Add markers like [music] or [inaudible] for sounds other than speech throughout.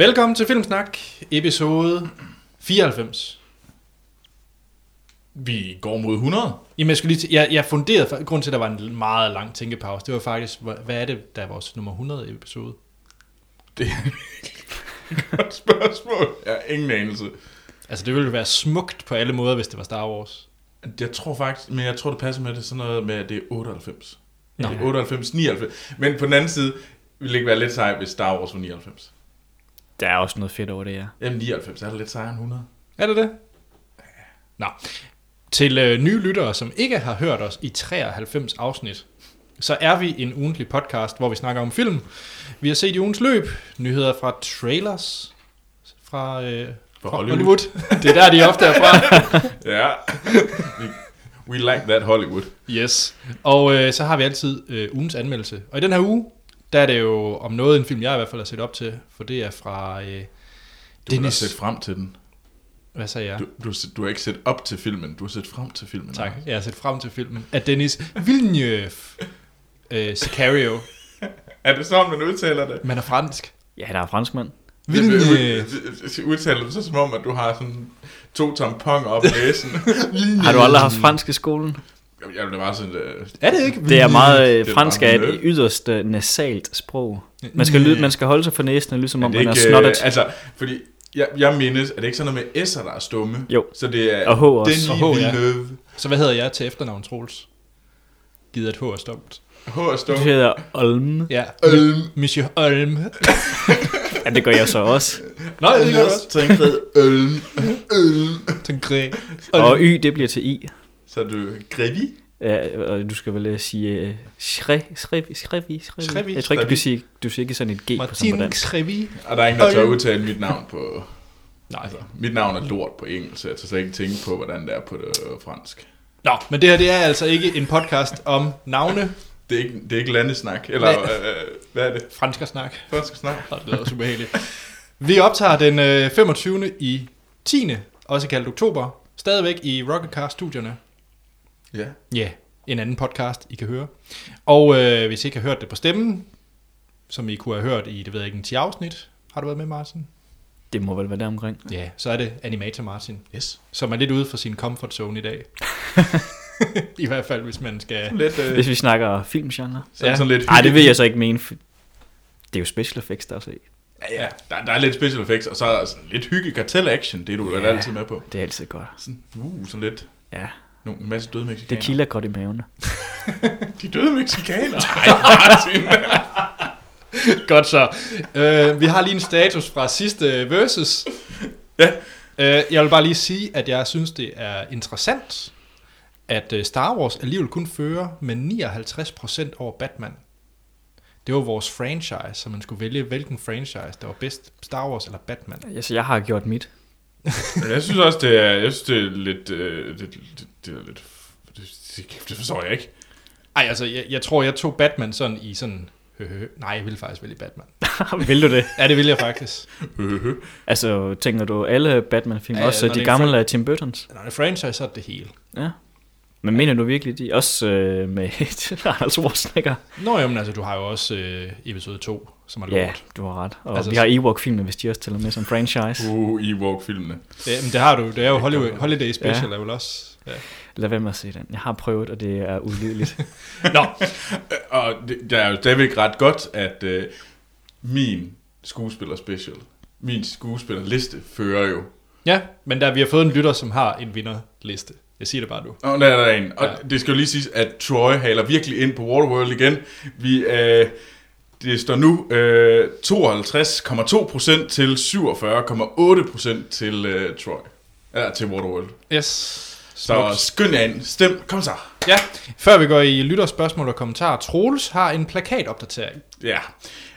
Velkommen til Filmsnak, episode 94. Vi går mod 100. Jamen, jeg, skulle lige t- jeg, jeg funderede, grund til, at der var en meget lang tænkepause, det var faktisk, hvad hvad er det, der er vores nummer 100 episode? Det er et godt spørgsmål. Jeg har ingen anelse. Altså, det ville være smukt på alle måder, hvis det var Star Wars. Jeg tror faktisk, men jeg tror, det passer med det sådan noget med, at det er 98. Nå. Det er 98, 99. Men på den anden side, ville det ikke være lidt sejt, hvis Star Wars var 99. Der er også noget fedt over det, ja. Jamen 99 er det lidt sejere end 100. Er det det? Nå. Til øh, nye lyttere, som ikke har hørt os i 93 afsnit, så er vi en ugentlig podcast, hvor vi snakker om film. Vi har set i ugens løb nyheder fra trailers fra, øh, fra Hollywood. Hollywood. Det er der, de ofte er fra. [laughs] Ja. We, we like that Hollywood. Yes. Og øh, så har vi altid øh, ugens anmeldelse. Og i den her uge, der er det jo om noget en film, jeg i hvert fald har set op til, for det er fra øh, Du har Dennis... set frem til den. Hvad sagde jeg? Du, du, har set- du har ikke set op til filmen, du har set frem til filmen. Tak. Jeg har set frem til filmen. Af Dennis Villeneuve. [laughs] Øh, Sicario. Er det sådan, man udtaler det? Man er fransk. Ja, der er franskmand. Villeneuve. [laughs] Udtaler du så som om, at du har sådan to tamponer op i næsen? [laughs] Har du aldrig haft fransk i skolen? Jeg blev bare sådan... Uh, Er det ikke? Det er meget, øh, Det er fransk er et yderst øh, nasalt sprog. Man skal, lyde, man skal holde sig for næsen og lyde som om, det er man er ikke, snottet. øh, altså, fordi jeg, jeg mindes, at det ikke sådan noget med S'er, der er stumme. Jo. Så det er Og H også. Denis Og H, ja. Så hvad hedder jeg til efternavn, Troels? Givet at H er stoppet. H er Du stumme. hedder Olm. Ja. Ølm. Monsieur Olm. [laughs] Ja, det gør jeg så også. Nå, det gør du også. Tankred. Ølm. Ølm. Tangré. Og Y, det bliver til I. Så er du Grevi? Ja, og du skal vel øh, sige uh, Schrevi, Schrevi, Schrevi. Jeg tror ikke, du siger, du siger ikke sådan et G på sådan Martin dansk. Trevi. Og der er ingen, der tør udtale mit navn på... Nej. Altså, mit navn er lort på engelsk, så jeg tør slet ikke tænke på, hvordan det er på det fransk. Nå, men det her det er altså ikke en podcast om navne. Det er ikke, det er ikke landesnak, eller Nej. øh, hvad er det? Fransk-snak. Fransk snak? Og det er også ubehageligt. Vi optager den øh, 25. i 10. Også kaldt oktober. Stadigvæk i Rocketcar-studierne. Ja. Ja, en anden podcast, I kan høre. Og øh, hvis I ikke har hørt det på stemmen, som I kunne have hørt i, det ved jeg ikke, en 10 afsnit, har du været med, Martin? Det må vel være der omkring. Ja, så er det Animator Martin, Yes. som er lidt ude for sin comfort zone i dag. [laughs] I hvert fald, hvis man skal... Lidt, øh, Hvis vi snakker filmgenre. sådan, Ja. sådan lidt Nej, det vil jeg så ikke mene. Det er jo special effects, der er så i. Ja, ja. Der, der er lidt special effects, og så er der sådan lidt hygge kartel action, det er du vel Ja. altid med på. Det er altid godt. Sådan, uh, sådan lidt, Ja, nogle, en masse døde det mexikanere. kilder godt i maven. [laughs] De døde mexikanere? [laughs] Nej, Martin. [laughs] Godt så. Øh, vi har lige en status fra sidste versus. Ja. Øh, jeg vil bare lige sige, at jeg synes, det er interessant, at øh, Star Wars alligevel kun fører med 59% over Batman. Det var vores franchise, så man skulle vælge, hvilken franchise, der var bedst, Star Wars eller Batman. Altså, jeg har gjort mit. Jeg synes også, det er, jeg synes, det er lidt, øh, det, det, det er lidt, det, det forstår jeg ikke. Ej, altså, jeg, jeg tror, jeg tog Batman sådan i sådan... Nej, jeg ville faktisk vælge Batman. [laughs] Vil du det? Ja, det vil jeg faktisk. Altså, tænker du alle Batman-film? Ja, Ja, også de gamle af Tim Burtons? Når det er franchise, så er det det hele. Ja. Men mener du virkelig de? Også øh, med [laughs] Arnold Schwarzenegger? Nå, jamen, altså, du har jo også øh, episode 2, som er lort. Ja, du har ret. Og Altså, vi har Ewok-filmene, hvis de også tæller med som franchise. Uh, Ewok-filmene. Ja, men det har du. Det er jo Hollywood, Holiday Special, Ja. er vel også. Ja. Lad være med at se den. Jeg har prøvet, og det er ulideligt. [laughs] Nå, [laughs] Og det, der er jo stadigvæk ret godt, at øh, min skuespiller special, min skuespillerliste fører jo. ja, men der, vi har fået en lytter, som har en vinderliste. Jeg siger det bare nu. Og der er der en. Og Ja. ja. det skal jo lige siges, at Troy haler virkelig ind på Waterworld igen. Vi, øh, det står nu øh, 52,2% til 47,8% til øh, Troy. Ja, til Waterworld. Yes. Så skynd jer ind. Stem. Kom så. Ja, før vi går i lytterspørgsmål og kommentarer. Troels har en plakatopdatering. Ja.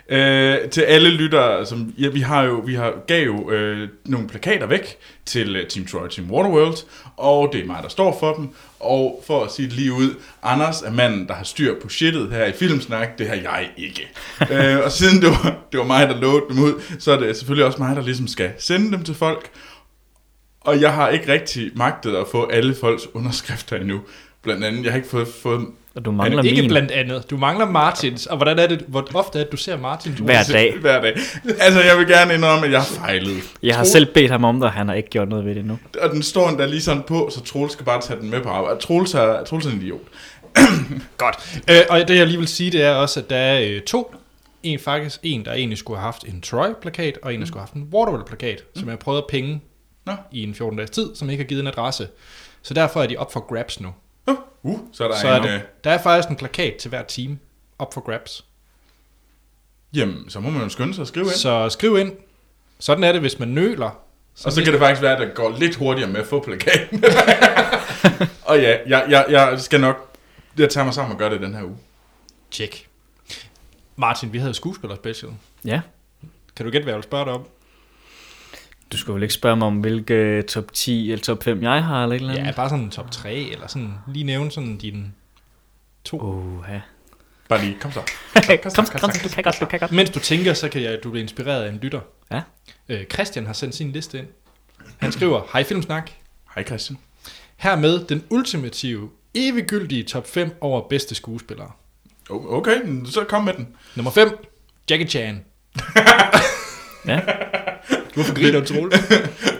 Øh, til alle lyttere, som ja, vi har jo vi har gav jo øh, nogle plakater væk til øh, Team Troy Team Waterworld, og det er mig, der står for dem. Og for at sige det lige ud, Anders er manden, der har styr på shitet her i Filmsnak, det har jeg ikke. [laughs] øh, og siden det var, det var mig, der lovede dem ud, så er det selvfølgelig også mig, der ligesom skal sende dem til folk. Og jeg har ikke rigtig magtet at få alle folks underskrifter endnu. Blandt andet, jeg har ikke fået, fået Og du mangler Ikke min blandt andet. Du mangler Martins. Og hvordan er det, hvor ofte er det, du ser Martins? hver dag. hver dag. Altså, jeg vil gerne indrømme, at jeg har fejlet. Jeg har Troels- selv bedt ham om det, og han har ikke gjort noget ved det endnu. Og den står endda lige sådan på, så Troels skal bare tage den med på arbejde. Troels er, Troels er en idiot. [clears throat] Godt. Øh, og det jeg lige vil sige, det er også, at der er øh, to. En faktisk en, der egentlig skulle have haft en Troy-plakat, og en, der skulle have haft en Waterwell-plakat, som jeg prøvede at penge Nå. i en 14 dages tid, som ikke har givet en adresse. Så derfor er de op for grabs nu. Uh, så er der Så en... er øh, der, der er faktisk en plakat til hver team op for grabs. Jamen, så må man jo skynde sig at skrive ind. Så skriv ind. Sådan er det, hvis man nøler. Og så kan det faktisk være, at det går lidt hurtigere med at få plakaten. [laughs] og ja, jeg, jeg, jeg skal nok... Jeg tager mig sammen og gør det den her uge. Tjek. Martin, vi havde skuespiller special. Ja. Kan du gætte, hvad jeg vil spørge dig om? Du skulle vel ikke spørge mig om, hvilke top 10 eller top 5 jeg har, eller et eller andet? Ja, bare sådan en top 3, eller sådan lige nævne sådan dine to. Uh, ja. Bare lige, kom så. [laughs] kom, kom, kom, du kan godt, du kan godt. Mens du tænker, så kan jeg, du blive inspireret af en lytter. Ja. Øh, Christian har sendt sin liste ind. Han skriver, hej Filmsnak. Hej Christian. Hermed den ultimative, eviggyldige top 5 over bedste skuespillere. Okay, så kom med den. Nummer 5, Jackie Chan. Ja. [laughs] Hvorfor griner du, Troel?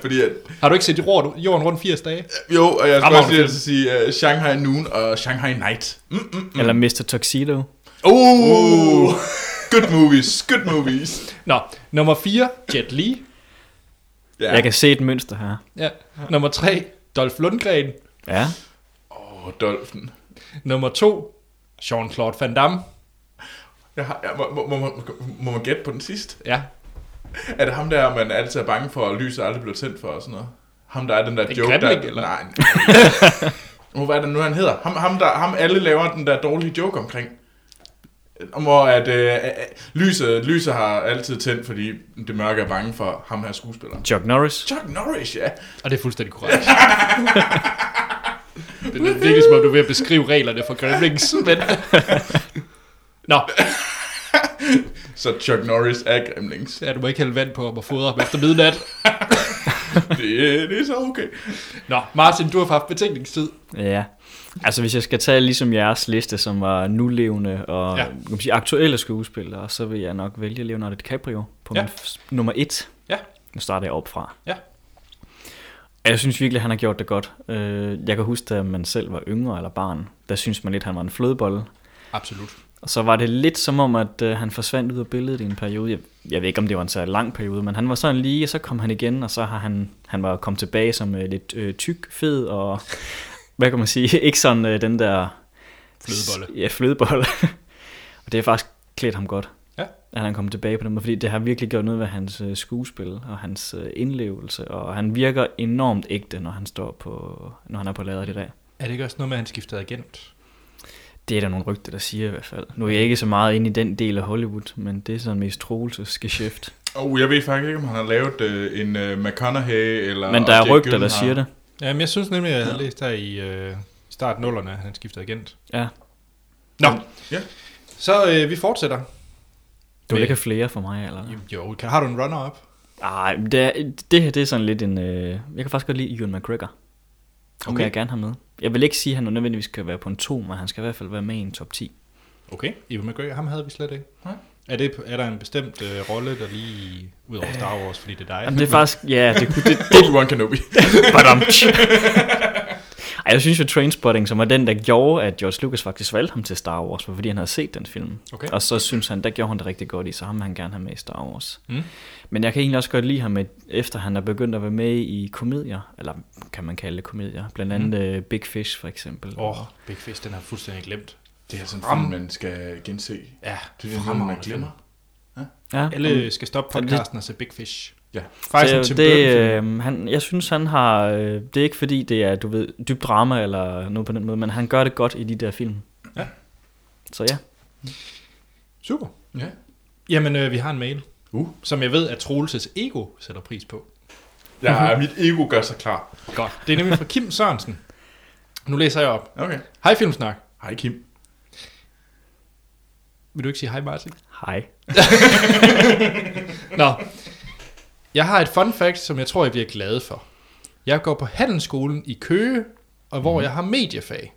Fordi at, Har du ikke set jorden, jorden rundt 80 dage? jo, og jeg skal også lige altså sige uh, Shanghai Noon og Shanghai Night. Mm, mm, mm. Eller Mr. Tuxedo. Uh, good movies, good movies. Nå, nummer 4, Jet Li. Ja. Jeg kan se et mønster her. Ja. Nummer 3, Dolph Lundgren. Ja. Åh, oh, Dolphin. Nummer 2, Jean-Claude Van Damme. Jeg har, jeg, må, må, må, må, må man gætte på den sidste? Ja, [laughs] Er det ham der, man altid er bange for, at lyset aldrig bliver tændt for og sådan noget? Ham der er den der En joke, græmling, der... eller? Nej. [laughs] oh, hvad er det nu, han hedder? Ham, ham, der, ham alle laver den der dårlige joke omkring. Om hvor at øh, øh, lyset, lyset har altid tændt, fordi det mørke er bange for ham her skuespiller. Chuck Norris. Chuck Norris, ja. og det er fuldstændig korrekt. [laughs] det er virkelig som om du er ved at beskrive reglerne for Gremlings, men... Nå, Så Chuck Norris er Gremlings. ja, du må ikke hælde vand på ham og fodre ham efter midnat. [laughs] Det, det er så okay. Nå, Martin, du har haft betænkningstid. Ja. Altså hvis jeg skal tage ligesom jeres liste, som var nulevende og Ja. kan man sige, aktuelle skuespillere, så vil jeg nok vælge Leonardo DiCaprio på Ja. ja. min f- nummer et. Ja. Nu starter jeg op fra. Ja. Jeg synes virkelig, han har gjort det godt. Øh, Jeg kan huske, da man selv var yngre eller barn, der synes man lidt, han var en flødebolle. Absolut. Og så var det lidt som om, at øh, han forsvandt ud af billedet i en periode. Jeg, jeg ved ikke, om det var en så lang periode, men han var sådan lige, og så kom han igen, og så har han, han var kommet tilbage som øh, lidt øh, tyk, fed, og hvad kan man sige, [laughs] ikke sådan øh, den der... Flødebolle. Ja, flødebolle. [laughs] og det er faktisk klædt ham godt, Ja. at han kom tilbage på den måde, fordi det har virkelig gjort noget ved hans øh, skuespil og hans øh, indlevelse, og han virker enormt ægte, når han står på, når han er på ladet i dag. Er det ikke også noget med, at han skiftede agent? Det er der nogle rygter, der siger i hvert fald. Nu er jeg ikke så meget inde i den del af Hollywood, men det er sådan mest Troelses geschæft. Og jeg ved faktisk ikke, om han har lavet øh, en øh, McConaughey eller... Men der er rygter, der Gyllenhaal. siger det. Jamen, jeg synes nemlig, at jeg havde læst her i øh, start nullerne, at han skiftede agent. Ja. Nå, Ja. så øh, vi fortsætter. Du vil ikke have flere for mig, eller? Jo, kan, har du en runner-up? Nej, det, er- det her det er sådan lidt en... Øh, jeg kan faktisk godt lide Ewan McGregor. Okay. Okay. jeg gerne have med. Jeg vil ikke sige, at han nødvendigvis skal være på en 2, men han skal i hvert fald være med i en top 10. Okay. Ewan McGregor, ham havde vi slet ikke. Nej. Er, det, er der en bestemt øh, rolle, der lige ud over Star Wars, fordi det er dig? Jamen, det er faktisk... Ja, det kunne... Det, [laughs] det, Obi-Wan Kenobi. [laughs] badum. [laughs] Ej, jeg synes jo Trainspotting, som var den, der gjorde, at George Lucas faktisk valgte ham til Star Wars, var fordi han havde set den film. Okay. Og så synes han, der gjorde han det rigtig godt i, så ham vil han gerne have med i Star Wars. Mm. Men jeg kan egentlig også godt lide ham, med, efter han er begyndt at være med i komedier, eller kan man kalde det komedier, blandt andet mm. Big Fish for eksempel. Åh, oh, Big Fish, den har jeg fuldstændig glemt. Det er sådan en film, man skal gense. Ja, Det er sådan, man glemmer. Ja, Alle skal stoppe podcasten og se Big Fish. Ja. Faktisk en så Tim det, øh, han, jeg synes, han har... Øh, det er ikke fordi, det er, du ved, dybt drama eller noget på den måde, men han gør det godt i de der film. Ja. Så ja. Super. Ja. Jamen, øh, vi har en mail, Uh. som jeg ved, at Troelses ego sætter pris på. Ja, [laughs] mit ego gør sig klar. Godt. Det er nemlig fra Kim Sørensen. Nu læser jeg op. Okay. Hej Filmsnak. Hej Kim. Vil du ikke sige hej Martin? Hej. [laughs] Nå. Jeg har et fun fact, som jeg tror, jeg bliver glad for. Jeg går på handelsskolen i Køge, og hvor jeg har mediefag.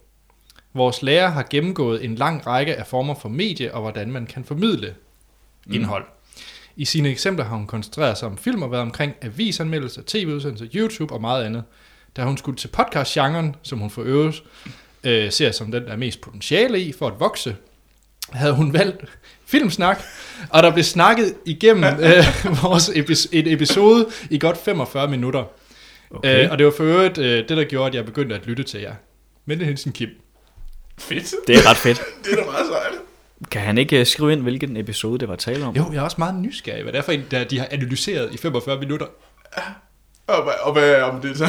Vores lærer har gennemgået en lang række af former for medie og hvordan man kan formidle mm. indhold. I sine eksempler har hun koncentreret sig om film og været omkring avisanmeldelser, tv-udsendelser, YouTube og meget andet. Da hun skulle til podcast-genren, som hun for øvrigt øh, ser som den, der er mest potentiale i for at vokse, havde hun valgt filmsnak, og der blev snakket igennem [laughs] øh, vores epi- en episode i godt 45 minutter. Okay. Øh, og det var for øvrigt øh, det, der gjorde, at jeg begyndte at lytte til jer. Mette Hansen Kim. Fedt. Det er ret fedt. [laughs] Det er da meget sejt. Kan han ikke øh, skrive ind, hvilken episode det var tale om? Jo, jeg er også meget nysgerrig, hvad det er for en, der de har analyseret i 45 minutter. Og, hvad- og hvad om det så?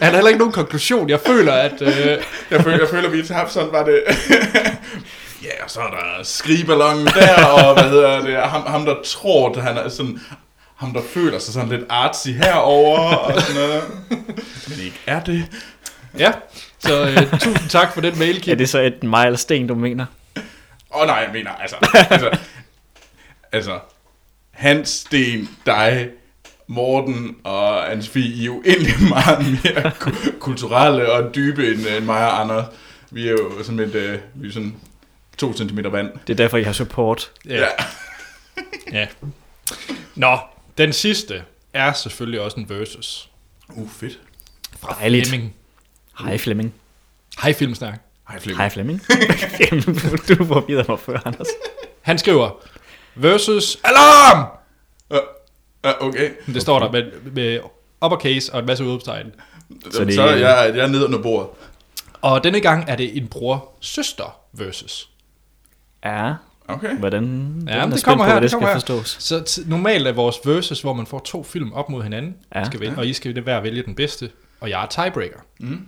Er der heller ikke nogen konklusion? Jeg føler, at... Øh, [laughs] Jeg føler, jeg føler vi er tabt, sådan var det. Ja, og så er der skrigeballongen der, og hvad hedder det, ham, ham der tror, at han er sådan, ham der føler sig sådan lidt artsy herover og sådan noget. Men ikke er det. ja, så øh, tusind tak for den mail, Er Kim. det så et mig eller sten, du mener? Åh oh, nej, jeg mener, altså, altså, altså, Hans, Sten, dig, Morten og Ansvi, I er jo egentlig meget mere ku- kulturelle og dybe end, end mig og Anders. Vi er jo sådan et, øh, vi er sådan to centimeter vand. Det er derfor, I har support. Ja. [laughs] ja. Nå, den sidste er selvfølgelig også en versus. Uh, fedt. Fra Dejligt. Flemming. Hej Flemming. Hej Filmsnak. Hej, Flemming. Hej Flemming. [laughs] Jamen, du forvirrede mig før, Anders. Han skriver, versus alarm! Uh, okay. Det står der med, med uppercase og en masse udopstegn. Så, det, så jeg, jeg er nede under bordet. Og denne gang er det en bror-søster versus. Ja, Okay. hvordan... Ja, Ja, men det kommer på, her, det kommer skal her. forstås. Så t- normalt er vores versus, hvor man får to film op mod hinanden, Ja. ja. skal vælge, og I skal det hver vælge den bedste, og jeg er tiebreaker. Mm.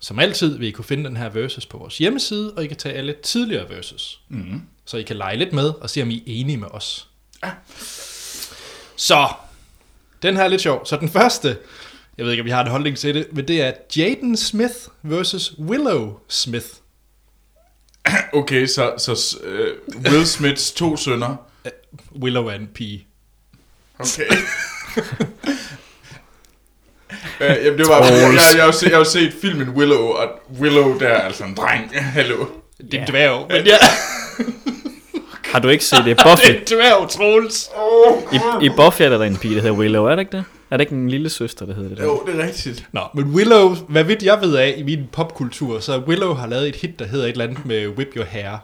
Som altid vil I kunne finde den her versus på vores hjemmeside, og I kan tage alle tidligere versus. Mm. Så I kan lege lidt med og se, om I er enige med os. Så, den her er lidt sjov. Så den første, jeg ved ikke, om vi har en holdning til det, men det er Jaden Smith versus Willow Smith. [coughs] Okay, så, så uh, Will Smiths to sønner. Willow er en pige. Okay. Uh, [laughs] jamen, det var, jeg, jeg, jeg, har jo set, jeg har set filmen Willow, og Willow der er altså en dreng. [laughs] Hallo. Det er en dværg, men ja, Har du ikke set det? [laughs] det Buffy? er en dværg, Troels. I, I Buffy er der en pige, der hedder Willow, er det ikke det? Er det ikke en lille søster, der hedder det der? Jo, det er rigtigt. Nå, men Willow, hvad vidt jeg ved af i min popkultur, så Willow har lavet et hit, der hedder et eller andet med Whip Your Hair. Og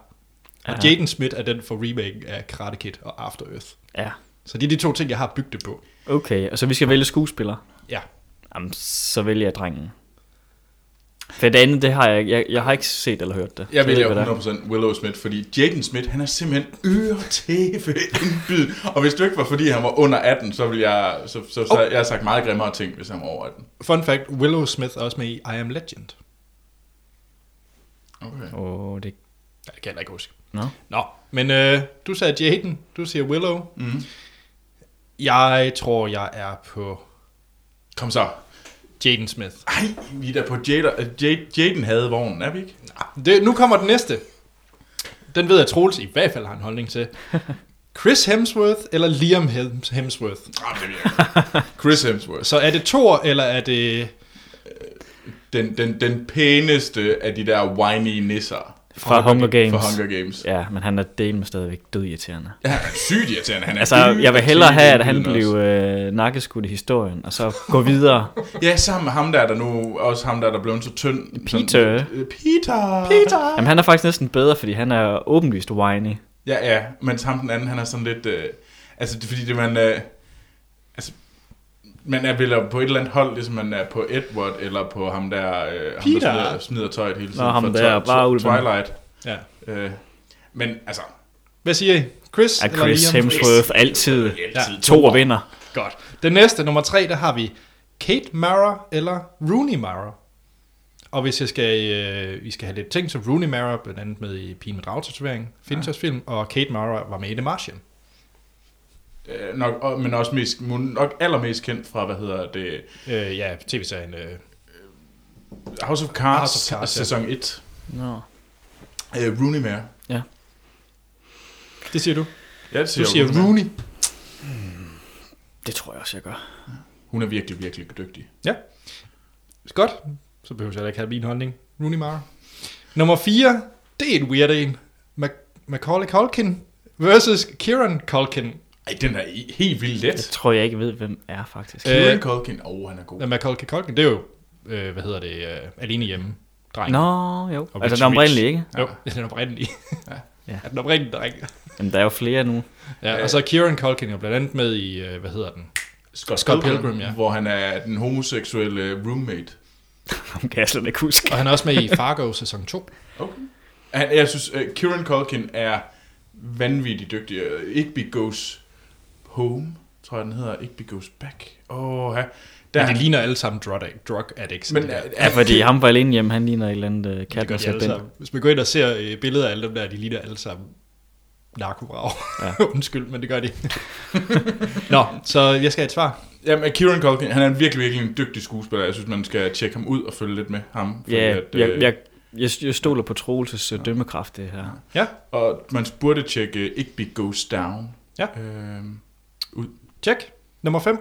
Ja. Jaden Smith er den for remake af Karate Kid og After Earth. Ja. Så det er de to ting, jeg har bygget det på. Okay, og så vi skal vælge skuespiller. Ja. Jamen, så vælger jeg drengen. For det andet, det har jeg, jeg, jeg har ikke set eller hørt det. Jeg vælger hvad det er. 100% Willow Smith, fordi Jaden Smith, han er simpelthen øretæve indbyd. Og hvis det ikke var, fordi han var under 18, så ville jeg, så, så, så Oh. jeg har sagt meget grimmere ting, hvis han var over 18. Fun fact, Willow Smith er også med i I Am Legend. Okay. Åh, det... Ja, det kan jeg ikke huske. Nå. Nå, men øh, du sagde Jaden, du siger Willow. Mm. Jeg tror, jeg er på Kom så. Jaden Smith. Ej, vi er da på Jada, Jade, Jaden havde vognen, er vi ikke? Det, nu kommer den næste. Den ved jeg, Troels i hvert fald har en holdning til. [laughs] Chris Hemsworth eller Liam Hems- Hemsworth? Ah, det ved. [laughs] Chris Hemsworth. Så er det Thor, eller er det Den, den, den pæneste af de der whiny nisser Fra Hunger Games. for Hunger Games. Ja, men han er delen stadigvæk død irriterende. Ja, sygt irriterende. Han er Altså, jeg vil hellere have, at han blev øh, nakkeskudt i historien, og så gå videre. [laughs] Ja, sammen med ham der, der nu... Også ham der, der blev så tynd. Peter. Sådan, Peter. Peter? Jamen, han er faktisk næsten bedre, fordi han er åbenlyst whiny. Ja, ja. Mens ham den anden, han er sådan lidt... Øh, altså, fordi, det man... Øh, man er vel på et eller andet hold, ligesom man er på Edward, eller på ham der, øh, ham Peter. der smider, smider tøjet hele tiden. Nå, ham der, bare. Twilight. Ja. Øh, men altså... Hvad siger I? Chris Er eller Chris Liam? Hemsworth altid Ja. to og vinder. Godt. Den næste, nummer tre, der har vi Kate Mara eller Rooney Mara. Og hvis jeg skal, øh, vi skal have lidt ting, så Rooney Mara blandt andet med i Pigen med dragtatovering, Finchers film, og Kate Mara var med i The Martian. Øh, nok, og- men også mest, nok allermest kendt fra, hvad hedder det, Øh, ja, tv-serien. Øh, House of Cards, House of Cards, ja. sæson 1. Nå. Øh, Rooney Mara. det siger du. Ja, det Du siger, siger Rooney. Rooney. Det tror jeg også, jeg gør. Hun er virkelig, virkelig dygtig. Godt. Så behøver jeg da ikke have min holdning. Rooney Mara. Nummer 4, det er en weird en. Mac- Macaulay Culkin versus Kieran Culkin. Ej, den er helt vildt Jeg let. tror, jeg ikke ved, hvem er faktisk. Øh, Kieran Culkin, åh, oh, han er god. Ja, Macaulay Culkin, det er jo, øh, hvad hedder det, øh, alene hjemme. Dreng. Nå, jo. Og Altså, den oprindelige, ikke? Jo, det er den oprindelige. Ja. Ja. ja. den oprindelige dreng. Jamen, der er jo flere nu. Ja, og så er Kieran Culkin jo blandt andet med i, øh, hvad hedder den? Scott, Scott Pilgrim, Pilgrim, ja. hvor han er den homoseksuelle roommate. [laughs] Ham kan jeg slet ikke huske. Og han er også med i Fargo sæson 2. Okay. Han, jeg synes, uh, Kieran Culkin er vanvittigt dygtig. Uh, Igby Goes Home, tror jeg den hedder. Igby Goes Back. Åh, oh, ja. Der, Men de ligner alle sammen drug, drug addicts. men, de der. uh, Ja, fordi ham var alene hjemme, han ligner et eller andet uh, Det kat gør med de. Hvis man går ind og ser øh, billeder af alle dem der, de ligner alle sammen narkobrag. Ja. Ja. [laughs] Undskyld, men det gør de. [laughs] Nå, så jeg skal have et svar. Jamen, Kieran Culkin, han er virkelig, virkelig en dygtig skuespiller. Jeg synes, man skal tjekke ham ud og følge lidt med ham. fordi Ja, at, jeg, øh, jeg, jeg, jeg stoler på Troelses uh, dømmekraft, det her. Ja, Og man burde tjekke Igby Goes Down. Ja. Øh, tjek. Nummer 5.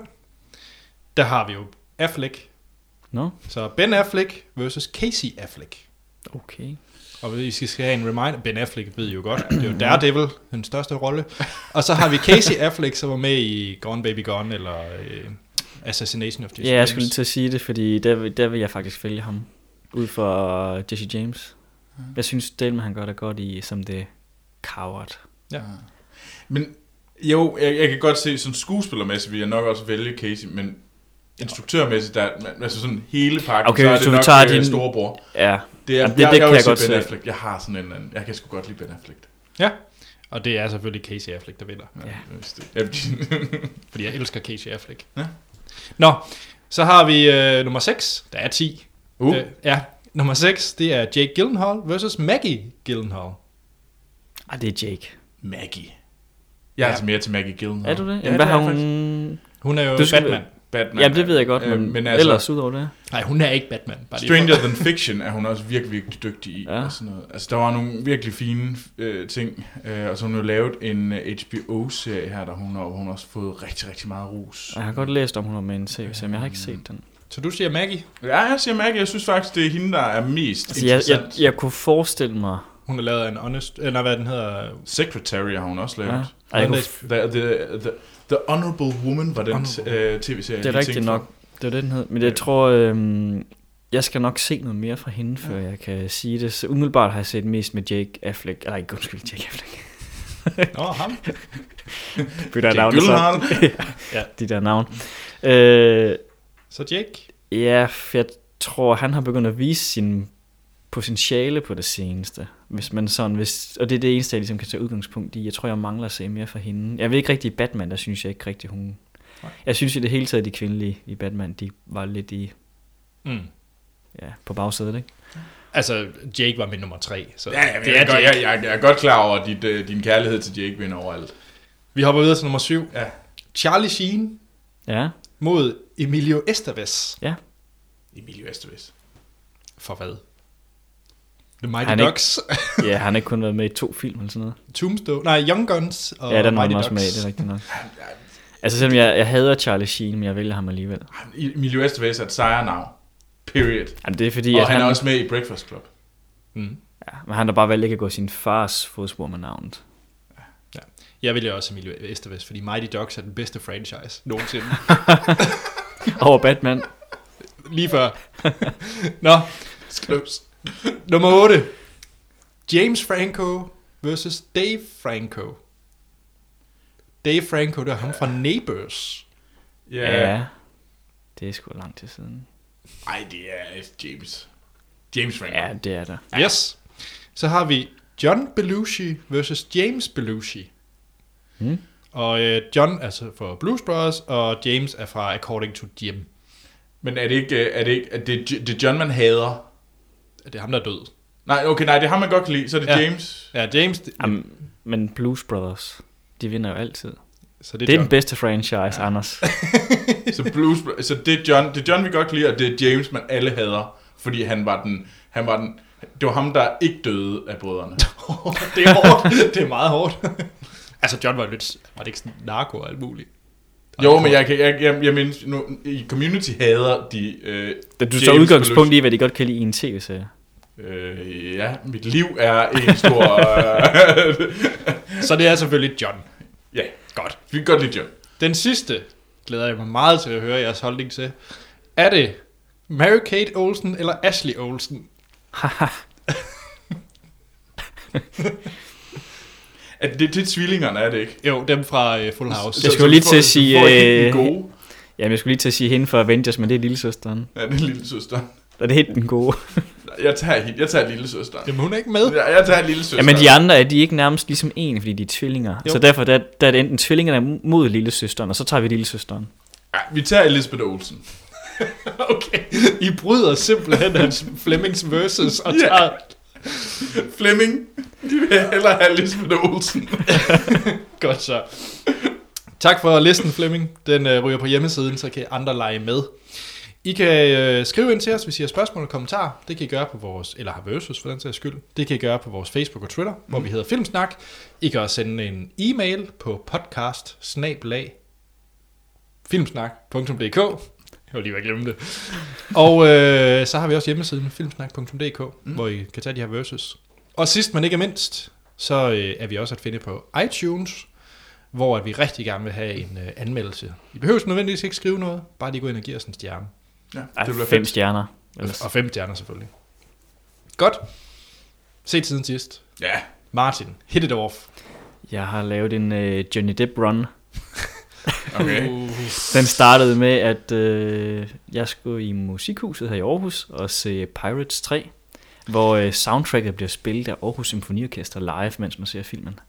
Der har vi jo Affleck. Nå, Så Ben Affleck versus Casey Affleck. okay. Og hvis I skal have en reminder, Ben Affleck ved I jo godt, det er jo Daredevil, den største rolle. Og så har vi Casey [laughs] Affleck, som var med i Gone Baby Gone, eller øh, Assassination of Jesse Ja, jeg James. skulle lige til at sige det, fordi der, vil- der vil jeg faktisk vælge ham. Ud for Jesse James. Jeg synes, Delman han gør det godt i som det coward. Ja. Men jo, jeg, jeg kan godt se, sådan skuespillermæssigt vil jeg nok også vælge Casey, men instruktørmæssigt, der, altså sådan hele pakken, Okay, så er det nok tager din... din- storebror. Ja, Det er, Jamen, det- jeg, det jeg, kan jeg sige godt Ben se. Affleck. Jeg har sådan en anden, jeg kan sgu godt lide Ben Affleck. Ja, og det er selvfølgelig Casey Affleck, der vinder. Ja. Ja, [laughs] Fordi jeg elsker Casey Affleck. Ja. Nå, så har vi øh, nummer 6. Der er 10. uh, Øh, ja, nummer 6, det er Jake Gyllenhaal versus Maggie Gyllenhaal. ah, det er Jake. Maggie. Jeg er Ja. altså mere til Maggie Gyllenhaal. Er du det? Ja, Jamen, hvad det har er jeg hun... Hun er jo Du skal- Batman. Batman. Ja, det ved jeg godt, Øh, men, men men altså- ellers udover det. Nej, hun er ikke Batman. Bare Stranger Than Fiction er hun også virkelig, virkelig dygtig i. Ja. Ja. Og sådan noget. Altså, der var nogle virkelig fine øh, ting. Øh, og så har hun jo lavet en øh, HBO-serie her, der hun har, hun har også fået rigtig, rigtig meget ros. Jeg har godt læst om, hun var med en serie, men jeg har ikke set den. Så du siger Maggie. Ja, jeg siger Maggie, jeg synes faktisk, det er hende, der er mest Altså, jeg, jeg, interessant. jeg kunne forestille mig... Hun har lavet en honest... Eller hvad den hedder... Secretary har hun også lavet. Ja, Ja. Ej, kunne, The, the, the, the Honorable Woman var den Honorable. øh, tv-serie. det er rigtigt nok. Det var det, den hed. Men jeg tror, øhm, jeg skal nok se noget mere fra hende, før jeg kan sige det. Så umiddelbart har jeg set mest med Jake Affleck. Eller ikke, undskyld, Jake Affleck. [laughs] Nå, ham. [laughs] Bytter Jake navn, Gyllenhaal. [laughs] ja, de der navn. Øh, Så Jake. ja, for jeg tror, han har begyndt at vise sin potentiale på det seneste. Hvis man sådan, hvis, og det er det eneste, jeg ligesom kan tage udgangspunkt i. Jeg tror, jeg mangler at se mere fra hende. Jeg ved ikke rigtig i Batman, der synes jeg ikke rigtig, hun... Nej. Jeg synes i det hele taget, de kvindelige i Batman, de var lidt i, Mm. ja, på bagsædet, ikke? Altså, Jake var min nummer 3. Så Ja, ja, det jeg, er godt, jeg, jeg, jeg er godt klar over, at dit, øh, din kærlighed til Jake vinder overalt. Vi hopper videre til nummer 7. Ja. Charlie Sheen Ja, mod Emilio Estevez. Emilio Estevez. For hvad? The Mighty Han er ikke- Ducks. [laughs] ja han har ikke kun været med i to film eller sådan noget. Tombstone. Nej, Young Guns og ja, den var han også Ducks. med i, det er rigtigt nok. [laughs] Altså selvom jeg, jeg hader Charlie Sheen, men jeg vælger ham alligevel. Emilio Estevez er et sejrenavn. Period. Jamen, det er fordi, Og at han, han, er også med i Breakfast Club. Mm. ja, men han har bare valgt ikke at gå sin fars fodspor med navnet. Jeg vælger også Emilio Estevez, fordi Mighty Ducks er den bedste franchise nogensinde. [laughs] Over Batman. Lige før. Nå, close. [laughs] Nummer 8. James Franco versus Dave Franco. Dave Franco, det er ham fra Neighbors. Ja. ja. Det er sgu lang tid siden. Ej, det er James. James Franco. Ja, det er der. Yes. Så har vi John Belushi versus James Belushi. Hmm? Og øh, John er så for Blues Brothers, og James er fra According to Jim. Men er det ikke, øh, er det, ikke er det, det John, man hader? Det er ham, der er død. Nej, okay, nej, det er ham, man godt kan lide. Så er det Ja. ja. James. Ja, James, det, Jamen, men Blues Brothers, de vinder jo altid. så Det det er, er, den bedste franchise, ja. Anders. [laughs] Så, Blues, så det, er John, det er John, vi godt kan lide, og det er James, man alle hader. Fordi han var den... Han var den det var ham, der ikke døde af brødrene. [laughs] det er hårdt. det er meget hårdt. [laughs] altså, John var lidt... Var det ikke sådan narko og alt muligt? Jo, men jeg, kan, jeg, jeg, jeg mindes, nu, i Community hader de... Øh, du tager udgangspunkt Belushi. i, hvad de godt kan lide i en tv-serie. Øh, ja, mit liv er en stor... øh, [laughs] Så det er selvfølgelig John. ja, Godt. vi kan godt lide John. Den sidste glæder jeg mig meget til at høre jeres holdning til. Er det Mary-Kate Olsen eller Ashley Olsen? [laughs] Er det, det er tvillingerne, er det ikke? Jo, dem fra uh, Full House. Jeg skulle lige til at sige, øh, gode. Jamen, jeg skulle lige til at sige hende for Avengers, men det er lillesøsteren. Ja, det er lille søster. Er det helt den gode? [laughs] Jeg tager, hende- jeg tager lille søster. Jamen, hun er ikke med. Jeg tager lille søster. Jamen, de andre er de ikke nærmest ligesom en, fordi de er tvillinger. Jo. Så derfor der, der er det enten tvillingerne mod lillesøsteren, og så tager vi lillesøsteren. Ja, vi tager Elisabeth Olsen. [laughs] Okay. I bryder simpelthen hans Flemings versus og tager... [laughs] Flemming. De vil hellere have Elisabeth Olsen. [laughs] Godt så. Tak for listen, Flemming. Den øh, ryger på hjemmesiden, så kan andre lege med. I kan øh, skrive ind til os, hvis I har spørgsmål og kommentarer. Det kan I gøre på vores, eller har versus for den sags skyld. Det kan I gøre på vores Facebook og Twitter, mm. hvor vi hedder Filmsnak. I kan også sende en e-mail på podcast filmsnak.dk. Jeg var lige ved at glemme det. Og øh, så har vi også hjemmesiden filmsnak.dk, mm. hvor I kan tage de her versus. Og sidst men ikke mindst, så øh, er vi også at finde på iTunes, hvor at vi rigtig gerne vil have en øh, anmeldelse. I behøver nødvendigvis ikke skrive noget, bare lige gå ind og give os en stjerne. Ja, Ej, det bliver fem fedt. stjerner. Og, og fem stjerner selvfølgelig. Godt. Set siden sidst. Ja, Martin, hit it off. Jeg har lavet en øh, Johnny Depp run. Okay. Uh, Den startede med, at øh, jeg skulle i musikhuset her i Aarhus og se Pirates 3, hvor øh, soundtracket bliver spillet af Aarhus Symfoniorkester live, mens man ser filmen.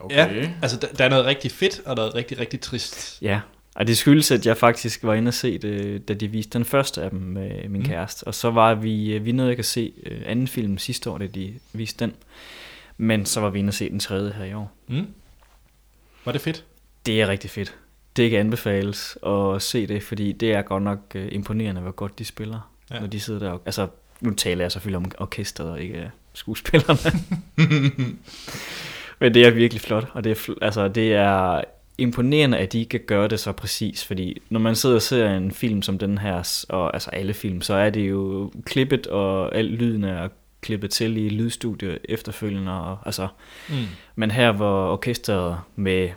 okay. Ja, altså der, der er noget rigtig fedt, og noget rigtig, rigtig trist. Ja, og det skyldes, at jeg faktisk var inde og se det, da de viste den første af dem med min Mm. mm. kæreste. Og så var vi, øh, vi nåede ikke at se øh, anden film sidste år, da de viste den. Men så var vi inde og se den tredje her i år. Mm. Var det fedt? Det er rigtig fedt. Det kan anbefales at se det, fordi det er godt nok øh, imponerende, hvor godt de spiller, Ja. når de sidder der. og- Altså, nu taler jeg selvfølgelig om orkestret og ikke øh, skuespillerne. [laughs] Men det er virkelig flot, og det er, altså, det er imponerende, at de kan gøre det så præcis, fordi når man sidder og ser en film som den her, og altså alle film, så er det jo klippet, og al lyden er klippet til i lydstudiet efterfølgende, og, altså, Mm. men her hvor orkestret med,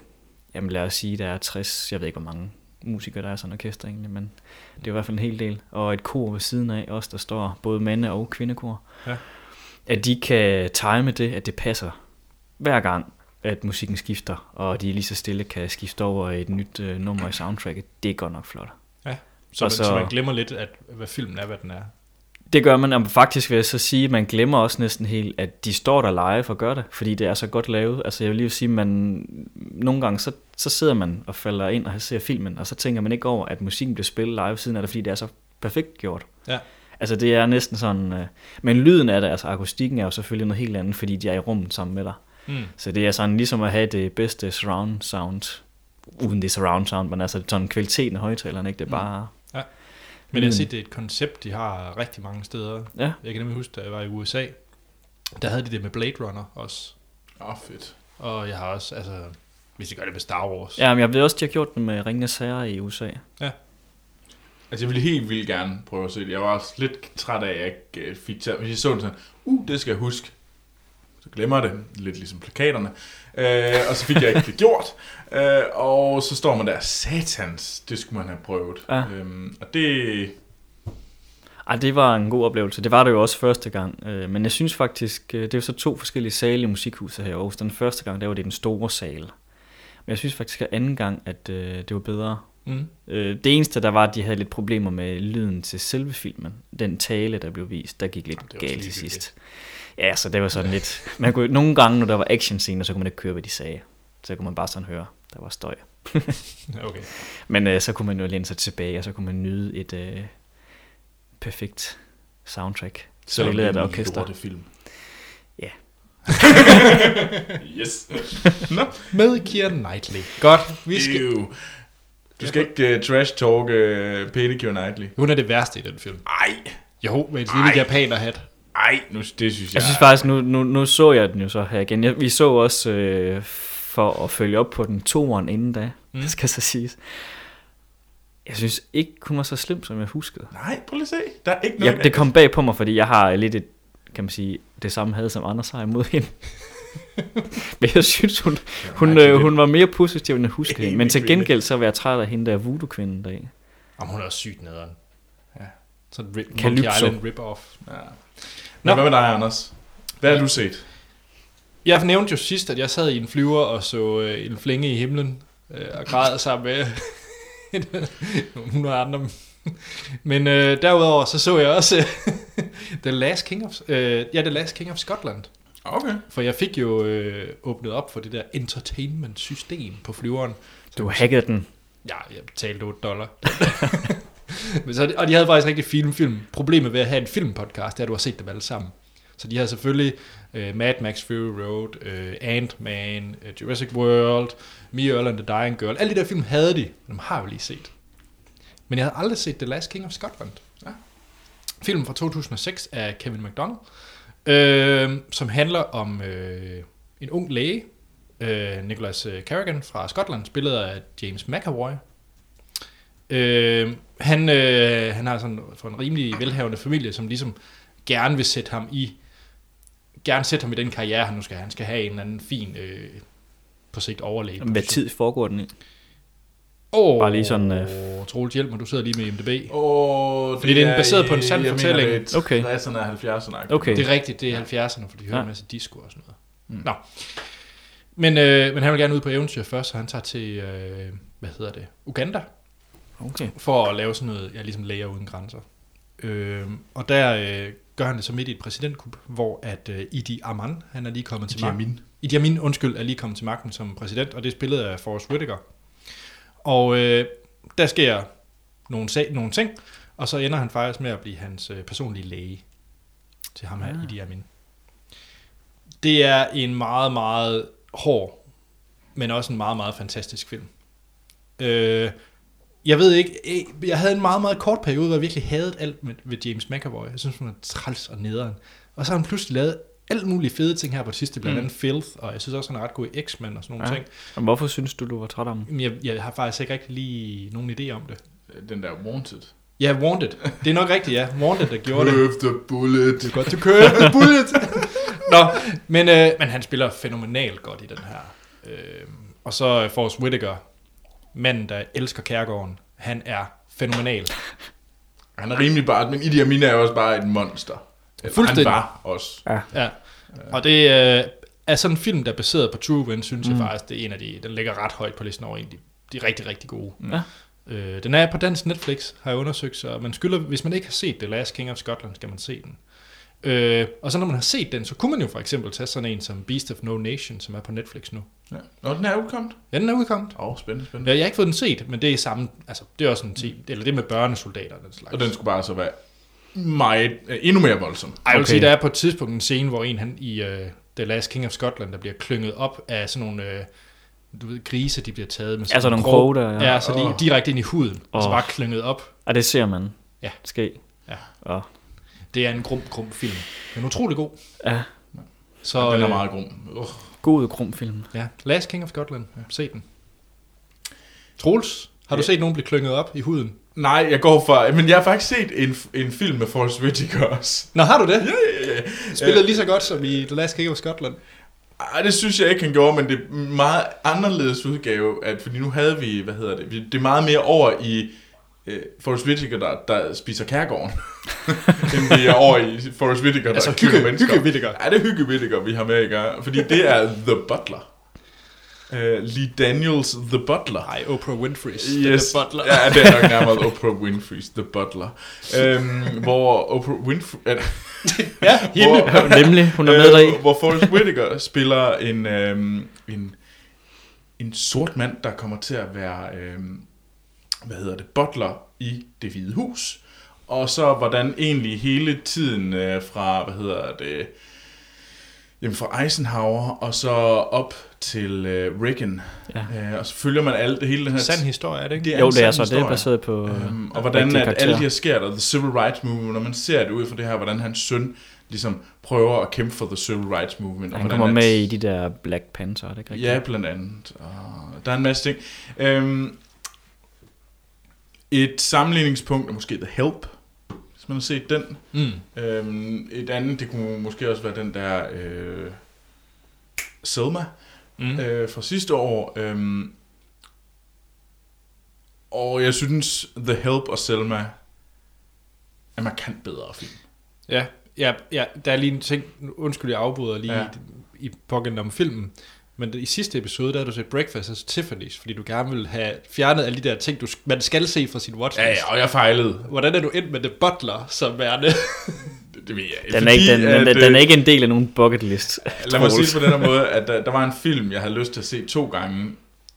jamen lad os sige, der er 60, jeg ved ikke hvor mange musikere der er sådan et orkester egentlig, men det er i hvert fald en hel del. Og et kor ved siden af også, der står både mande- og kvindekor. Ja. At de kan time det, at det passer hver gang, at musikken skifter, og de lige så stille kan skifte over i et nyt øh, nummer i soundtracket. Det er godt nok flot. Så, Og man, så- så man glemmer lidt, at, hvad filmen er, hvad den er. Det gør man, og faktisk vil jeg så sige, at man glemmer også næsten helt, at de står der live og gør det, fordi det er så godt lavet. Altså jeg vil lige sige, man nogle gange, så, så sidder man og falder ind og ser filmen, og så tænker man ikke over, at musikken bliver spillet live siden af det, fordi det er så perfekt gjort. Ja. Altså det er næsten sådan, øh, men lyden af det, altså akustikken er jo selvfølgelig noget helt andet, fordi de er i rummet sammen med dig. Mm. Så det er sådan ligesom at have det bedste surround sound, uden det surround sound, men altså sådan kvaliteten af højtalerne, ikke? Det er Mm. bare... Men jeg har Mm. set, det er et koncept, de har rigtig mange steder. Ja, Jeg kan nemlig huske, da jeg var i USA, der havde de det med Blade Runner også. Åh, oh, fedt. Og jeg har også, altså, hvis de gør det med Star Wars. ja men jeg ved også, de har gjort det med Ringenes Herre i USA. Altså, jeg ville helt vildt gerne prøve at se det. Jeg var også lidt træt af, at jeg ikke øh, fik taget. Hvis jeg så den sådan, uh, det skal jeg huske. Så glemmer jeg det, lidt ligesom plakaterne. Øh, og så fik jeg ikke det gjort. Øh, og så står man der, satans, det skulle man have prøvet. Ja. Øhm, og det, Ej, det var en god oplevelse. Det var det jo også første gang. Øh, Men jeg synes faktisk, øh, det er jo så to forskellige sale i musikhuset her i Aarhus. Den første gang, der var det den store sal. Men jeg synes faktisk, at anden gang, at øh, det var bedre. Mm. Øh, Det eneste, der var, at de havde lidt problemer med lyden til selve filmen. Den tale, der blev vist, der gik lidt Jamen, galt til sidst. Ja, så det var sådan lidt... Man kunne, nogle gange, når der var action scener, så kunne man ikke høre, hvad de sagde. Så kunne man bare sådan høre, der var støj. [laughs] Okay. Men øh, så kunne man jo læne sig tilbage, og så kunne man nyde et øh, perfekt soundtrack. af det et er en orkester. film. Ja. [laughs] yes. [laughs] Med Keira Knightley. Godt, vi skal... Ew. Du skal ikke uh, trash talk uh, Pedicure Nightly. Hun er det værste i den film. Ej, Jo, med et lille japanerhat. Ej, nu, det synes jeg... Jeg synes faktisk, nu, nu, nu så jeg den jo så her igen. Jeg, vi så også øh, for at følge op på den toeren inden da, Mm. mm. [laughs] skal så siges. Jeg synes ikke, hun var så slem, som jeg huskede. Nej, prøv lige at se. Der er ikke Ja, noget... det kom bag på mig, fordi jeg har lidt et, kan man sige, det samme had som Anders har imod hende. [laughs] Men jeg synes, hun, hun, øh, hun var mere positiv, end jeg husker hende. Men til gengæld så var jeg træt af hende der voodoo-kvinden dag. Jamen, hun er også sygt nederen. Ja. Sådan en rip, Calypso. Island rip-off. Ja. Nå. Men hvad med dig, Anders? Hvad har du set? Jeg nævnte jo sidst, at jeg sad i en flyver og så øh, en flænge i himlen øh, og græd sammen med [laughs] nogle hundrede andre. Men øh, derudover så så jeg også øh, [laughs] The Last King of, øh, ja, The Last King of Scotland. Okay. For jeg fik jo øh, åbnet op for det der entertainment-system på flyveren. Du hackede den. Ja, jeg betalte 8 dollar. [laughs] [laughs] Men så, og de havde faktisk rigtig fine film. Problemet ved at have en filmpodcast, er, at du har set dem alle sammen. Så de havde selvfølgelig uh, Mad Max Fury Road, uh, Ant-Man, uh, Jurassic World, Me, Earl and the Dying Girl. Alle de der film havde de, men dem har jeg jo lige set. Men jeg havde aldrig set The Last King of Scotland. Ja. Filmen fra 2006 af Kevin McDonald, øh, som handler om øh, en ung læge, øh, Nicholas øh, Carrigan fra Skotland, spillet af James McAvoy. Øh, han, øh, han har sådan for en rimelig velhavende familie, som ligesom gerne vil sætte ham i gerne sætte ham i den karriere, han nu skal have. Han skal have en eller anden fin, øh, på sigt overlæge. Hvad tid foregår den i? Oh, Bare lige sådan, øh, Troels, hjælp mig, du sidder lige med IMDb. Oh, Fordi den er baseret på en sand fortælling. Jeg Okay. mener, det er 60'erne og 70'erne. Okay. Det er rigtigt, det er 70'erne, for de hører Ja. en masse disco og sådan noget. Mm. Nå. Men, øh, men han vil gerne ud på eventyr først, så han tager til, øh, hvad hedder det, Uganda, Okay. for at lave sådan noget, ja, ligesom læger uden grænser. Øh, og der øh, gør han det så midt i et præsidentkup, hvor at øh, Idi Aman, han er lige kommet til magten. Idi Amin, undskyld, er lige kommet til magten som præsident, og det er spillet af Forrest Whitaker. Og øh, der sker nogle, sag, nogle ting, og så ender han faktisk med at blive hans øh, personlige læge til ham her, Ah. Idi Amin. Det er en meget, meget hård, men også en meget, meget fantastisk film. Øh, jeg ved ikke, øh, jeg havde en meget, meget kort periode, hvor jeg virkelig havde alt med, ved James McAvoy. Jeg synes, hun er træls og nederen. Og så har han pludselig lavet alt mulige fede ting her på det sidste, blandt Mm. andet Filth, og jeg synes også, han er ret god i X-Men og sådan nogle Ja. ting. Og hvorfor synes du, du var træt af ham? Men jeg, jeg har faktisk ikke rigtig lige nogen idé om det. Den der Wanted. Ja, Wanted. Det er nok rigtigt, ja. Wanted, der gjorde det. Curve the bullet. Det er godt, du kører med bullet. [laughs] Nå, men, øh, men han spiller fænomenalt godt i den her. Øh, og så Forrest Whitaker, manden, der elsker kærgården, han er fænomenal. Han er rimelig bare, men Idi Amin er også bare et monster. Fuldstændig. Han var også. Ja. Og det øh, er sådan en film, der er baseret på True Events, synes mm. Mm. jeg faktisk, det er en af de, den ligger ret højt på listen over en af de, de er rigtig, rigtig gode. Ja. Øh, den er på dansk Netflix, har jeg undersøgt, så man skylder, hvis man ikke har set The Last King of Scotland, skal man se den. Øh, og så når man har set den, så kunne man jo for eksempel tage sådan en som Beast of No Nation, som er på Netflix nu. Ja. Nå, den er udkommet. Ja, den er udkommet. Åh, oh, spændende, spændende. Ja, jeg har ikke fået den set, men det er samme, altså det er også en team, eller det med børnesoldater og den slags. Og den skulle bare så være meget, øh, endnu mere voldsom. Ej, jeg vil Okay. sige, der er på et tidspunkt en scene, hvor en han i uh, The Last King of Scotland, der bliver klynget op af sådan nogle, uh, du ved, grise, de bliver taget med Ja, sådan nogle krog. der, ja. Ja, så lige Åh. direkte ind i huden, og så bare klynget op. Og det ser man. Ja. Ske. Ja. Og, Det er en grum, grum film. Er utrolig god. ja. Så, den er øh, meget grum. Uh. God krumfilm. Ja, Last King of Scotland. Ja, se den. Troels, har du Ja. set nogen blive klynget op i huden? Nej, jeg går for... Men jeg har faktisk set en, en film med Forrest Whitaker også. Nå, har du det? Ja, ja, ja. Spillet lige så godt som i The Last King of Scotland. Ej, det synes jeg ikke, han gjorde, men det er meget anderledes udgave, at, fordi nu havde vi, hvad hedder det, det er meget mere over i øh, Forrest Whitaker, der, der spiser kærgården, [laughs] end vi er over i Forrest Whitaker, der Altså hygge, mennesker. hygge Whittaker. Ja, det er hygge Whittaker, vi har med i gang, fordi det er The Butler. Uh, Lee Daniels The Butler. Nej, Oprah Winfrey's Yes. The Butler. Ja, det er nok nærmere Oprah Winfrey's The Butler. Øhm, hvor Oprah Winfrey... Øh, [laughs] Ja, [laughs] hende. hvor, Nemlig, hun er med deri. øh, hvor Forrest Whitaker spiller en, øhm, en, en sort mand, der kommer til at være, øhm, hvad hedder det, butler i det hvide hus. Og så hvordan egentlig hele tiden øh, fra, hvad hedder det, jamen fra Eisenhower og så op til øh, Reagan. Ja. Øh, og så følger man alt det hele den her Sand historie, er det ikke? Det Jo, en det er så. Det er historie. baseret på... Øhm, og hvordan at alle de her sker der, The Civil Rights Movement, når man ser det ud fra det her, hvordan hans søn ligesom prøver at kæmpe for The Civil Rights Movement. og Han hvordan kommer at- med i de der Black Panther, er det ikke rigtigt? Ja, blandt andet. Og der er en masse ting. Øhm, Et sammenligningspunkt er måske The Help, hvis man har set den. Mm. Øhm, et andet, det kunne måske også være den der øh, Selma Mm. øh, fra sidste år. Øhm, og jeg synes, The Help og Selma er markant bedre film. Ja, ja, ja, der er lige en ting, undskyld jeg afbryder lige Ja. i, i pågældende om filmen, men i sidste episode, der har du set Breakfast at Tiffany's, fordi du gerne vil have fjernet alle de der ting, du, man skal se fra sin watchlist. Ja, ja, og jeg fejlede. Hvordan er du endt med The Butler som værende? Det, [laughs] det ved jeg. Den er, ikke, den, den, den, øh, den er ikke en del af nogen bucket list. [laughs] Lad mig sige det på den her måde, at der, der var en film, jeg havde lyst til at se to gange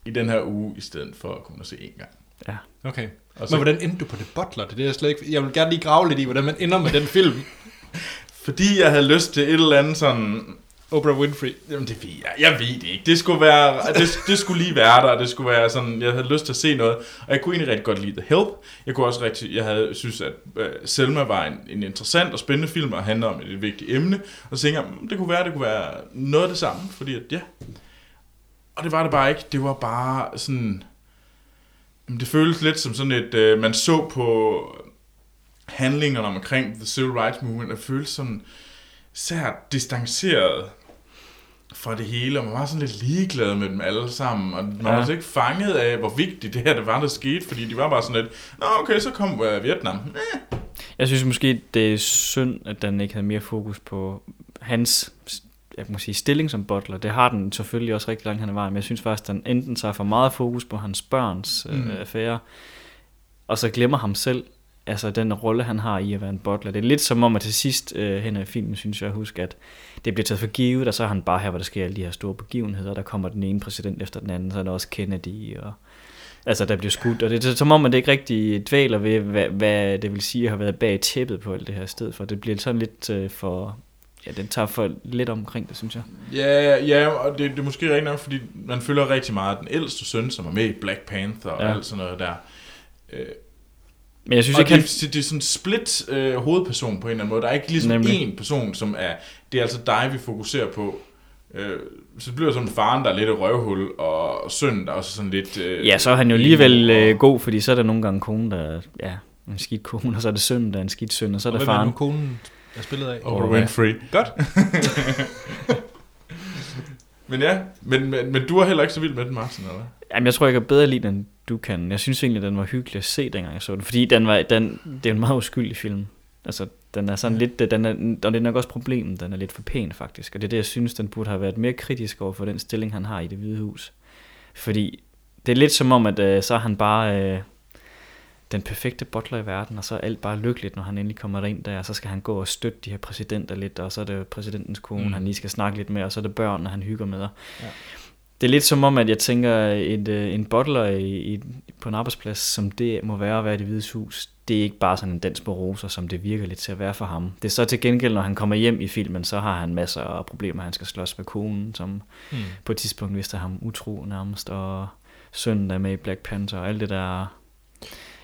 i den her uge, i stedet for at kunne se en gang. Ja. Okay. Og Men så, hvordan endte du på The Butler? Det er det, jeg slet ikke... Jeg vil gerne lige grave lidt i, hvordan man ender med den film. [laughs] fordi jeg havde lyst til et eller andet sådan... Oprah Winfrey. Jamen det ved jeg. Jeg ved det ikke. Det skulle, være, det, det skulle lige være der. Det skulle være sådan, jeg havde lyst til at se noget. Og jeg kunne egentlig rigtig godt lide The Help. Jeg kunne også rigtig, jeg havde synes, at uh, Selma var en, en interessant og spændende film, og handler om et, et vigtigt emne. Og så tænkte jeg, mm, det kunne være, det kunne være noget af det samme, fordi at, ja. Og det var det bare ikke. Det var bare sådan... Det føles lidt som sådan et, uh, man så på handlingerne omkring The Civil Rights Movement, og føles sådan sært distanceret fra det hele, og man var sådan lidt ligeglad med dem alle sammen, og man ja. Var så ikke fanget af, hvor vigtigt det her det var, der skete, fordi de var bare sådan lidt, nå okay, så kom uh, Vietnam. Eh. Jeg synes måske, det er synd, at den ikke havde mere fokus på hans jeg må sige, stilling som butler. Det har den selvfølgelig også rigtig langt hen ad vejen, men jeg synes faktisk, at den enten tager for meget fokus på hans børns mm. Mm. øh, affære, og så glemmer ham selv, altså den rolle, han har i at være en butler. Det er lidt som om, at til sidst øh, hen ad filmen, synes jeg at huske, at det bliver taget for givet, og så er han bare her, hvor der sker alle de her store begivenheder. Der kommer den ene præsident efter den anden, så er der også Kennedy, og altså der bliver skudt, og det er som om, man det ikke rigtig dvæler ved, hvad, hvad det vil sige at have været bag tæppet på alt det her sted, for det bliver sådan lidt øh, for, ja, den tager for lidt omkring det, synes jeg. Ja, ja, og det, det er måske rigtigt nok, fordi man følger rigtig meget den ældste søn, som er med i Black Panther og ja. alt sådan noget der. Øh, Men jeg synes og ikke, han, det, det, det er sådan en split øh, hovedperson på en eller anden måde. Der er ikke ligesom Nemlig. én person, som er... Det er altså dig, vi fokuserer på. Øh, så det bliver sådan faren, der er lidt et røvhul, og sønnen, der er også sådan lidt... Øh, ja, så er han jo alligevel og- øh, god, fordi så er der nogle gange kone, der er, ja, en skidt kone, og så er det sønnen, der er en skidt søn, og så er Og der hvem er faren. nu konen, der spillet af? Oprah Winfrey. Godt. [laughs] Men ja, men, men, men du er heller ikke så vild med den, Martin, eller? Jamen, jeg tror, jeg kan bedre lide den, du kan. Jeg synes egentlig, den var hyggelig at se, dengang jeg så den. Fordi den var, den, det er en meget uskyldig film. Altså, den er sådan lidt, den er, og det er nok også problemet, den er lidt for pæn faktisk. Og det er det, jeg synes, den burde have været mere kritisk over for den stilling, han har i det hvide hus. Fordi det er lidt som om, at øh, så er han bare øh, den perfekte butler i verden, og så er alt bare lykkeligt, når han endelig kommer ind der, og så skal han gå og støtte de her præsidenter lidt, og så er det præsidentens kone, Mm. mm. han lige skal snakke lidt med, og så er det børn, han hygger med. Ja. Det er lidt som om, at jeg tænker, et, øh, en butler i, i, på en arbejdsplads, som det må være at være i det hvide hus, det er ikke bare sådan en dans på roser, som det virker lidt til at være for ham. Det er så til gengæld, når han kommer hjem i filmen, så har han masser af problemer. Han skal slås med konen, som Hmm. på et tidspunkt vidste ham utro nærmest, og sønnen er med i Black Panther, og alt det der.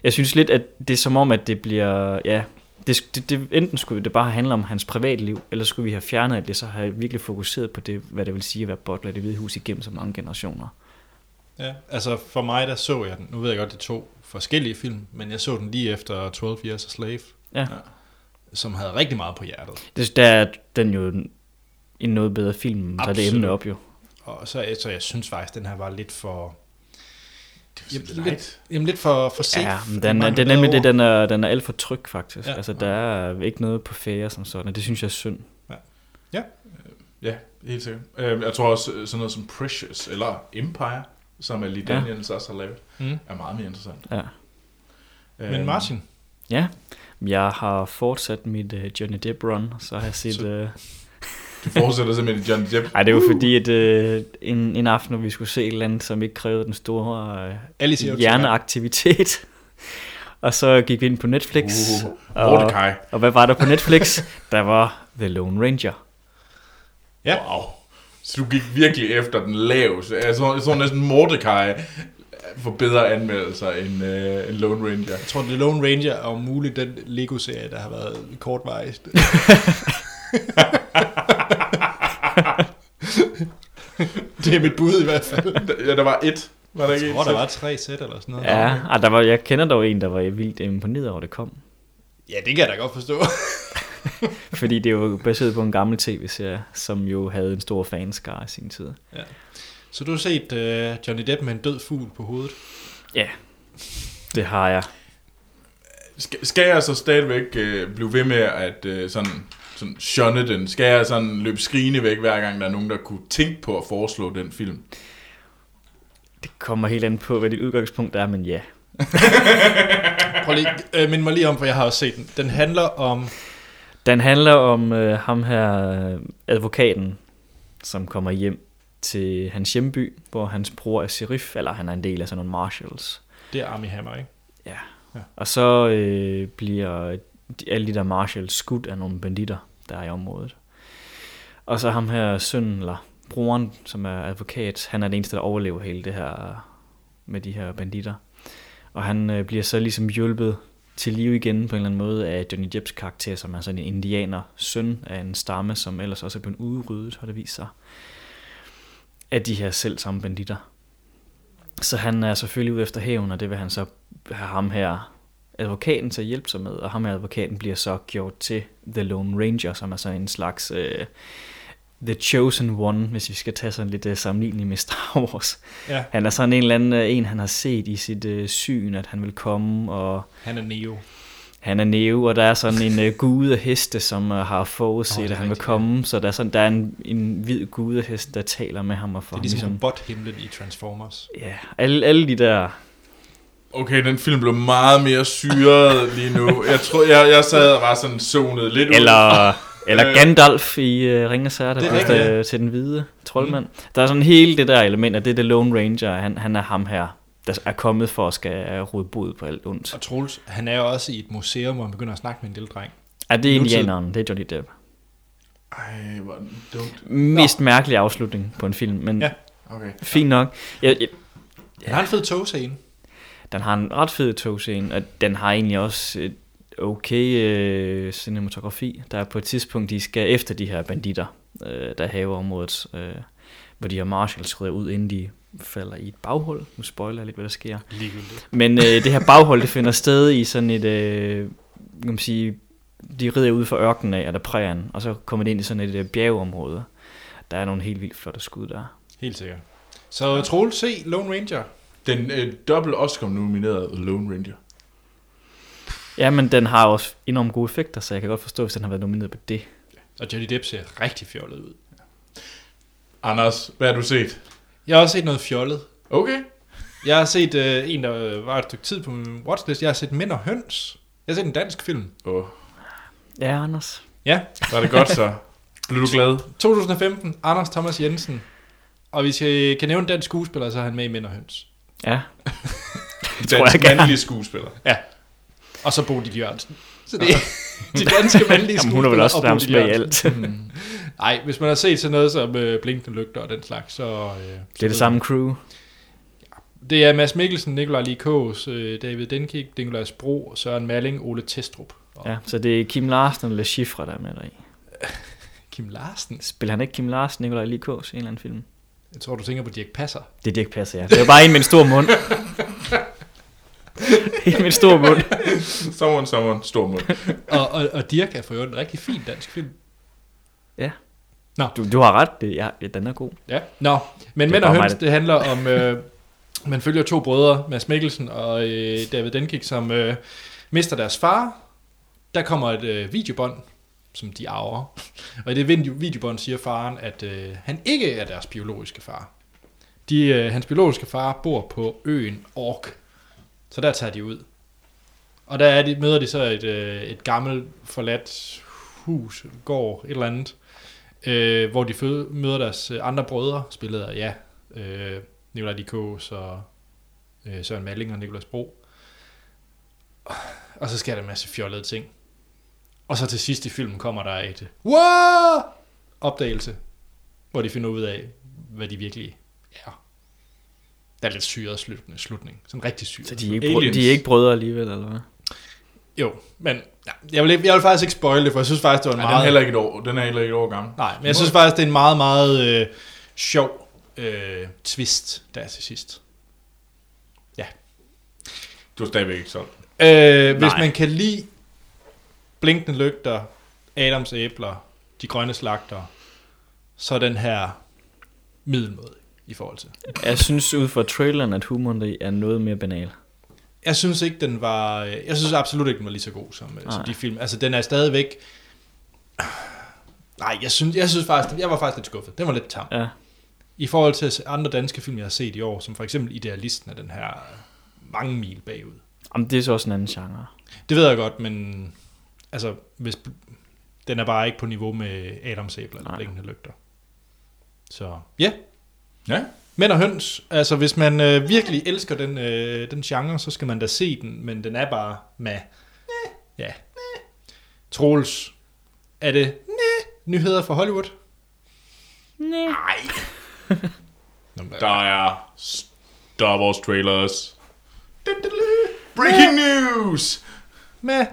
Jeg synes lidt, at det er som om, at det bliver, ja, det, det, det, enten skulle det bare handle om hans privatliv, eller skulle vi have fjernet alt det, så har jeg virkelig fokuseret på det, hvad det vil sige at være butler i det hvide hus igennem så mange generationer. Ja, altså for mig, der så jeg den. Nu ved jeg godt, det er to forskellige film, men jeg så den lige efter 12 Years a Slave, Ja. som havde rigtig meget på hjertet. Det, der er den jo en, en noget bedre film, der er det Absolut. emne op jo. Og så, så jeg synes faktisk, den her var lidt for... Det er Jamen, lidt, jamen, lidt for, for safe. Ja, men den, er, mange det er nemlig det, den er, den er alt for tryg faktisk. Ja. Ja. Altså, der er ikke noget på fære som sådan, og det synes jeg er synd. Ja, helt sikkert. Øh, jeg tror også, øh, sådan noget som Precious, eller Empire, som er Lee Ja. Daniels også har lavet, Mm. er meget mere interessant. Ja. Øh, Men Martin, Ja, jeg har fortsat mit uh, Johnny Depp run, så har jeg set... Så- Uh, Du fortsætter simpelthen i Johnny Depp. ej, det var fordi, at uh, en, en aften, hvor vi skulle se et eller andet, som ikke krævede den store uh, hjerneaktivitet. [laughs] og så gik vi ind på Netflix. Uh, og, Mordecai. og hvad var der på Netflix? [laughs] der var The Lone Ranger. Ja. Wow. Så du gik virkelig efter den laveste. Jeg tror, jeg tror næsten Mordecai får bedre anmeldelser end, øh, end Lone Ranger. jeg tror, The Lone Ranger er om muligt den Lego-serie, der har været kortvejst. [laughs] [laughs] det er mit bud i hvert fald. Ja, der var et. Var der ikke Jeg tror, der sæt? var tre sæt eller sådan noget. Ja, ah, der var, jeg kender dog en, der var vildt imponeret over, det kom. ja, det kan jeg da godt forstå. [laughs] Fordi det er jo baseret på en gammel tv-serie, som jo havde en stor fanskare i sin tid. Så du har set uh, Johnny Depp med en død fugl på hovedet? Ja, det har jeg. Skal, skal jeg så stadigvæk øh, blive ved med at øh, sådan, sådan shunne den? Skal jeg sådan løbe skrigende væk, hver gang der er nogen, der kunne tænke på at foreslå den film? Det kommer helt an på, hvad dit udgangspunkt er, men ja. [laughs] Prøv lige, øh, mind mig lige om, for jeg har også set den. Den handler om... Den handler om øh, ham her, øh, advokaten, som kommer hjem til hans hjemby, hvor hans bror er sheriff, eller han er en del af sådan nogle marshals. Det er Armie Hammer, ikke? Ja. Ja. Og så øh, bliver de, alle de der marshals skudt af nogle banditter, der er i området. Og så ham her søn, eller broren, som er advokat, han er den eneste, der overlever hele det her med de her banditter. Og han øh, bliver så ligesom hjulpet til liv igen på en eller anden måde af Johnny Depps karakter, som er sådan en indianer, søn af en stamme, som ellers også er blevet udryddet, har det vist sig, af de her selv samme banditter. Så han er selvfølgelig ude efter hævn, og det vil han så have ham her advokaten til at hjælpe sig med, og ham her advokaten bliver så gjort til The Lone Ranger, som er sådan en slags uh, The Chosen One, hvis vi skal tage sådan lidt uh, sammenligning med Star [laughs] Wars. Ja. Han er sådan en eller anden uh, en, han har set i sit uh, syn, at han vil komme, og Han er Neo. han er Neo, og der er sådan en uh, gude af heste, som uh, har forudset, oh, at han vil rigtigt, komme, så der er, sådan, der er en, en hvid gude af hest, der taler med ham og får Det er ligesom, ligesom... robothimlen i Transformers. Ja, alle, alle de der Okay, den film blev meget mere syret lige nu. Jeg tror, jeg, jeg sad og var sådan zonet lidt ud. Eller, [laughs] eller Øh. Gandalf i uh, Ringens Herre, der Det er det rigtigt, til, den hvide troldmand. Mm. Der er sådan hele det der element, at det er The Lone Ranger, han, han er ham her, der er kommet for at skal rode bod på alt ondt. Og Troels, han er jo også i et museum, hvor han begynder at snakke med en lille dreng. Er det Nutid. indianeren? Det er Johnny Depp. Ej, hvor er dumt. Mest mærkelig afslutning på en film, men Ja. ja. Okay. fint nok. Jeg, jeg, Han har en fed togscene. Den har en ret fed togscene, og den har egentlig også et okay øh, cinematografi. Der er på et tidspunkt, de skal efter de her banditter, øh, der haver området, øh, hvor de her marshals rydder ud, inden de falder i et baghul. Nu spoiler jeg lidt, hvad der sker. Ligegyldigt. Men øh, det her baghold, det finder sted i sådan et, øh, kan man sige, de rider ud fra ørkenen af, eller prærien, og så kommer det ind i sådan et øh, bjergeområde. Der er nogle helt vildt flotte skud der. Helt sikkert. Så Troels, se Lone Ranger. Den øh, dobbelt Oscar nominerede Lone Ranger. Ja, men den har også enormt gode effekter, så jeg kan godt forstå, hvis den har været nomineret på det. Og Johnny Depp ser rigtig fjollet ud. Anders, hvad har du set? Jeg har også set noget fjollet. Okay. Jeg har set øh, en, der var et stykke tid på min watchlist. Jeg har set Mænd og Høns. Jeg har set en dansk film. Oh, Ja, Anders. Ja, var det godt så? Blev du glad? 2015. Anders Thomas Jensen. Og hvis jeg kan nævne en dansk skuespiller, så er han med i Mænd og Høns. Ja. [laughs] Det tror jeg gerne. mandlige skuespiller. Og så Bodil Jørgensen. Så det er de danske mandlige Jamen, hun er vel også og nærmest med i alt. Nej, hvis man har set sådan noget som øh, Blinkende Lygter og den slags, så... Øh, Det er det samme crew. Det er Mads Mikkelsen, Nikolaj Likås, øh, David Denkik, Nikolaj Bro, Søren Malling, Ole Testrup og Ja, så det er Kim Larsen eller Schifre, der er med dig i. Kim Larsen. Spiller han ikke Kim Larsen, Nikolaj Likås i en eller anden film? Jeg tror, du tænker på Dirk Passer. Det er Dirk Passer, ja. Det er bare en med en stor mund. [laughs] en med en stor mund. Someone, someone, stor mund. og, og, og Dirk er for øvrigt en rigtig fin dansk film. Du, du har ret, det, ja, den er god. Ja. Nå, men Mænd og Høns, det handler om... Øh, man følger to brødre, Mads Mikkelsen og øh, David Denkik, som øh, mister deres far. Der kommer et øh, videobånd, som de arver. Og i det videobånd siger faren, at øh, han ikke er deres biologiske far. De, øh, hans biologiske far bor på øen Ork. Så der tager de ud. Og der er de, møder de så et, øh, et gammelt forladt hus, gård, et eller andet, øh, hvor de føde, møder deres øh, andre brødre, spillet af, ja, øh, Nikolaj Likås og øh, Søren Malling og Nikolas Bro. Og så sker der en masse fjollede ting. Og så til sidst i filmen kommer der et wow! opdagelse, hvor de finder ud af, hvad de virkelig er. Der er lidt syret slutning. slutning. Sådan rigtig syret. Så de er ikke, brød, Aliens. de er ikke brødre alligevel, eller hvad? Jo, men ja, jeg, vil, jeg vil faktisk ikke spoil det, for jeg synes faktisk, det var en Nej, den, er meget... heller ikke et år, den er heller ikke et år gammel. Nej, men jeg synes faktisk, det er en meget, meget øh, sjov øh, twist, der er til sidst. Du er stadigvæk ikke solgt. Øh, hvis Nej. man kan lide blinkende lygter, Adams æbler, de grønne slagter, så den her middelmåde i forhold til. Jeg synes ud fra traileren, at humoren deri er noget mere banal. Jeg synes ikke, den var... Jeg synes absolut ikke, den var lige så god som, øh, som de film. Altså, den er stadigvæk... [sighs] Nej, jeg synes, jeg synes faktisk, jeg var faktisk lidt skuffet. Den var lidt tam. Ja. I forhold til andre danske film, jeg har set i år, som for eksempel Idealisten af den her øh, mange mil bagud. Jamen, det er så også en anden genre. Det ved jeg godt, men altså, hvis, den er bare ikke på niveau med Adams æbler eller blinkende lygter. Så ja, Ja. Mænd og høns. Altså, hvis man øh, virkelig elsker den, øh, den genre, så skal man da se den, men den er bare med. Ja. Troels, er det nyheder fra Hollywood? Nej. Der er Star Wars trailers. Breaking news! med.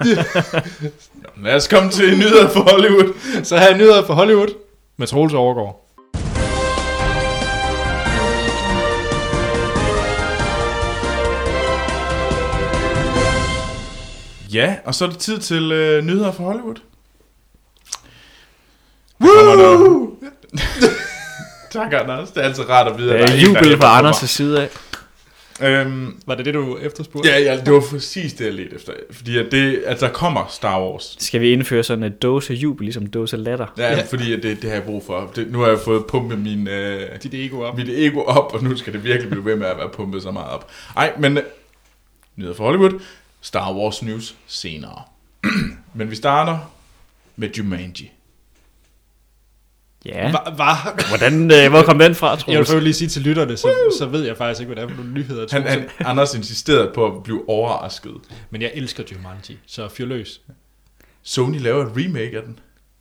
[laughs] Lad os komme til nyheder for Hollywood. Så har jeg nyheder fra Hollywood med Troels overgår. Ja, og så er det tid til øh, nyheder fra Hollywood. Woo! [laughs] tak, Anders. Det er altid rart at vide, at Der er jubel fra. Anders' side af. Øhm, Var det det, du efterspurgte? ja, ja, det var præcis det, jeg ledte efter. Fordi at, det, at der kommer Star Wars. Skal vi indføre sådan en dåse jubel, ligesom dose latter? Ja, Ja. ja. fordi at det, det har jeg brug for. Det, nu har jeg fået pumpet min, øh, Dit ego op. mit ego op, og nu skal det virkelig blive ved med at være pumpet så meget op. Ej, men øh, nyheder fra Hollywood. Star Wars news senere. [clears throat] men vi starter med Jumanji. Ja. Var, var, Hvordan, øh, hvor kom den fra, jeg vil Troels? lige sige til lytterne, så, så ved jeg faktisk ikke, hvad det er for nogle nyheder. Han, Troels. han, Anders insisterede på at blive overrasket. Men jeg elsker Jumanji, så fyr løs. Sony laver et remake af den.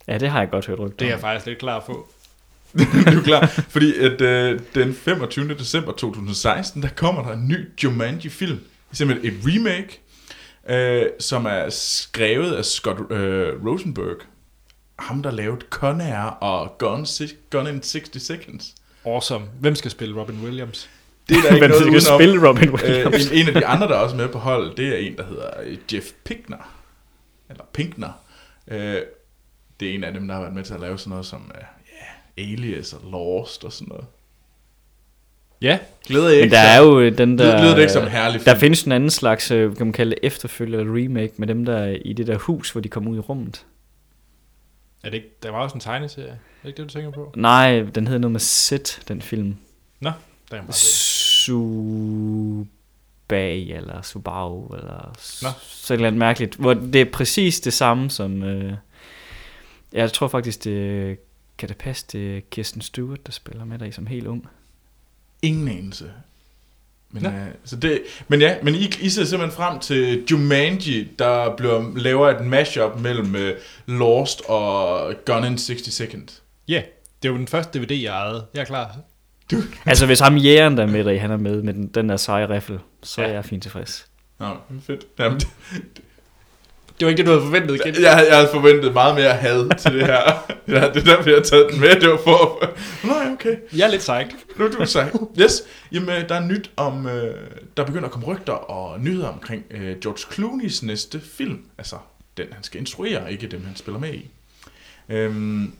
Ja, det har jeg godt hørt rygter Det er jeg faktisk lidt klar på. [laughs] du er klar? Fordi at, øh, den 25. december 2016, der kommer der en ny Jumanji-film. Simpelthen et remake, øh, som er skrevet af Scott øh, Rosenberg. Ham, der lavede Con Air og Gone, Si- Gone in 60 Seconds. Awesome. Hvem skal spille Robin Williams? Det er der [laughs] ikke Hvem noget skal spille Robin Williams? Øh, en, en af de andre, der er også med på holdet, det er en, der hedder Jeff Pinkner. Eller Pinkner. Øh, det er en af dem, der har været med til at lave sådan noget som øh, yeah, Alias og Lost og sådan noget. Ja, Glæder jeg Men ikke der så- er jo den der... Lyder det ikke som en herlig film? Der findes en anden slags, øh, kan man kalde det efterfølger eller remake, med dem der er i det der hus, hvor de kommer ud i rummet. Er det ikke, der var også en tegneserie. Er det ikke det, du tænker på? Nej, den hedder noget med Set, den film. Nå, der bare se. Subay eller Subaru eller Nå. så et eller andet mærkeligt. Hvor det er præcis det samme som... Øh, jeg tror faktisk, det kan det passe, det er Kirsten Stewart, der spiller med i som helt ung. Ingen anelse. Men, Nå. øh, så det, men ja, men I, I ser simpelthen frem til Jumanji, der bliver, laver et mashup mellem øh, Lost og Gone in 60 Seconds. Ja, yeah, det er jo den første DVD, jeg ejede. Jeg er klar. Altså hvis ham jægeren, der er med der i, han er med med den, den der seje riffel, så ja. er Ja. jeg fint tilfreds. Nå, fedt. Jamen, [laughs] det, Det var ikke det, du havde forventet igen. jeg, jeg havde forventet meget mere had til det her. ja, det er derfor, jeg har taget den med. Det var for... Nå, ja, okay. Jeg er lidt sejt. Nu er du sagt. Yes. Jamen, øh, der er nyt om... Øh, der begynder at komme rygter og nyheder omkring øh, George Clooney's næste film. Altså, den han skal instruere, ikke dem han spiller med i. Øhm,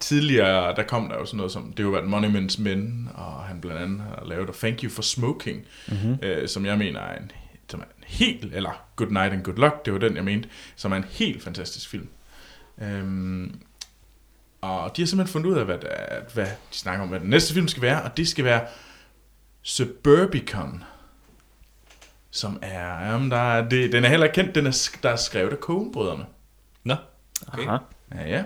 tidligere, der kom der jo sådan noget som, det har jo været Monuments Men, og han blandt andet har lavet Thank You for Smoking, Mm-hmm. øh, som jeg mener er en, som er en helt, eller Good Night and Good Luck, det var den, jeg mente, som er en helt fantastisk film. Øhm, og de har simpelthen fundet ud af, hvad, hvad de snakker om, hvad den næste film skal være, og det skal være Suburbicon, som er, jamen, der er det, den er heller kendt, den er, der er skrevet af Coen-brødrene. Nå, okay. Aha. Ja, ja.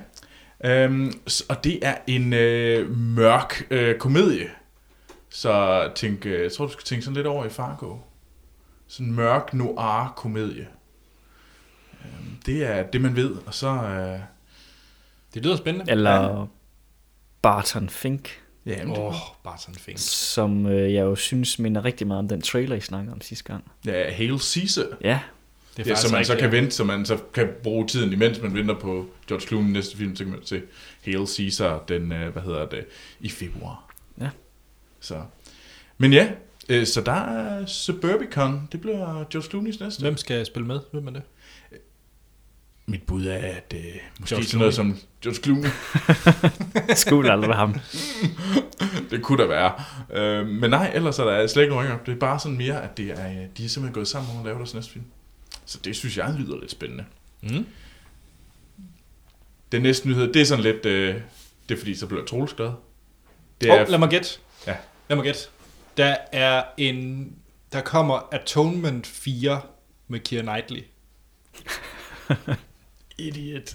Øhm, og det er en øh, mørk øh, komedie. Så tænk, øh, jeg tror, du skal tænke sådan lidt over i Fargo. Sådan en mørk noir-komedie. Øhm, det er det, man ved. Og så... Øh, Det lyder spændende. Eller Barton Fink, ja, Åh, oh. sådan fint. som øh, jeg jo synes minder rigtig meget om den trailer, I snakkede om sidste gang. ja, Hail Caesar. Ja, Det Ja, så man så kan ja. vente, så man så kan bruge tiden, imens man venter på George Clooney næste film, så kan man se Hail Caesar den, øh, hvad hedder det, i februar. Ja. Så. Men ja, Øh, så der er Suburbicon. Det bliver George Clooney's næste. Hvem skal spille med? Hvem er det? Mit bud er, at øh, måske George sådan noget som George Clooney. [laughs] Skulle aldrig ham. [laughs] det kunne der være. Øh, men nej, ellers er der slet ikke nogen. Det er bare sådan mere, at det er, øh, de er simpelthen gået sammen om at lave deres næste film. Så det synes jeg lyder lidt spændende. Mm. Den næste nyhed, det er sådan lidt... Øh, det er fordi, så bliver Troels glad. Det er. Oh, lad mig gætte. Ja. Lad mig gætte. Der er en... Der kommer Atonement 4 med Keira Knightley. [laughs] Idiot. [laughs]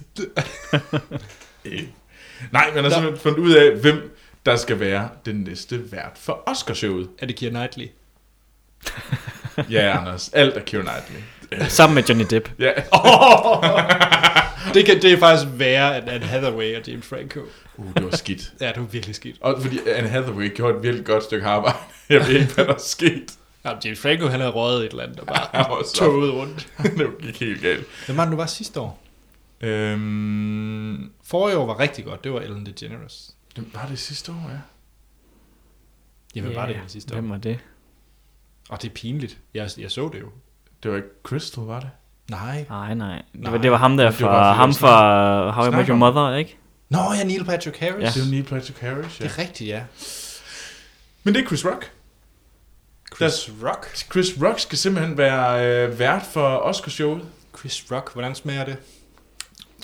Nej, man har simpelthen fundet ud af, hvem der skal være den næste vært for Oscarshowet. Er det Keira Knightley? [laughs] Ja, Anders. Alt er Keira Knightley. Sammen med Johnny Depp. Ja. Det, kan, det er faktisk værre end Anne Hathaway og James Franco. Uh, det var skidt. Ja, det var virkelig skidt. Og fordi Anne Hathaway gjorde et virkelig godt stykke arbejde. Jeg ved ikke, hvad der skete. Ja, James Franco, han havde røget et eller andet, og bare [laughs] var så... toget rundt. [laughs] det gik helt galt. Hvem var det, du var sidste år? Øhm, Forrige år var rigtig godt. Det var Ellen DeGeneres. det var det sidste år, ja. Jamen, yeah, var det egentlig sidste år? Hvem var det? Og det er pinligt. Jeg, jeg så det jo. Det var ikke Crystal, var det? Nej. Nej, nej. Det var, Nej, det var ham der var fra, fordi ham jeg fra How I Met Your Mother, ikke? Nå, ja, Neil Patrick Harris. Ja. Det var Neil Patrick Harris, ja. Det er rigtigt, ja. Men det er Chris Rock. Chris Rock. Chris Rock skal simpelthen være øh, vært for Oscarshowet, Chris Rock, hvordan smager det?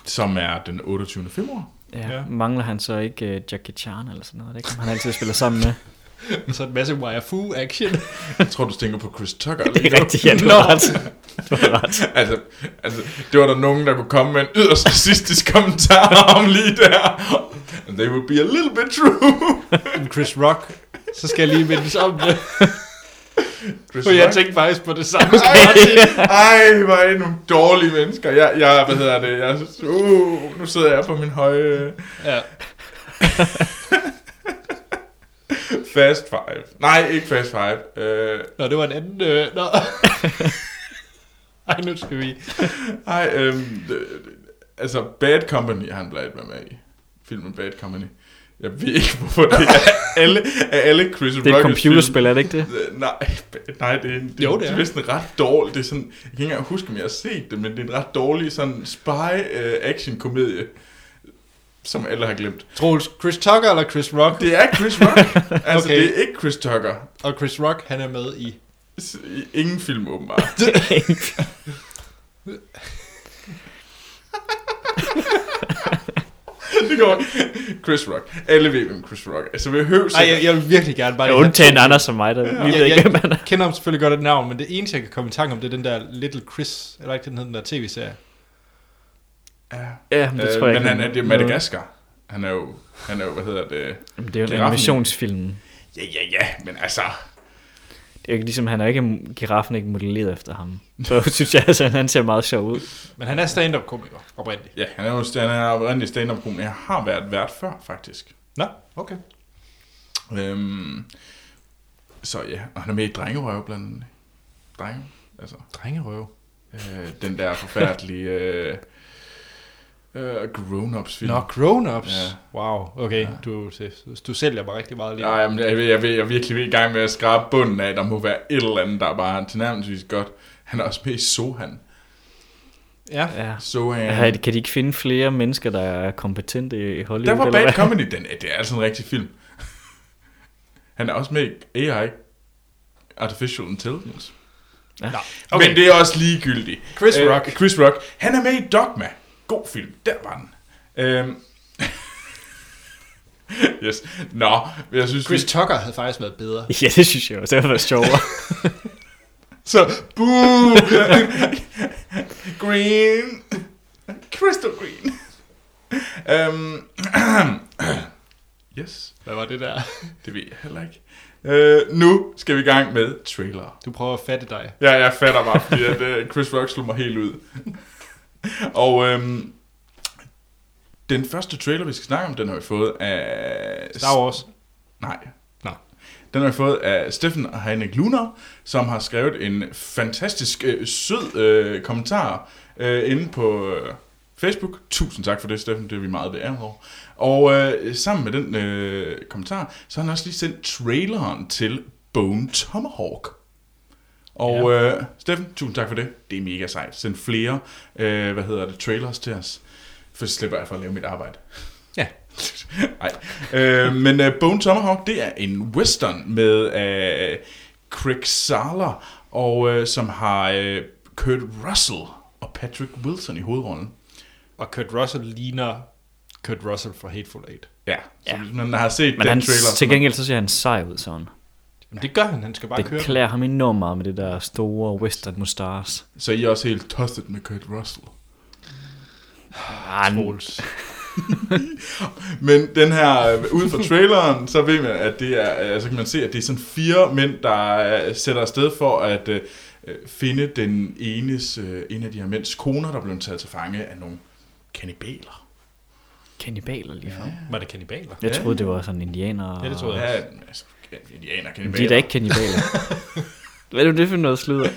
som er den 28. februar. Ja. Ja. Mangler han så ikke uh, Jackie Chan eller sådan noget? Det kan han altid spiller sammen med. [laughs] Med så en masse wire fu action. Jeg tror, du tænker på Chris Tucker. [laughs] Det lige er nu. rigtigt, ja, du Nå. har ret. Du har ret. [laughs] altså, altså, det var der nogen, der kunne komme med en yderst racistisk kommentar om lige der. And they would be a little bit true. Men Chris Rock, så skal jeg lige mindes om det. Chris For jeg tænkte faktisk på det samme. Ej, ej, hvor er I nogle dårlige mennesker. Jeg, jeg hvad hedder det, jeg, uh, nu sidder jeg på min høje ja. [laughs] fast five. Nej, ikke fast five. Uh, Nå, det var en anden... Øh, nå. Ej, nu skal vi... ej, øhm, altså Bad Company har han blandt med med i. Filmen Bad Company. Jeg ved ikke, hvorfor det er alle, er alle Chris Det er et computerspil, er det ikke det? Øh, Nej, nej, det er, en, det, Jo, det det er. er vist en ret dårlig, det er sådan, jeg kan ikke engang huske, om jeg har set det, men det er en ret dårlig sådan spy uh, action komedie, som alle har glemt. Troels, Chris Tucker eller Chris Rock? Det er Chris Rock, [laughs] altså Okay. det er ikke Chris Tucker. Og Chris Rock, han er med i... I Ingen film åbenbart. [laughs] [laughs] [laughs] det går Chris Rock. Alle ved, hvem Chris Rock er. Så vi høvs Ej, jeg, jeg vil virkelig gerne bare... Jeg undtagen Anders som mig, der vi ved ikke, hvem han er. jeg kender ham selvfølgelig godt et navn, men det eneste, jeg kan komme i tanke om, det er den der Little Chris, eller ikke den hedder den der tv-serie. Ja. Ja, men det Øh, tror jeg men ikke. han er, det er Madagaskar. Han er jo, han er jo, hvad hedder det? Jamen, Det er jo en animationsfilm. Ja, ja, ja, men altså... Det er ikke ligesom, han er ikke giraffen ikke modelleret efter ham. Så [laughs] synes jeg, altså, han ser meget sjov ud. Men han er stand-up-komiker, oprindeligt. Ja, han er jo han er oprindelig stand-up komiker. Jeg har været vært før, faktisk. Nå, okay. Øhm, så ja, og han er med i Drengerøv blandt andet. Drenge, altså. Drengerøv. Øh, den der forfærdelige øh, øh, grown-ups film. Nå, grown-ups. Ja. Wow, okay. Ja. Du, du sælger mig rigtig meget lige. Nej, men jeg, jeg, ved, jeg er virkelig i gang med at skrabe bunden af, der må være et eller andet, der er bare tilnærmelsesvis godt. Han er også med i Sohan. Ja. Ja. Sohan. Ja, kan de ikke finde flere mennesker, der er kompetente i Hollywood? Der var Bad? Comedy, den, det er altså en rigtig film. Han er også med i AI, Artificial Intelligence. Ja. Okay. Men det er også ligegyldigt. Chris Øh, Rock. Chris Rock. Han er med i Dogma. God film. Der var den. Øhm. [laughs] yes. Nå, jeg synes... Chris vi- Tucker havde faktisk været bedre. [laughs] Ja, det synes jeg også. Det var været sjovere. [laughs] Så, boo! green. Crystal green. Øhm. [clears throat] yes. Hvad var det der? Det ved jeg heller ikke. Øh, nu skal vi i gang med trailer. Du prøver at fatte dig. Ja, jeg fatter bare, fordi at, uh, Chris Rock slog mig helt ud. [laughs] Og øhm, den første trailer, vi skal snakke om, den har vi fået af... Star Wars. Nej. Nå. Den har vi fået af Steffen Heinek Lunar, som har skrevet en fantastisk øh, sød øh, kommentar øh, inde på øh, Facebook. Tusind tak for det, Steffen. Det er vi meget beæret over. Og øh, sammen med den øh, kommentar, så har han også lige sendt traileren til Bone Tomahawk. Og ja. øh, Steffen, tusind tak for det. Det er mega sejt. Send flere, øh, hvad hedder det, trailers til os. For så slipper jeg for at lave mit arbejde. Ja. [laughs] Nej. Øh, men øh, Bone Tomahawk, det er en western med øh, Craig Saller, og øh, som har øh, Kurt Russell og Patrick Wilson i hovedrollen. Og Kurt Russell ligner Kurt Russell fra Hateful Eight. Ja, så Ja. hvis man har set Men den han, trailer... til gengæld så ser han sej ud sådan. Men det gør han, han skal bare Det køre. klæder ham enormt meget med det der store western mustache. Så I er også helt tosset med Kurt Russell. Ah. [laughs] Men den her, øh, ud fra traileren, så ved man, at det er, altså kan man se, at det er sådan fire mænd, der øh, sætter afsted for at øh, finde den enes, øh, en af de her mænds koner, der blev taget til fange af nogle kannibaler. Kannibaler lige for. Var det kannibaler? Jeg Ja. troede, det var sådan indianer. Ja, det troede Ja, altså, indianer, Men kannibaler. de er da ikke kannibaler. [laughs] Hvad er det for noget sludder?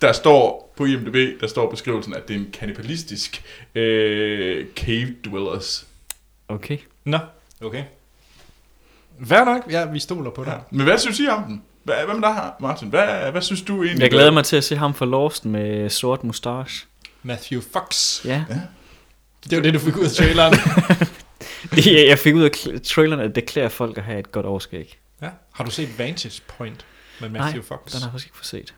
Der står på IMDb, der står beskrivelsen, at det er en kannibalistisk øh, cave dwellers. Okay. Nå, okay. Fair nok, ja, vi stoler på det. Ja. Men hvad synes I om den? Hvad, hvad med dig Martin? Hvad, hvad synes du egentlig? Jeg glæder mig til at se ham for Lost med sort mustache. Matthew Fox. Ja. Det var det, du fik ud af traileren. [laughs] [laughs] Jeg jeg fik ud af traileren, at det klæder folk at have et godt overskæg. ja. Har du set Vantage Point med Matthew Nej, Fox? Den har jeg faktisk ikke fået set.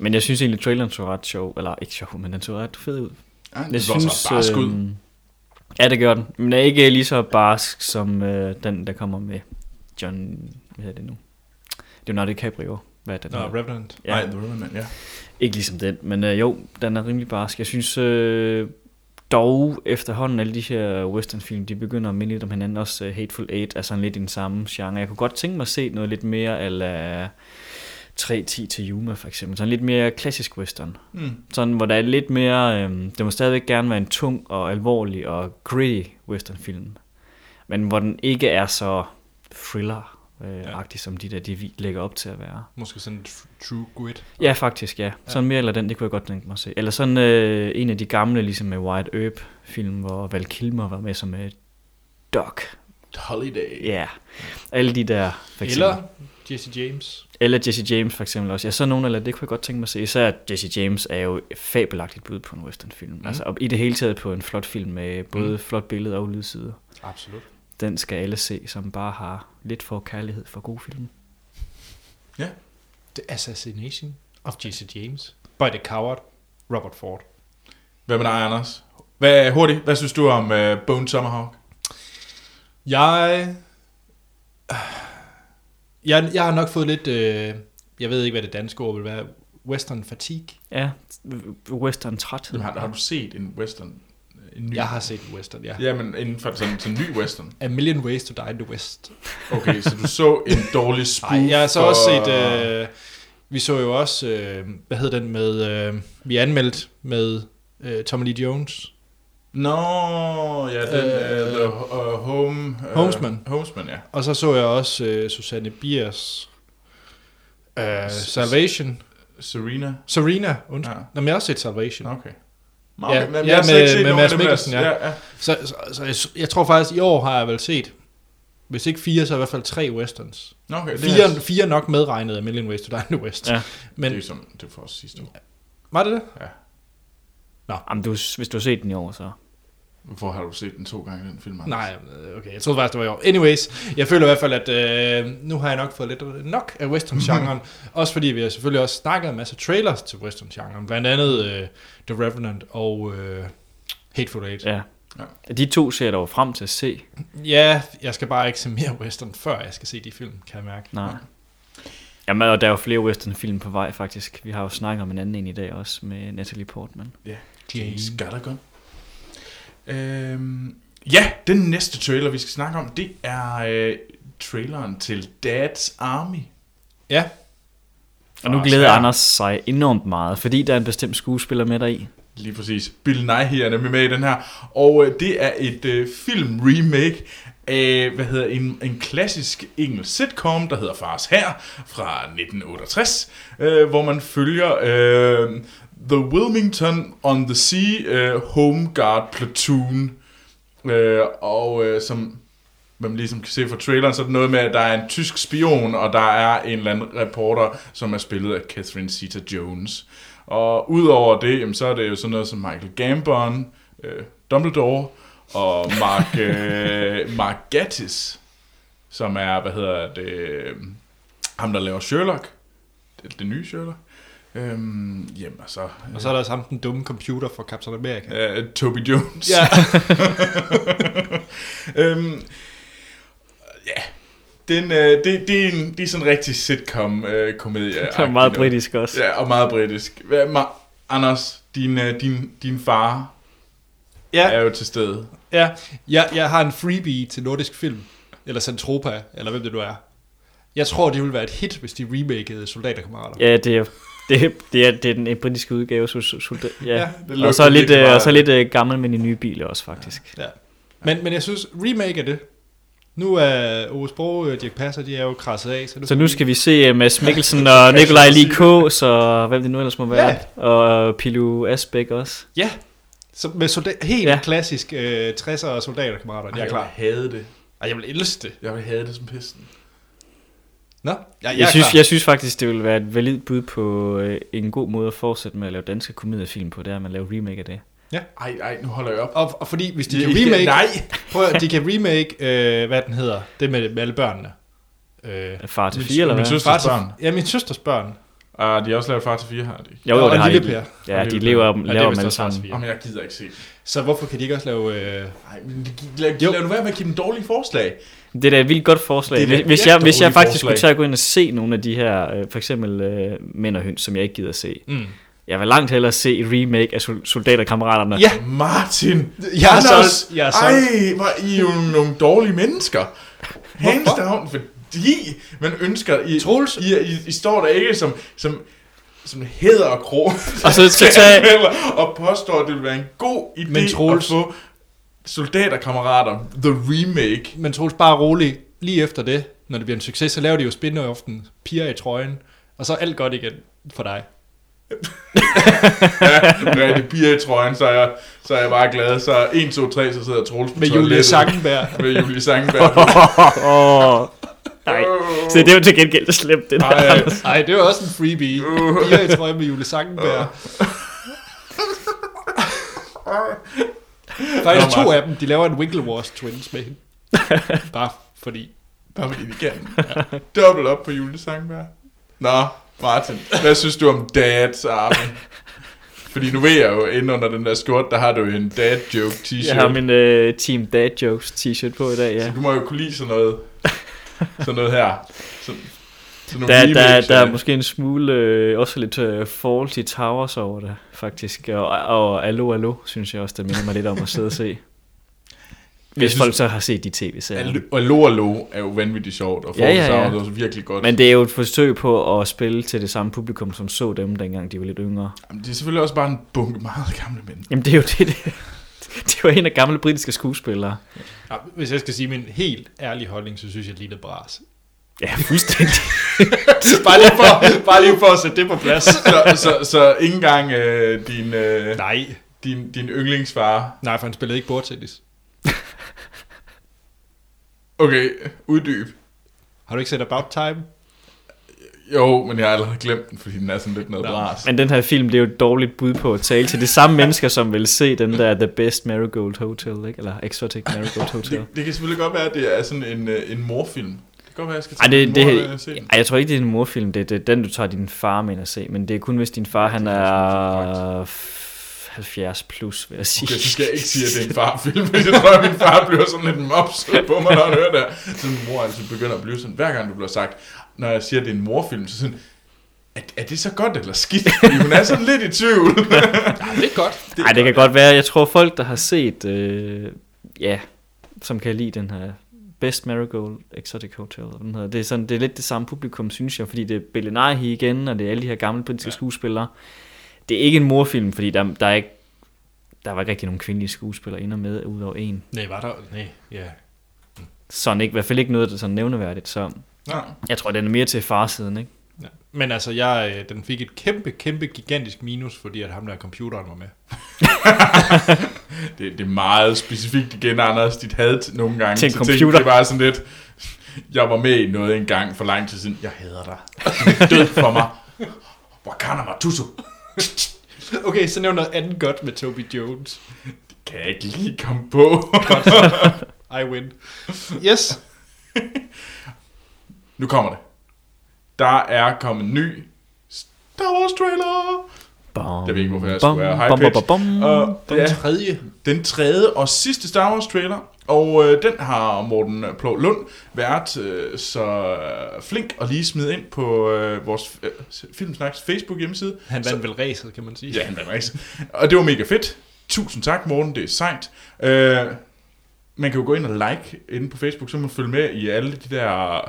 Men jeg synes egentlig, traileren så ret sjov. Eller ikke sjov, men den så ret fed ud. Ja, det Jeg synes, bare skud. øhm, Ja, det gør den. Men er ikke lige så barsk som øh, den, der kommer med John... Hvad hedder det nu? Leonardo DiCaprio. Hvad er det? Nå, den hedder? Revenant. Ja, Nej, The Revenant, ja. ikke ligesom den, men øh, jo, den er rimelig barsk. Jeg synes øh, dog efterhånden, alle de her westernfilm, de begynder at minde lidt om hinanden. Også uh, Hateful Eight er sådan lidt i den samme genre. Jeg kunne godt tænke mig at se noget lidt mere ala 3.10 til Yuma for eksempel. Sådan lidt mere klassisk western. Mm. Sådan, hvor der er lidt mere... Øh, det må stadigvæk gerne være en tung og alvorlig og gritty westernfilm. Men hvor den ikke er så thriller øh, Ja. som de der, de lægger op til at være. Måske sådan True Grit. Ja, faktisk, ja. Sådan mere eller den, det kunne jeg godt tænke mig at se. Eller sådan øh, en af de gamle, ligesom med White Earp film, hvor Val Kilmer var med som øh, Doc. Holiday. Ja, alle de der, for eksempel. Eller Jesse James. eller Jesse James for eksempel også. Ja, sådan nogle, eller det kunne jeg godt tænke mig at se. Især at Jesse James er jo et fabelagtigt bud på en westernfilm. Mm. Altså i det hele taget på en flot film med både Mm. flot billede og lydsider. Absolut. Den skal alle se, som bare har lidt for kærlighed for gode film. The Assassination of Jesse James. By the Coward. Robert Ford. Hvad med dig, Anders? Hvad, hurtigt, hvad synes du om uh, Bone Tomahawk? Jeg... Jeg, jeg har nok fået lidt... Øh, jeg ved ikke, hvad det danske ord vil være. Western fatigue. Ja, western træthed. Jamen, har, har du set en western? En ny? Jeg har set western, ja. Ja, men inden for sådan en ny western. A Million Ways to Die in the West. Okay, så du så en dårlig [laughs] spoof Nej, jeg har så for- også set... Øh, vi så jo også... Øh, hvad hed den med... Øh, vi anmeldt med øh, Tommy Lee Jones. Nå, ja, den Øh, uh, The uh, Home... Uh, Homesman. Homesman, ja. Og så så jeg også øh, Susanne Biers... Øh, Salvation. Serena. Serena, undskyld. Ja. Nå, men jeg har også set Salvation. Okay. Ja, men ja, slet med- ikke set med Mads Mikkelsen, ja. ja, ja. Så, så, så jeg, jeg tror faktisk, i år har jeg vel set, hvis ikke fire, så i hvert fald tre westerns. Nå, Okay, det Fire, er, fire nok medregnet af Million Ways to Die in the West. Ja. det Men er jo som, det var for os sidste år. var det det? Jamen, du, hvis du har set den i år, så... Hvorfor har du set den to gange, den film? Anders? Nej, øh, okay, jeg troede faktisk, det var i år. Anyways, jeg føler i hvert fald, at øh, nu har jeg nok fået lidt nok af western-genren. [laughs] også fordi vi har selvfølgelig også snakket en masse trailers til western-genren. Blandt andet øh, The Revenant og øh, Hateful Eight. Ja. Ja. ja. De to ser jeg dog frem til at se. Ja, jeg skal bare ikke se mere western, før jeg skal se de film, kan jeg mærke. Nej. Jamen, og der er jo flere westernfilm på vej, faktisk. Vi har jo snakket om en anden en i dag også, med Natalie Portman. Ja, Jane. James Gallagher. Øhm, ja, den næste trailer, vi skal snakke om, det er øh, traileren til Dad's Army. Ja, Og nu glæder. Anders sig enormt meget, fordi der er en bestemt skuespiller med deri. Lige præcis. Bill Nighy er nemlig med i den her. Og øh, det er et øh, film-remake af, hvad hedder en, en klassisk engelsk sitcom, der hedder Fars Her fra 1968, øh, hvor man følger øh, The Wilmington on the Sea øh, Home Guard Platoon, øh, og øh, som man ligesom kan se fra traileren, så er det noget med, at der er en tysk spion, og der er en eller anden reporter, som er spillet af Catherine Zeta-Jones. Og udover det, jamen, så er det jo sådan noget som Michael Gambon, øh, Dumbledore, og Mark, [laughs] øh, Mark Gatiss, som er, hvad hedder det, øh, ham der laver Sherlock, det, det nye Sherlock. Øhm, jamen, og så... Og så er der også ham den dumme computer fra Captain America. Øh, Toby Jones. Ja. [laughs] øhm, ja, den, øh, det, det, er en, det er sådan en rigtig sitcom-komedie. [laughs] Det er meget britisk også. Ja, og meget britisk. Hvad, Ma- Anders, din, øh, din, din far ja. er jo til stede. Ja, jeg, jeg har en freebie til nordisk film, eller Centropa, eller hvem det nu er. Jeg tror, det ville være et hit, hvis de remakede Soldaterkammerater. Ja, det er, det, er, det, er, det er den britiske udgave. Så, så, så, ja. Ja, det og så lidt, virkelig øh, og så lidt øh, gammel med de nye biler også, faktisk. Ja. Men, men jeg synes, remake af det. Nu er Ove Sprog og Dirk Passer, de er jo krasset af. Så nu, Så nu skal vi se uh, Mads Mikkelsen [laughs] og Nikolaj Likås og hvem det nu ellers må være. Ja. Og Pilu Asbæk også. Ja, så med soldat, helt Ja. ja. klassisk øh, 60'er soldaterkammerater, jeg er klar. Jeg vil have det. Ej, jeg vil elske det. Jeg vil have det som pesten. Nå, ja, jeg, Jeg er synes, klar. jeg synes faktisk, det vil være et validt bud på øh, en god måde at fortsætte med at lave danske komediefilm på, det er at man laver remake af det. Ej, ej, nu holder jeg op. Og, og fordi hvis de Ja, kan remake, Nej! prøv at, de kan remake, øh, hvad den hedder, det med, med alle børnene. Øh, Far til Min- fire, eller min hvad? søster- far til, børn. ja, min søsters børn. Ah, de har også lavet far til fire, har de. Jo, jo, og det har Lille de. Per. Ja, Og de lever, Ja, er laver dem vist alle sammen. Jamen, jeg gider ikke se. Så hvorfor kan de ikke også lave... Øh, Nej, men lad, Jo. lad nu være med at give dem dårlige forslag. Det er da et vildt godt forslag. Det er Hvis, jeg, hvis jeg faktisk forslag. skulle tage at gå ind og se nogle af de her, øh, for eksempel øh, Mænd og Høns, som jeg ikke gider at se. mm. Jeg vil langt hellere se et remake af Sol- Soldaterkammeraterne. Ja, Martin! jeg er Anders! solgt. Jeg er solgt. Ej, hvor I er jo nogle dårlige mennesker. Hands down, fordi man ønsker... I, Troels? I, I, I står der ikke som, som, som hæder og krog. Og så så [laughs] tage, og påstår, at det vil være en god idé Men Troels- at få soldaterkammerater, The Remake. Men Troels, bare rolig. Lige efter det, når det bliver en succes, så laver de jo spin-offen Piger i trøjen. Og så er alt godt igen for dig. [laughs] Ja, når jeg bliver i trøjen, så er, jeg, så er jeg bare glad. Så 1, 2, 3, så sidder Troels på Med Julie. Sangenberg. [laughs] Med Julie Sangenberg. [laughs] Åh, nej. Så det er jo til gengæld det slemt, det der. Ej, Nej, det var også en freebie. Piger i trøjen med Julie Sangenberg. Faktisk Nå, to af dem, de laver en Winklevoss Twins med hende. [laughs] Bare fordi. Bare fordi de kan. Dobbelt op på Julie Sangenberg. Nå, Martin, hvad synes du om Dads Army? Fordi nu ved jeg jo, inde under den der skjort, der har du en dad joke t-shirt. Jeg har min uh, Team Dad Jokes t-shirt på i dag, ja. Så du må jo kunne lide sådan noget, sådan noget her. Sådan, Der, der, der er det. måske en smule, øh, også lidt øh, Faulty Towers over det, faktisk. Og, og Allo Allo, synes jeg også, det minder mig lidt om at sidde og se. [laughs] Hvis synes- folk så har set de tv-serier. Allo- Og Lo og Lo er jo vanvittigt sjovt, og Ja, ja, Forza ja. er også virkelig godt. Men det er jo et forsøg på at spille til det samme publikum, som så dem, dengang de var lidt yngre. Jamen, det er selvfølgelig også bare en bunke meget gamle mænd. Jamen det er jo det, det, det var en af gamle britiske skuespillere. Ja, hvis jeg skal sige min helt ærlige holdning, så synes jeg, at Lille Bras. Ja, fuldstændig. [laughs] [laughs] bare, lige for, bare lige for at sætte det på plads. Så, så, så ikke engang øh, din, øh, Nej. din, din yndlingsfar. Nej, for han spillede ikke bordtennis. Okay, uddyb. Har du ikke set About Time? Jo, men jeg har allerede glemt den, fordi den er sådan lidt noget bras. Men den her film, det er jo et dårligt bud på at tale til de samme mennesker, som vil se den der The Best Marigold Hotel, ikke? Eller Exotic Marigold Hotel. Det, det kan selvfølgelig godt være, at det er sådan en, øh, en morfilm. Det godt være, jeg skal Ej, tage det, min mor det, og den. ej, jeg tror ikke, det er en morfilm. Det, det er den, du tager din far med at se. Men det er kun, hvis din far han det er er f- 70 plus, vil jeg sige. Okay, så skal jeg ikke sige, at det er en [laughs] farfilm, fordi jeg tror, at min far bliver sådan lidt mopset på mig, når han hører det. Så min mor altid begynder at blive sådan, hver gang du bliver sagt, når jeg siger, at det er en morfilm, så sådan, er, er det så godt eller skidt? Fordi hun er sådan lidt i tvivl. [laughs] Ja, det er godt. Det Ej, det kan godt være. Jeg tror, folk, der har set, øh, ja, som kan lide den her Best Marigold Exotic Hotel, eller den hedder. Det er, sådan, det er lidt det samme publikum, synes jeg, fordi det er Bill Nighy igen, og det er alle de her gamle britiske ja. skuespillere. Det er ikke en morfilm, fordi der, der er ikke der var ikke rigtig nogen kvindelige skuespillere inde og med, udover en. Nej, var der? Nej, ja. Sådan ikke, i hvert fald ikke noget, der er sådan nævneværdigt, så Nej. jeg tror, den er mere til farsiden, ikke? Men altså, jeg, øh, den fik et kæmpe, kæmpe, gigantisk minus, fordi at ham der computeren var med. [laughs] Det, det er meget specifikt igen, Anders, dit had til nogle gange Til en computer. Det var sådan lidt, jeg var med i noget engang for lang tid siden. Jeg hader dig. Du [laughs] er død for mig. Wakana Matusu. Okay, så nævn noget andet godt med Toby Jones. Kan jeg ikke lige komme på. [laughs] I win. Yes. nu kommer det. Der er kommet en ny Star Wars trailer. Bom, Jeg ved ikke, hvorfor jeg skulle være bom, high-pitched. bom, bom, bom. Og Den ja, tredje. den tredje og sidste Star Wars trailer, og øh, den har Morten Plå Lund været øh, så øh, flink at lige smide ind på øh, vores øh, Filmsnaks Facebook hjemmeside. Han Så- vandt vel racet, kan man sige. Ja, han vandt race. Og det var mega fedt. Tusind tak, Morten. Det er sejt. Øh, man kan jo gå ind og like inde på Facebook, så man følge med i alle de der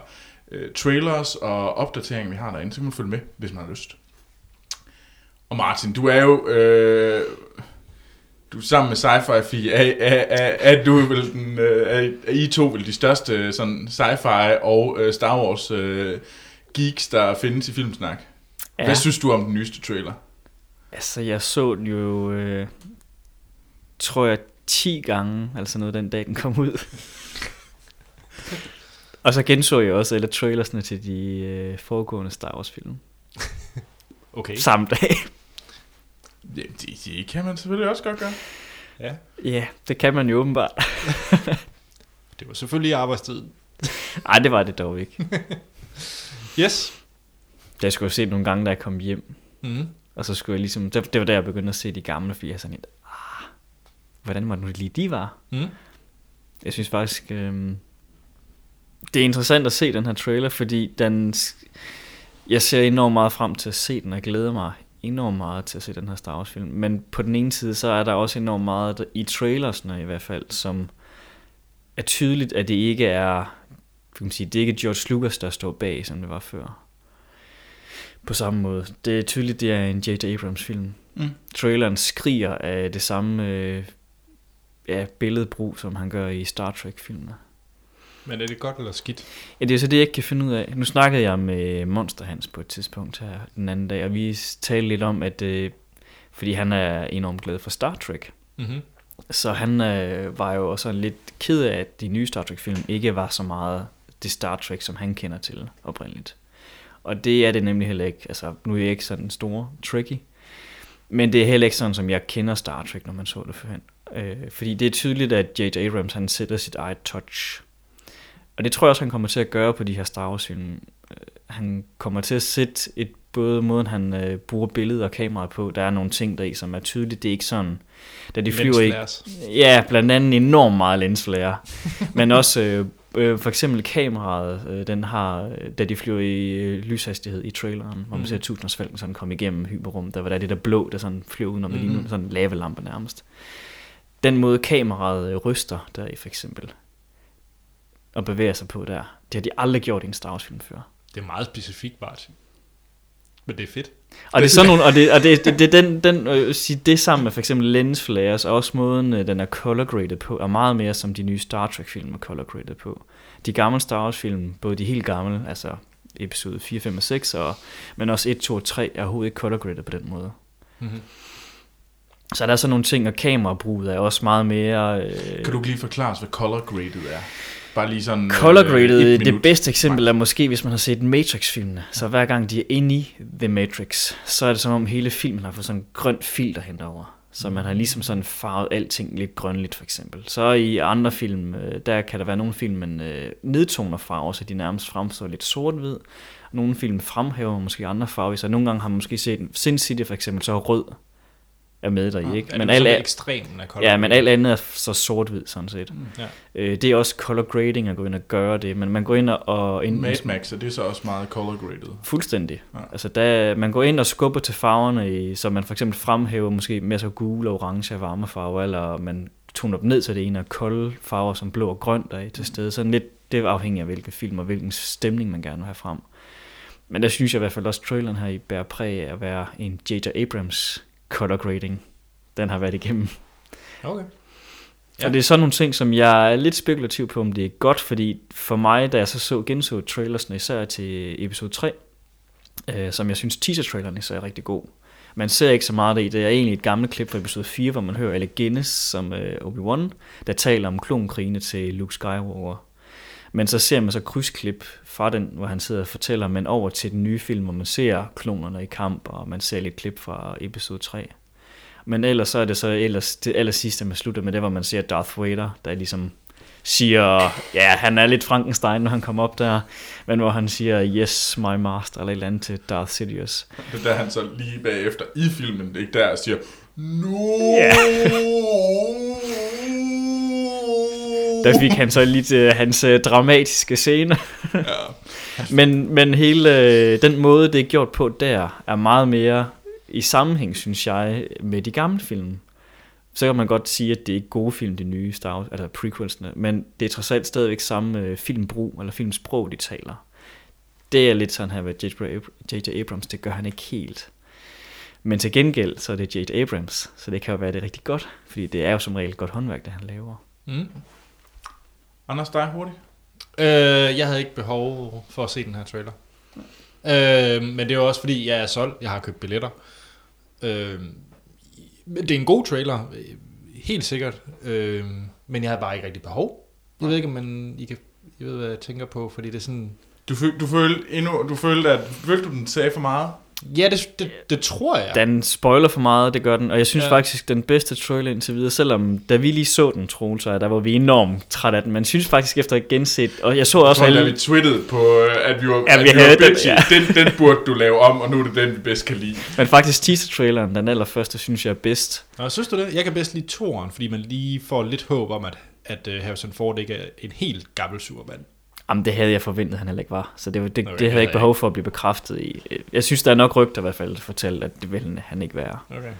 øh, trailers og opdateringer, vi har derinde. Så kan man følge med, hvis man har lyst. Og Martin, du er jo... Øh, du er sammen med Sci-Fi Fi, er, er, er, er du vel den, øh, er, er I to vel de største sådan sci-fi og øh, Star Wars øh, geeks, der findes i Filmsnak? Ja. Hvad synes du om den nyeste trailer? Altså, jeg så den jo, øh, tror jeg, 10 gange, altså noget den dag, den kom ud. [laughs] og så genså jeg også alle trailersne til de øh, foregående Star Wars film. [laughs] Okay. Samme dag. Ja, det, det kan man selvfølgelig også godt gøre. Ja. Ja, det kan man jo åbenbart. [laughs] Det var selvfølgelig arbejdstid. Nej, [laughs] det var det dog ikke. Yes. Jeg skulle jo se det nogle gange, da jeg kom hjem. Mm. Og så skulle jeg ligesom, det, det var der, jeg begyndte at se de gamle, fordi jeg sådan lidt, ah, hvordan var det nu lige de var? Mm. Jeg synes faktisk, øh, det er interessant at se den her trailer, fordi den, jeg ser enormt meget frem til at se den, og glæder mig enormt meget til at se den her Star Wars film. Men på den ene side, så er der også enormt meget i trailersne i hvert fald, som er tydeligt, at det ikke er, kan man sige, det er ikke George Lucas, der står bag, som det var før. På samme måde. Det er tydeligt, det er en J.J. Abrams film. Mm. Traileren skriger af det samme øh, ja, billedbrug, som han gør i Star Trek-filmene. Men er det godt eller skidt? Ja, det er så det, jeg ikke kan finde ud af. Nu snakkede jeg med Monster Hans på et tidspunkt her den anden dag, og vi talte lidt om, at øh, fordi han er enormt glad for Star Trek, Mm-hmm. så han øh, var jo også lidt ked af, at de nye Star Trek-film ikke var så meget det Star Trek, som han kender til oprindeligt. Og det er det nemlig heller ikke. Altså, nu er jeg ikke sådan stor Trekkie, men det er heller ikke sådan, som jeg kender Star Trek, når man så det førhen. Øh, fordi det er tydeligt, at J.J. Abrams han sætter sit eget touch. Og det tror jeg også, han kommer til at gøre på de her Star Wars-film. Øh, Han kommer til at sætte et, både måden, han øh, bruger billedet og kameraet på, der er nogle ting deri, som er tydeligt. Det er ikke sådan, da de flyver i... Lensflares. Ja, blandt andet enormt meget lensflare. [laughs] men også øh, øh, for eksempel kameraet, øh, den har, øh, da de flyver i øh, lyshastighed i traileren, hvor man Mhm. ser tusindersfalken sådan komme igennem hyperrum, der var der det der blå, der sådan flyver udenom, mm-hmm. Mhm. sådan en lavalampe nærmest. Den måde kameraet ryster der i for eksempel, og bevæger sig på der, det har de aldrig gjort i en Star Wars film før. Det er meget specifikt, Martin. Men det er fedt. Og det er sådan nogle, og det, og det, det, det den, den øh, sige det sammen med for eksempel lens flares, og også måden, øh, den er color graded på, er meget mere som de nye Star Trek film er color graded på. De gamle Star Wars film, både de helt gamle, altså episode 4, 5 og 6, og, men også 1, 2 og 3, er overhovedet ikke color graded på den måde. Mm-hmm. Så der er sådan nogle ting, og kamerabruget er også meget mere... Øh, Kan du lige forklare os, hvad color graded er? Bare lige sådan... Color øh, graded, et det bedste eksempel er måske, hvis man har set Matrix-filmene. Så hver gang de er inde i The Matrix, så er det som om hele filmen har fået sådan en grøn filter henover. Så man har ligesom sådan farvet alting lidt grønligt, for eksempel. Så i andre film, øh, der kan der være nogle film, man øh, nedtoner farver, så de nærmest fremstår lidt sort-hvid. Nogle film fremhæver måske andre farver, så nogle gange har man måske set Sin City for eksempel, så rød er med der i, ikke? Er Men alt, er, ekstremen af color ja, men alt andet er så sort-hvid, sådan set. Ja. Øh, det er også color grading at gå ind og gøre det, men man går ind og... og ind, Mad Max, og det er så også meget color graded. Fuldstændig. Ja. Ja. Altså der, man går ind og skubber til farverne, i, så man for eksempel fremhæver måske mere så gule og orange og varme farver, eller man toner dem ned, så det ene er kolde farver som blå og grøn, der er til stede. Sådan lidt, det er afhængigt af hvilke film og hvilken stemning man gerne vil have frem. Men der synes jeg i hvert fald også, traileren her i bærer præg af at være en J.J. Abrams color grading. Den har været igennem. Okay. Ja. Og det er sådan nogle ting, som jeg er lidt spekulativ på, om det er godt, fordi for mig, da jeg så så genså trailersne, især til episode 3, øh, som jeg synes teaser-traileren især er rigtig god. Man ser ikke så meget af det i. Det er egentlig et gammelt klip fra episode 4, hvor man hører Alec Guinness som øh, Obi-Wan, der taler om klonkrigene til Luke Skywalker. Men så ser man så krydsklip fra den, hvor han sidder og fortæller, men over til den nye film, hvor man ser klonerne i kamp, og man ser lidt klip fra episode 3. Men ellers så er det så ellers, det aller sidste, man slutter med det, hvor man ser Darth Vader, der ligesom siger, ja, han er lidt Frankenstein, når han kommer op der, men hvor han siger, yes, my master, eller et eller andet til Darth Sidious. Det er der, han så lige bagefter i filmen, det er ikke der, siger, no! Ja. [laughs] Der fik han så lidt uh, hans uh, dramatiske scene. ja. [laughs] men, men hele uh, den måde, det er gjort på der, er meget mere i sammenhæng, synes jeg, med de gamle film. Så kan man godt sige, at det er ikke gode film, de nye Star Wars, altså prequelsene, men det er trods alt stadigvæk samme uh, filmbrug, eller filmsprog, de taler. Det er lidt sådan her ved J.J. Abrams, det gør han ikke helt. Men til gengæld, så er det J.J. Abrams, så det kan jo være det rigtig godt, fordi det er jo som regel godt håndværk, det han laver. Mm. Anders, dig hurtigt. Øh, jeg havde ikke behov for at se den her trailer. Øh, men det er også fordi, jeg er solgt. Jeg har købt billetter. Øh, det er en god trailer. Helt sikkert. Øh, men jeg havde bare ikke rigtig behov. Jeg ved ikke, om man, I kan, jeg ved, hvad jeg tænker på, fordi det er sådan... Du, føl, du følte endnu, du følte, at følte du, den sagde for meget? Ja, det, det, det tror jeg. Den spoiler for meget, det gør den. Og jeg synes Ja. faktisk, den bedste trailer indtil videre, selvom da vi lige så den, Troels, der var vi enormt træt af den. Men synes faktisk efter at genset, og jeg så også Jeg tror, da alle... vi twittede på, øh, at vi var, Ja, at vi vi var havde den, bitchy. ja. Den, den burde du lave om, og nu er det den, vi bedst kan lide. Men faktisk teaser-traileren, den allerførste, synes jeg er bedst. Nå, synes du det? Jeg kan bedst lide toeren, fordi man lige får lidt håb om, at, at uh, Harrison Ford ikke er en helt gammel supermand. Jamen, det havde jeg forventet, han heller ikke var. Så det, det, Okay, det havde jeg ikke behov for at blive bekræftet i. Jeg synes, der er nok rygter i hvert fald, der fortæller, at det vil han ikke være. Okay.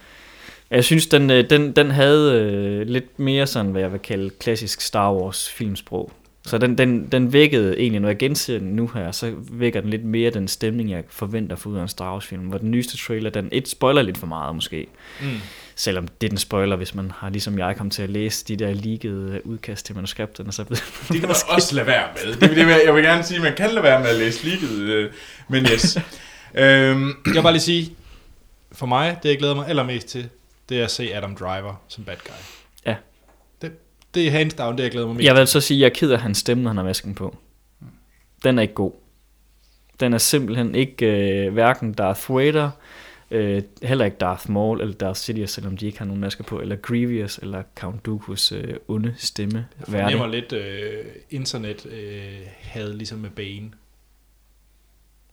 Jeg synes, den, øh, den, den havde øh, lidt mere sådan, hvad jeg vil kalde klassisk Star Wars filmsprog. Så den, den, den vækkede egentlig, når jeg genser den nu her, så vækker den lidt mere den stemning, jeg forventer for ud af en Star Wars film. Hvor den nyeste trailer, den et spoiler lidt for meget måske. Mm. Selvom det er den spoiler, hvis man har ligesom jeg kommet til at læse de der leakede udkast til manuskripterne, så Det kan man også lade være med. Det, det, vil- jeg vil gerne sige, at man kan lade være med at læse leaget, øh, men yes. øhm, Jeg vil bare lige sige, for mig, det jeg glæder mig allermest til, det er at se Adam Driver som bad guy. Ja. Det, det er hands down, det jeg glæder mig mest Jeg vil så sige, at jeg er ked af hans stemme, når han har masken på. Den er ikke god. Den er simpelthen ikke øh, hverken Darth Vader, øh, heller ikke Darth Maul eller Darth Sidious, selvom de ikke har nogen masker på, eller Grievous eller Count Dooku's øh, onde stemme. Jeg fornemmer lidt øh, internet øh, havde ligesom med Bane.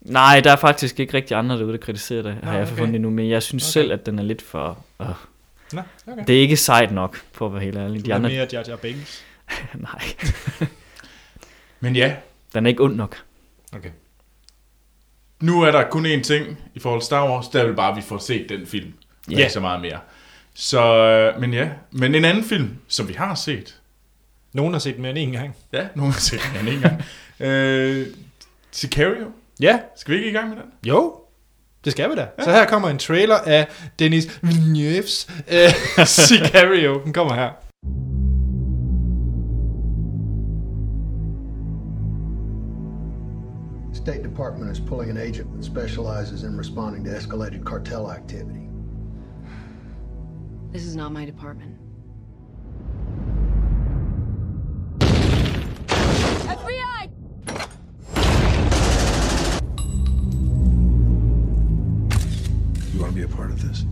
Nej, der er faktisk ikke rigtig andre derude, der kritiserer det, har Nå, jeg okay. fundet endnu, men jeg synes Okay. selv, at den er lidt for... Øh, Nå, okay. det er ikke sejt nok, for at være helt ærlig. Du er andre, mere Jar Jar Binks. [laughs] nej, men ja, den er ikke ond nok. Okay. Nu er der kun én ting i forhold til Star Wars, der vil bare, at vi får set den film. Ja. Ja. Ikke så meget mere. Så, øh, men ja, men en anden film, som vi har set. Nogen har set den mere end en gang. Ja, nogen har set den en gang. [laughs] øh, Sicario. Ja, Skal vi ikke i gang med den? jo. Det skal vi da. Så her kommer en trailer af Dennis Villeneuve's øh, [laughs] Sicario. Den kommer her. State Department is pulling an agent that specializes in responding to escalated cartel activity. This is not my department. FBI! You want to be a part of this?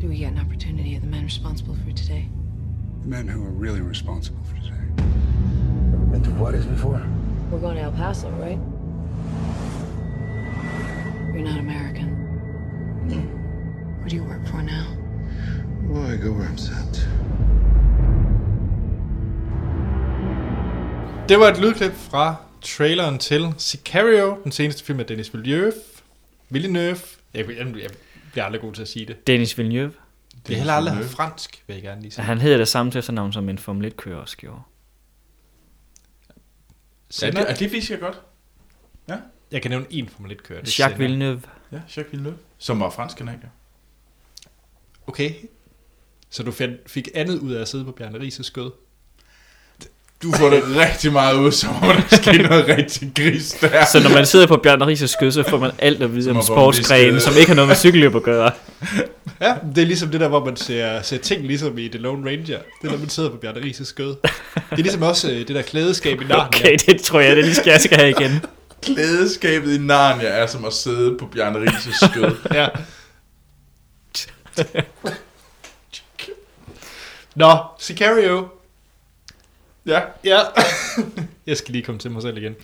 Do we get an opportunity of the men responsible for today? The men who are really responsible for today. Been to Juarez before? We're going to El Paso, right? You're not American. Who do you work for now? Well, I go where I'm sent. Det var et lydklip fra traileren til Sicario, den seneste film af Dennis Villeneuve. Villeneuve. Jeg, jeg, jeg bliver aldrig god til at sige det. Dennis Villeneuve, Det er heller aldrig haft fransk, vil jeg gerne lige sige. han hedder det samme til efternavn, som en Formel 1-kører også gjorde. Ja, det, er det vidste jeg godt. Jeg kan nævne en Formel 1-kører. det er Jacques Senna. Villeneuve. Ja, Jacques Villeneuve. Som var fransk kanadier. Okay. Så du fik, fik andet ud af at sidde på Bjarne Rises skød? Du får det rigtig meget ud, som om der sker noget rigtig gris der. Så når man sidder på Bjørn Rises skød, så får man alt at vide om at få en sportsgrene, liste. som ikke har noget med cykelløb at gøre. [laughs] Ja, det er ligesom det der, hvor man ser, ser ting ligesom i The Lone Ranger. Det er, når man sidder på Bjarne Rises skød. Det er ligesom også øh, det der klædeskab i Narnia. Okay, det tror jeg, det lige skal, jeg skal have igen. Klædeskabet i Narnia er som at sidde på Bjarne Rises skød. [laughs] Ja. Nå, Sicario. Ja. Ja. jeg skal lige komme til mig selv igen.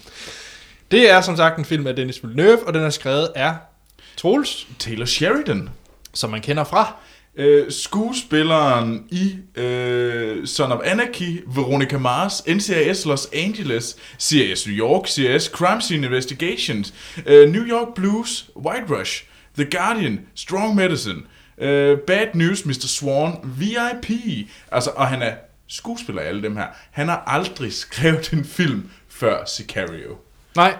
Det er som sagt en film af Dennis Villeneuve, og den er skrevet af Troels, Taylor Sheridan. som man kender fra. Øh, skuespilleren i øh, Son of Anarchy, Veronica Mars, NCIS Los Angeles, CIS New York, CIS Crime Scene Investigations, øh, New York Blues, White Rush, The Guardian, Strong Medicine, øh, Bad News, Mr. Swan, VIP. Altså, og han er skuespiller i alle dem her. Han har aldrig [laughs] skrevet en film før Sicario. Nej,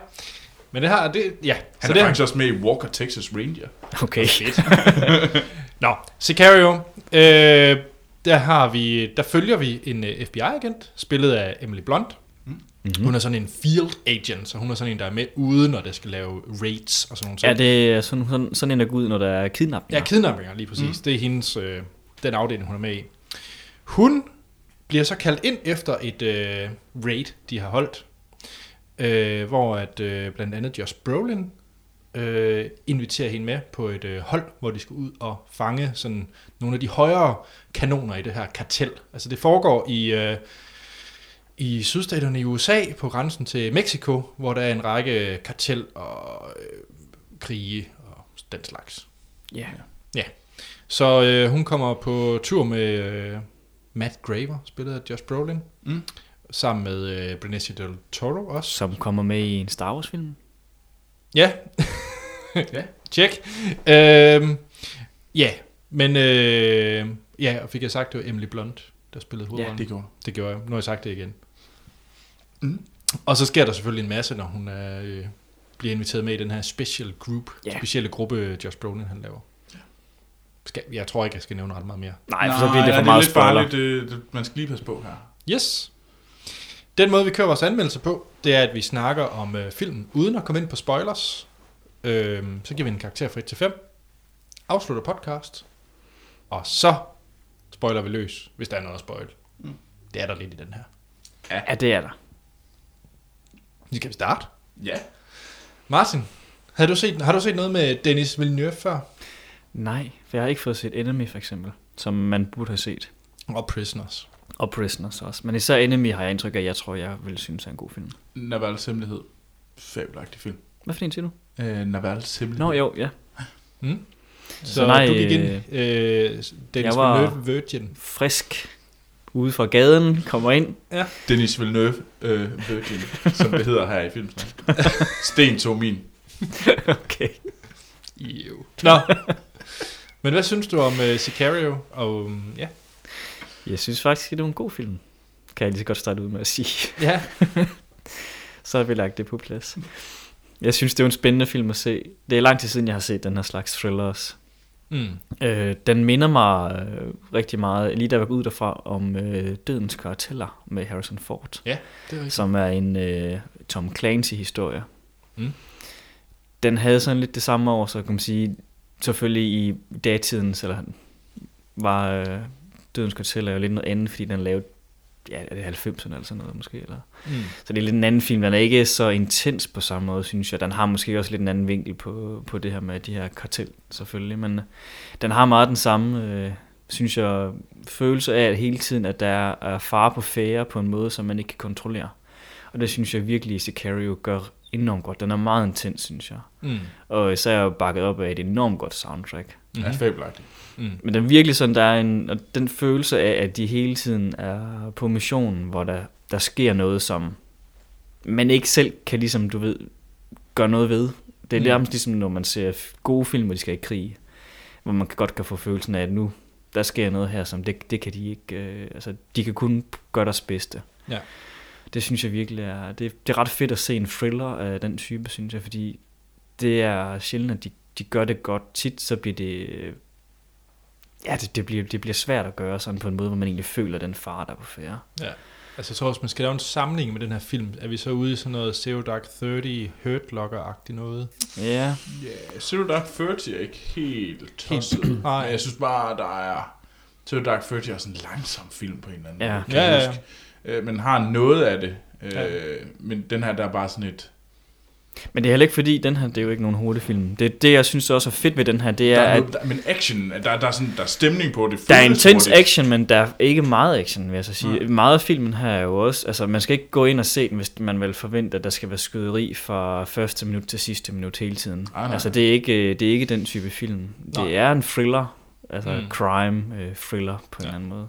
men det her, det, ja. Han så er det faktisk også med i Walker Texas Ranger. Okay. [laughs] Nå, Sicario. Øh, der, har vi, der følger vi en uh, FBI-agent, spillet af Emily Blunt. Mm-hmm. Hun er sådan en field agent, så hun er sådan en, der er med ude, når der skal lave raids og sådan nogle ting. Ja, det er sådan, sådan, sådan en, der går ud, når der er kidnapninger. Ja, kidnappinger lige præcis. Mm. Det er hendes, øh, den afdeling, hun er med i. Hun bliver så kaldt ind efter et øh, raid, de har holdt, øh, hvor at øh, blandt andet Josh Brolin øh, inviterer hende med på et øh, hold, hvor de skal ud og fange sådan nogle af de højere kanoner i det her kartel. Altså det foregår i, øh, i sydstaterne i USA på grænsen til Mexico, hvor der er en række kartel og øh, krige og den slags. Ja. Ja. Så øh, hun kommer på tur med øh, Matt Graver, spillet af Josh Brolin, Mm. sammen med øh, Benicio del Toro også. Som kommer med i en Star Wars film. Ja. ja. [laughs] Tjek. Øhm, ja, men øh, ja, og fik jeg sagt, det var Emily Blunt, der spillede hovedrollen. Det gjorde det gjorde jeg. Nu har jeg sagt det igen. Mm. Og så sker der selvfølgelig en masse, når hun er, øh, bliver inviteret med i den her special group, Ja. specielle gruppe, Josh Brolin han laver. Skal, jeg tror ikke, jeg skal nævne ret meget mere. Nej, for så bliver det ja, for meget lidt spoiler. farligt. Det, det, man skal lige passe på her. Yes. Den måde, vi kører vores anmeldelse på, det er, at vi snakker om øh, filmen uden at komme ind på spoilers. Øhm, så giver vi en karakter fra 1 til 5. Afslutter podcast. Og så spoiler vi løs, hvis der er noget at spoil. Mm. Det er der lidt i den her. Ja, det er der. Så skal vi starte. Ja. Martin, har du set, har du set noget med Dennis Villeneuve før? Nej, for jeg har ikke fået set Enemy for eksempel, som man burde have set. Og Prisoners. Og Prisoners også. Men især Enemy har jeg indtryk af, at jeg tror, jeg vil synes er en god film. Navals hemmelighed. Fabelagtig film. Hvad for en siger du? Øh, Navals hemmelighed. Nå jo, ja. Mm? Så, Så nej, du gik ind, øh, øh, Dennis jeg var- Virgin. Frisk ude fra gaden, kommer ind. Dennis Villeneuve, øh, Virgin, som det hedder her i filmsnak. [laughs] Sten tog min. [laughs] okay. Jo. Nå. Men hvad synes du om uh, Sicario? Og um, ja. Jeg synes faktisk, det er en god film. Kan jeg lige så godt starte ud med at sige. Ja. [laughs] Så har vi lagt det på plads. Jeg synes, det er en spændende film at se. Det er lang tid siden, jeg har set den her slags thrillers. Mm. Øh, den minder mig øh, rigtig meget, lige da jeg var ud derfra, om øh, Dødens Karteller med Harrison Ford, Ja, det er rigtigt. som er en øh, Tom Clancy-historie. Mm. Den havde sådan lidt det samme over, så kan man sige, selvfølgelig i datidens, eller var øh, Dødens Karteller jo lidt noget andet, fordi den lavede, ja, er det 90'erne eller sådan noget måske, eller? Mm. Så det er lidt en anden film. Den er ikke så intens på samme måde, synes jeg. Den har måske også lidt en anden vinkel på, på det her med de her kartel, selvfølgelig. Men øh, den har meget den samme, øh, synes jeg, følelse af at hele tiden, at der er, er fare på færre på en måde, som man ikke kan kontrollere. Og det synes jeg virkelig, Sicario gør enormt godt. Den er meget intens, synes jeg. Mm. Og især er jeg bakket op af et enormt godt soundtrack. Mm. Ja, fabelagtig. Mm. Men den er virkelig sådan, der er en, og den følelse af, at de hele tiden er på mission, hvor der, der sker noget, som man ikke selv kan ligesom, du ved, gøre noget ved. Det er Mm. nærmest ligesom, når man ser gode film, hvor de skal i krig, hvor man godt kan få følelsen af, at nu, der sker noget her, som det, det kan de ikke, øh, altså de kan kun gøre deres bedste. Ja. Det synes jeg virkelig er, det, det er ret fedt at se en thriller af den type, synes jeg, fordi det er sjældent, at de, de gør det godt. Tit så bliver det, ja, det, det, bliver, det bliver svært at gøre sådan på en måde, hvor man egentlig føler den far, der er på færre. Ja. Altså, jeg tror, hvis man skal lave en samling med den her film, er vi så ude i sådan noget Zero Dark 30, Hurt Locker-agtigt noget? Ja, Ja, Zero Dark 30 er ikke helt tosset. [clears throat] Nej. Jeg synes bare, der er... Zero Dark 30 er sådan en langsom film på en eller anden Ja. måde, kan jeg Ja, ja, ja. Øh, Men har noget af det. Øh, Ja. Men den her, der er bare sådan et... men det er heller ikke fordi, den her, det er jo ikke nogen hurtigfilm. Det, det jeg synes også er fedt ved den her, det Der er, er at der, men action, der, der, er sådan, der er stemning på det. der er intens action, men der er ikke meget action, vil jeg så sige. Nej. Meget af filmen her er jo også, altså man skal ikke gå ind og se den, hvis man vil forvente, at der skal være skyderi fra første minut til sidste minut hele tiden. Nej, nej. Altså det er ikke, det er ikke den type film. Nej. Det er en thriller, altså Mm. crime øh, thriller på en Ja. eller anden måde.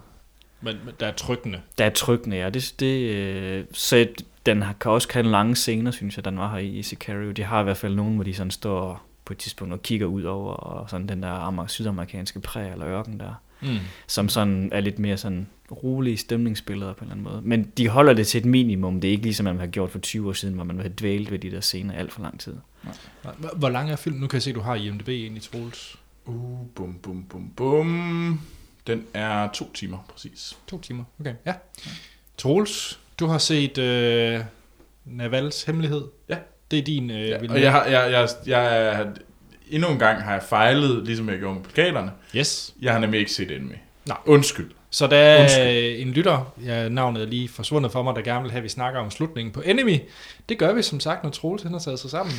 Men, men der er trykkende. Der er trykkende, ja. Det, det, øh, så den har, kan også have lange scener, synes jeg, den var her i, i Sicario. De har i hvert fald nogen, hvor de sådan står på et tidspunkt og kigger ud over og sådan den der amer- sydamerikanske præ eller ørken der, Mm. som sådan er lidt mere sådan rolige stemningsbilleder på en eller anden måde. Men de holder det til et minimum. Det er ikke ligesom, man har gjort for 20 år siden, hvor man har dvælt ved de der scener alt for lang tid. Hvor- Hvor lang er filmen? Nu kan jeg se, at du har IMDb ind i Troels. Uh, bum, bum, bum, bum. Den er to timer, præcis. To timer. Okay, ja. Troels, du har set øh, Navals Hemmelighed. Ja. Det er din øh, Ja, og jeg, har, jeg, jeg, jeg, jeg, endnu en gang har jeg fejlet, ligesom jeg gjorde med plakaterne. Yes. Jeg har nemlig ikke set Enemy. Nej. Undskyld. Så der er Undskyld. en lytter, ja, navnet er lige forsvundet for mig, der gerne vil have, at vi snakker om slutningen på Enemy. Det gør vi som sagt, når Troels han har taget sig sammen.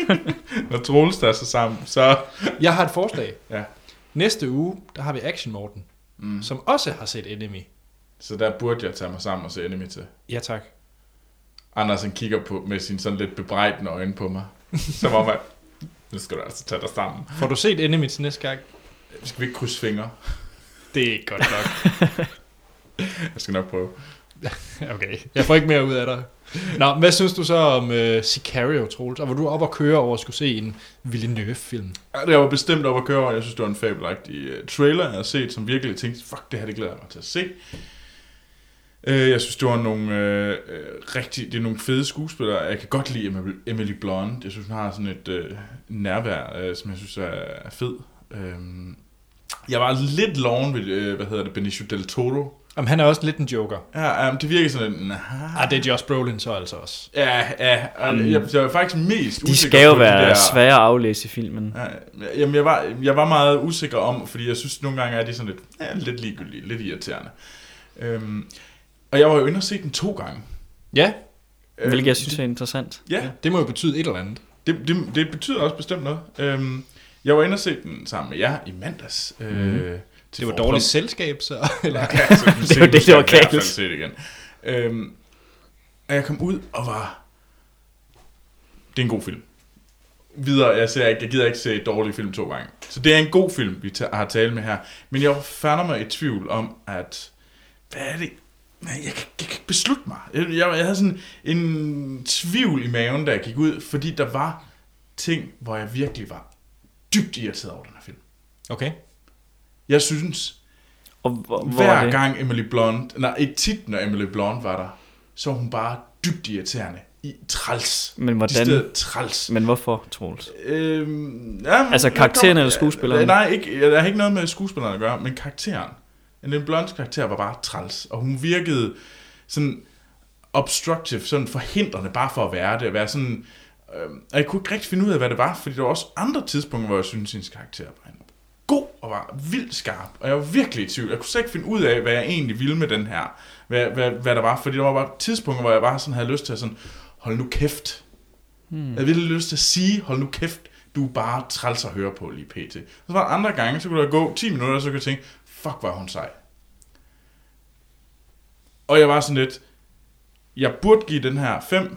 [laughs] Når Troels der er så sammen, så... Jeg har et forslag. Ja. Næste uge, der har vi Action Morten, Mm. som også har set Enemy. Så der burde jeg tage mig sammen og se Enemy til. Ja tak. Anders han kigger på med sine sådan lidt bebrejdende øjne på mig. Som om, at nu skal du altså tage dig sammen. Får du set Enemy til næste gang? Skal vi ikke krydse fingre? Det er ikke godt nok. [laughs] Jeg skal nok prøve. [laughs] okay, jeg får ikke mere ud af dig. Nå, hvad synes du så om uh, Sicario, Troels? Og var du op og køre over at skulle se en Villeneuve-film? Ja, Jeg var bestemt op at køre over. Jeg synes, det var en fabelagtig uh, trailer, jeg har set, som virkelig tænkte, fuck, det her det glæder jeg mig til at se. Uh, jeg synes, det var nogle uh, uh, rigtig, det er nogle fede skuespillere. Jeg kan godt lide Emily, Blunt. Jeg synes, hun har sådan et uh, nærvær, uh, som jeg synes er, er fed. Um, jeg var lidt loven ved, uh, hvad hedder det, Benicio del Toro. Jamen, han er også lidt en joker. Ja, um, det virker sådan en... Nah. Ah, det er Josh Brolin så altså også. Ja, ja. Og jeg, jeg var faktisk mest De skal jo være de der, svære at aflæse i filmen. Ja, jamen, jeg var, jeg var meget usikker om, fordi jeg synes, nogle gange er de sådan lidt, ja, lidt ligegyldige, lidt irriterende. Øhm, og jeg var jo inde og se den to gange. Ja, Øhm, Hvilket jeg synes er interessant. Ja, det må jo betyde et eller andet. det, det, det betyder også bestemt noget. Øhm, jeg var inde og se den sammen med jer i mandags. Øh, Mhm. Det var forpremiere. dårligt selskab, så... [laughs] Eller, Ja, så [laughs] Det var det, der var. Se det igen. Øhm, og jeg kom ud og var... Det er en god film. Videre, jeg, ser ikke, jeg gider ikke se dårlige film to gange. Så det er en god film, vi har talt med her. Men jeg færdig mig i tvivl om, at... Hvad er det? Nej, jeg, kan, jeg kan ikke beslutte mig. Jeg, jeg, jeg havde sådan en tvivl i maven, da jeg gik ud, fordi der var ting, hvor jeg virkelig var dybt irriteret over den her film. okay. Jeg synes, Og hvor, hvor hver er det? gang Emily Blunt, nej, et tit, når Emily Blunt var der, så var hun bare dybt irriterende. I træls. Men hvordan? Decideret træls. Men hvorfor, Troels? Øhm, ja, Altså karakteren eller skuespilleren? Øh, Nej, ikke, der har ikke noget med skuespilleren at gøre, men karakteren. Emily Blunts karakter var bare træls, og hun virkede sådan obstructive, sådan forhindrende, bare for at være det, at være sådan... Øh, og jeg kunne ikke rigtig finde ud af, hvad det var, fordi der var også andre tidspunkter, hvor jeg synes, hendes karakter var god og var vildt skarp. Og jeg var virkelig i tvivl. Jeg kunne slet ikke finde ud af, hvad jeg egentlig ville med den her. Hvad, hvad, hvad der var. Fordi der var bare tidspunkter, hvor jeg bare sådan havde lyst til at sådan, hold nu kæft. Hmm. Jeg ville lyst til at sige, hold nu kæft, du er bare træls at høre på lige pt. Så var der andre gange, så kunne der gå 10 minutter, og så kunne jeg tænke, fuck, var hun sej. Og jeg var sådan lidt, jeg burde give den her 5,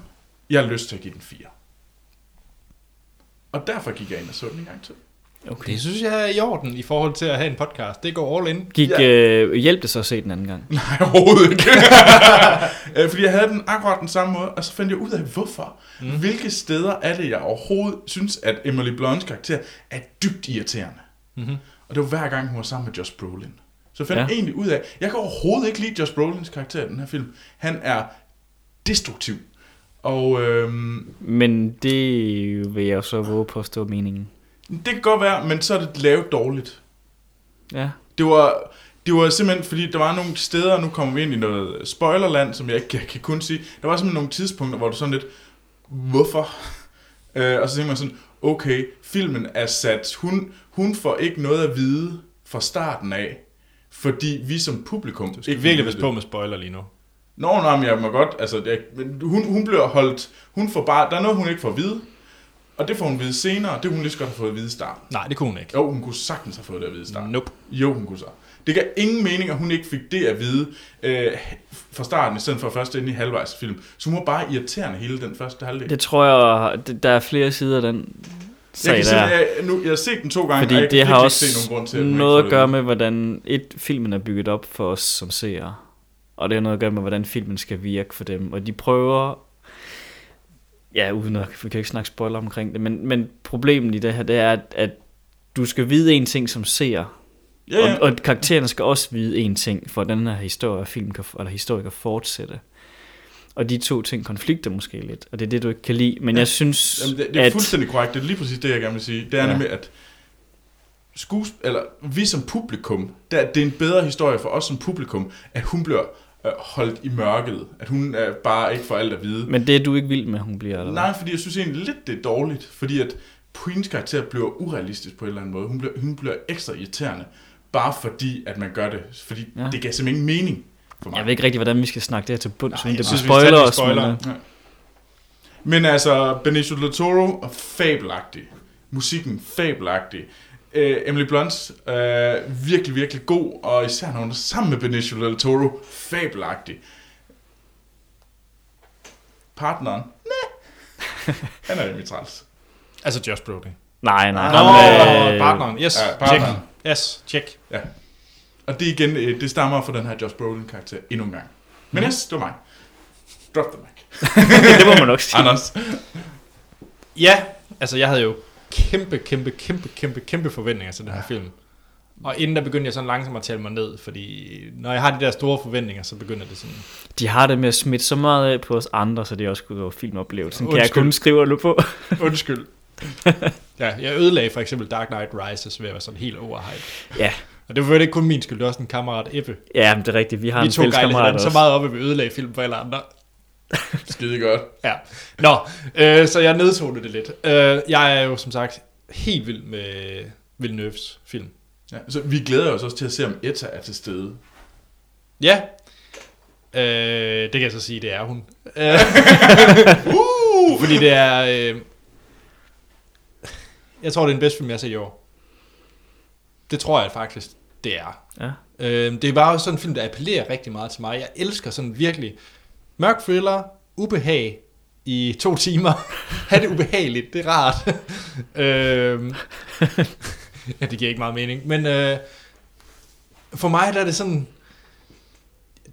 jeg har lyst til at give den 4. Og derfor gik jeg ind og så den en gang til. Okay. Det synes jeg er i orden i forhold til at have en podcast. Det går all in. Gik, Ja. øh, hjælp det så at se den anden gang? [laughs] Nej, overhovedet ikke. [laughs] Øh, Fordi jeg havde den akkurat den samme måde, og så fandt jeg ud af, hvorfor. Mm. Hvilke steder er det, jeg overhovedet synes, at Emily Blunts karakter er dybt irriterende. Mm-hmm. Og det var hver gang, hun var sammen med Josh Brolin. Så jeg fandt Ja. ja. egentlig ud af, jeg kan overhovedet ikke lide Josh Brolins karakter i den her film. Han er destruktiv. Og øhm, Men det vil jeg jo så våge på at stå meningen. Det kan godt være, men så er det lavet dårligt. Ja. Det var, det var simpelthen, fordi der var nogle steder, nu kommer vi ind i noget spoilerland, som jeg ikke kan, kan kun sige. Der var simpelthen nogle tidspunkter, hvor du sådan lidt, hvorfor? [laughs] Øh, og så tænker man sådan, okay, filmen er sat, hun, hun får ikke noget at vide fra starten af, fordi vi som publikum Du skal ikke virkelig passe det. på med spoiler lige nu. Nå, nej, men jeg må godt, altså, det, men hun, hun bliver holdt, hun får bare, der er noget, hun ikke får at vide, og det får hun vide senere, det kunne hun lige så godt have fået at vide starten. Nej, det kunne hun ikke. Jo, hun kunne sagtens have fået det at vide starten. Nope. Jo, hun kunne så. Det gav ingen mening, at hun ikke fik det at vide øh, fra starten, i stedet for først ind i halvvejs film. Så hun var bare irriterende hele den første halvdel. Det tror jeg, der er flere sider af den jeg, sag kan der. simpelthen- jeg, nu, jeg har set den to gange, Fordi og jeg det kan har også ikke se nogen grund til, at noget at gøre det med, hvordan et filmen er bygget op for os som seere. Og det har noget at gøre med, hvordan filmen skal virke for dem. Og de prøver, ja, uden at, vi kan ikke snakke spoiler omkring det, men, men problemet i det her, det er, at, at du skal vide en ting som seer, Ja, ja. og, og karaktererne skal også vide en ting, for at den her historie, film kan, eller historie kan fortsætte. Og de to ting konflikter måske lidt, og det er det, du ikke kan lide. Men Ja. jeg synes, Jamen, det, det er at... fuldstændig korrekt. Det er lige præcis det, jeg gerne vil sige. Det er Ja. nemlig, at skuesp- eller vi som publikum, der, det er en bedre historie for os som publikum, at hun bliver holdt i mørket. At hun øh, bare ikke får alt at vide. Men det er du ikke vild med, hun bliver, eller? Nej, fordi jeg synes egentlig lidt, det er dårligt. Fordi at Queens karakter bliver urealistisk på en eller anden måde. Hun bliver, hun bliver ekstra irriterende. Bare fordi, at man gør det. Fordi Ja. ja. det giver simpelthen ingen mening for mig. Jeg ved ikke rigtig, hvordan vi skal snakke det her til Nej, uden det bliver spoiler de os. Men, øh, Men altså, Benicio del Toro er fabelagtig. Musikken fabelagtig. Uh, Emily Blunt er virkelig, virkelig god, og især når hun er sammen med Benicio del Toro, fabelagtig. Partneren? Nej. [laughs] Han er rimelig træls. Altså Josh Brolin. nej, nej. Nå, ham, øh, partneren. Yes, ja, check. partneren. Yes, check. Ja. Og det igen, øh, det stammer fra den her Josh Brolin-karakter endnu en gang. Men yes, det var mig. Drop the mic. [laughs] det må man nok sige. Anders. Ja, altså jeg havde jo kæmpe, kæmpe, kæmpe, kæmpe, kæmpe forventninger til den her film. Og inden der begyndte jeg sådan langsomt at tale mig ned, fordi når jeg har de der store forventninger, så begynder det sådan... De har det med at smitte så meget af på os andre, så det også kunne være filmoplevelsen. Kan jeg Undskyld. kun skrive det på? [laughs] Undskyld. [laughs] ja, jeg ødelagde for eksempel Dark Knight Rises ved at være sådan helt overhyped. ja. Og det var ikke kun min skyld, det var også en kammerat Ebbe. ja, men det er rigtigt. Vi har Vi en fælles kammerat hinanden så også. meget op, at vi ødelagde film for alle andre. [laughs] Skide godt. Ja. Nå, øh, så jeg nedtonede det lidt. Øh, jeg er jo som sagt helt vild med Villeneuves film. Ja, så vi glæder os også til at se, om Etta er til stede. Ja. Øh, det kan jeg så sige, det er hun. Øh, [laughs] uh! Fordi det er... Øh, jeg tror, det er den bedste film, jeg har set i år. Det tror jeg faktisk, det er. Ja. Øh, det er bare sådan en film, der appellerer rigtig meget til mig. Jeg elsker sådan virkelig mørk thriller, ubehag i to timer. [laughs] Ha' det ubehageligt, det er rart. [laughs] øh, ja, det giver ikke meget mening. Men øh, for mig der er det sådan,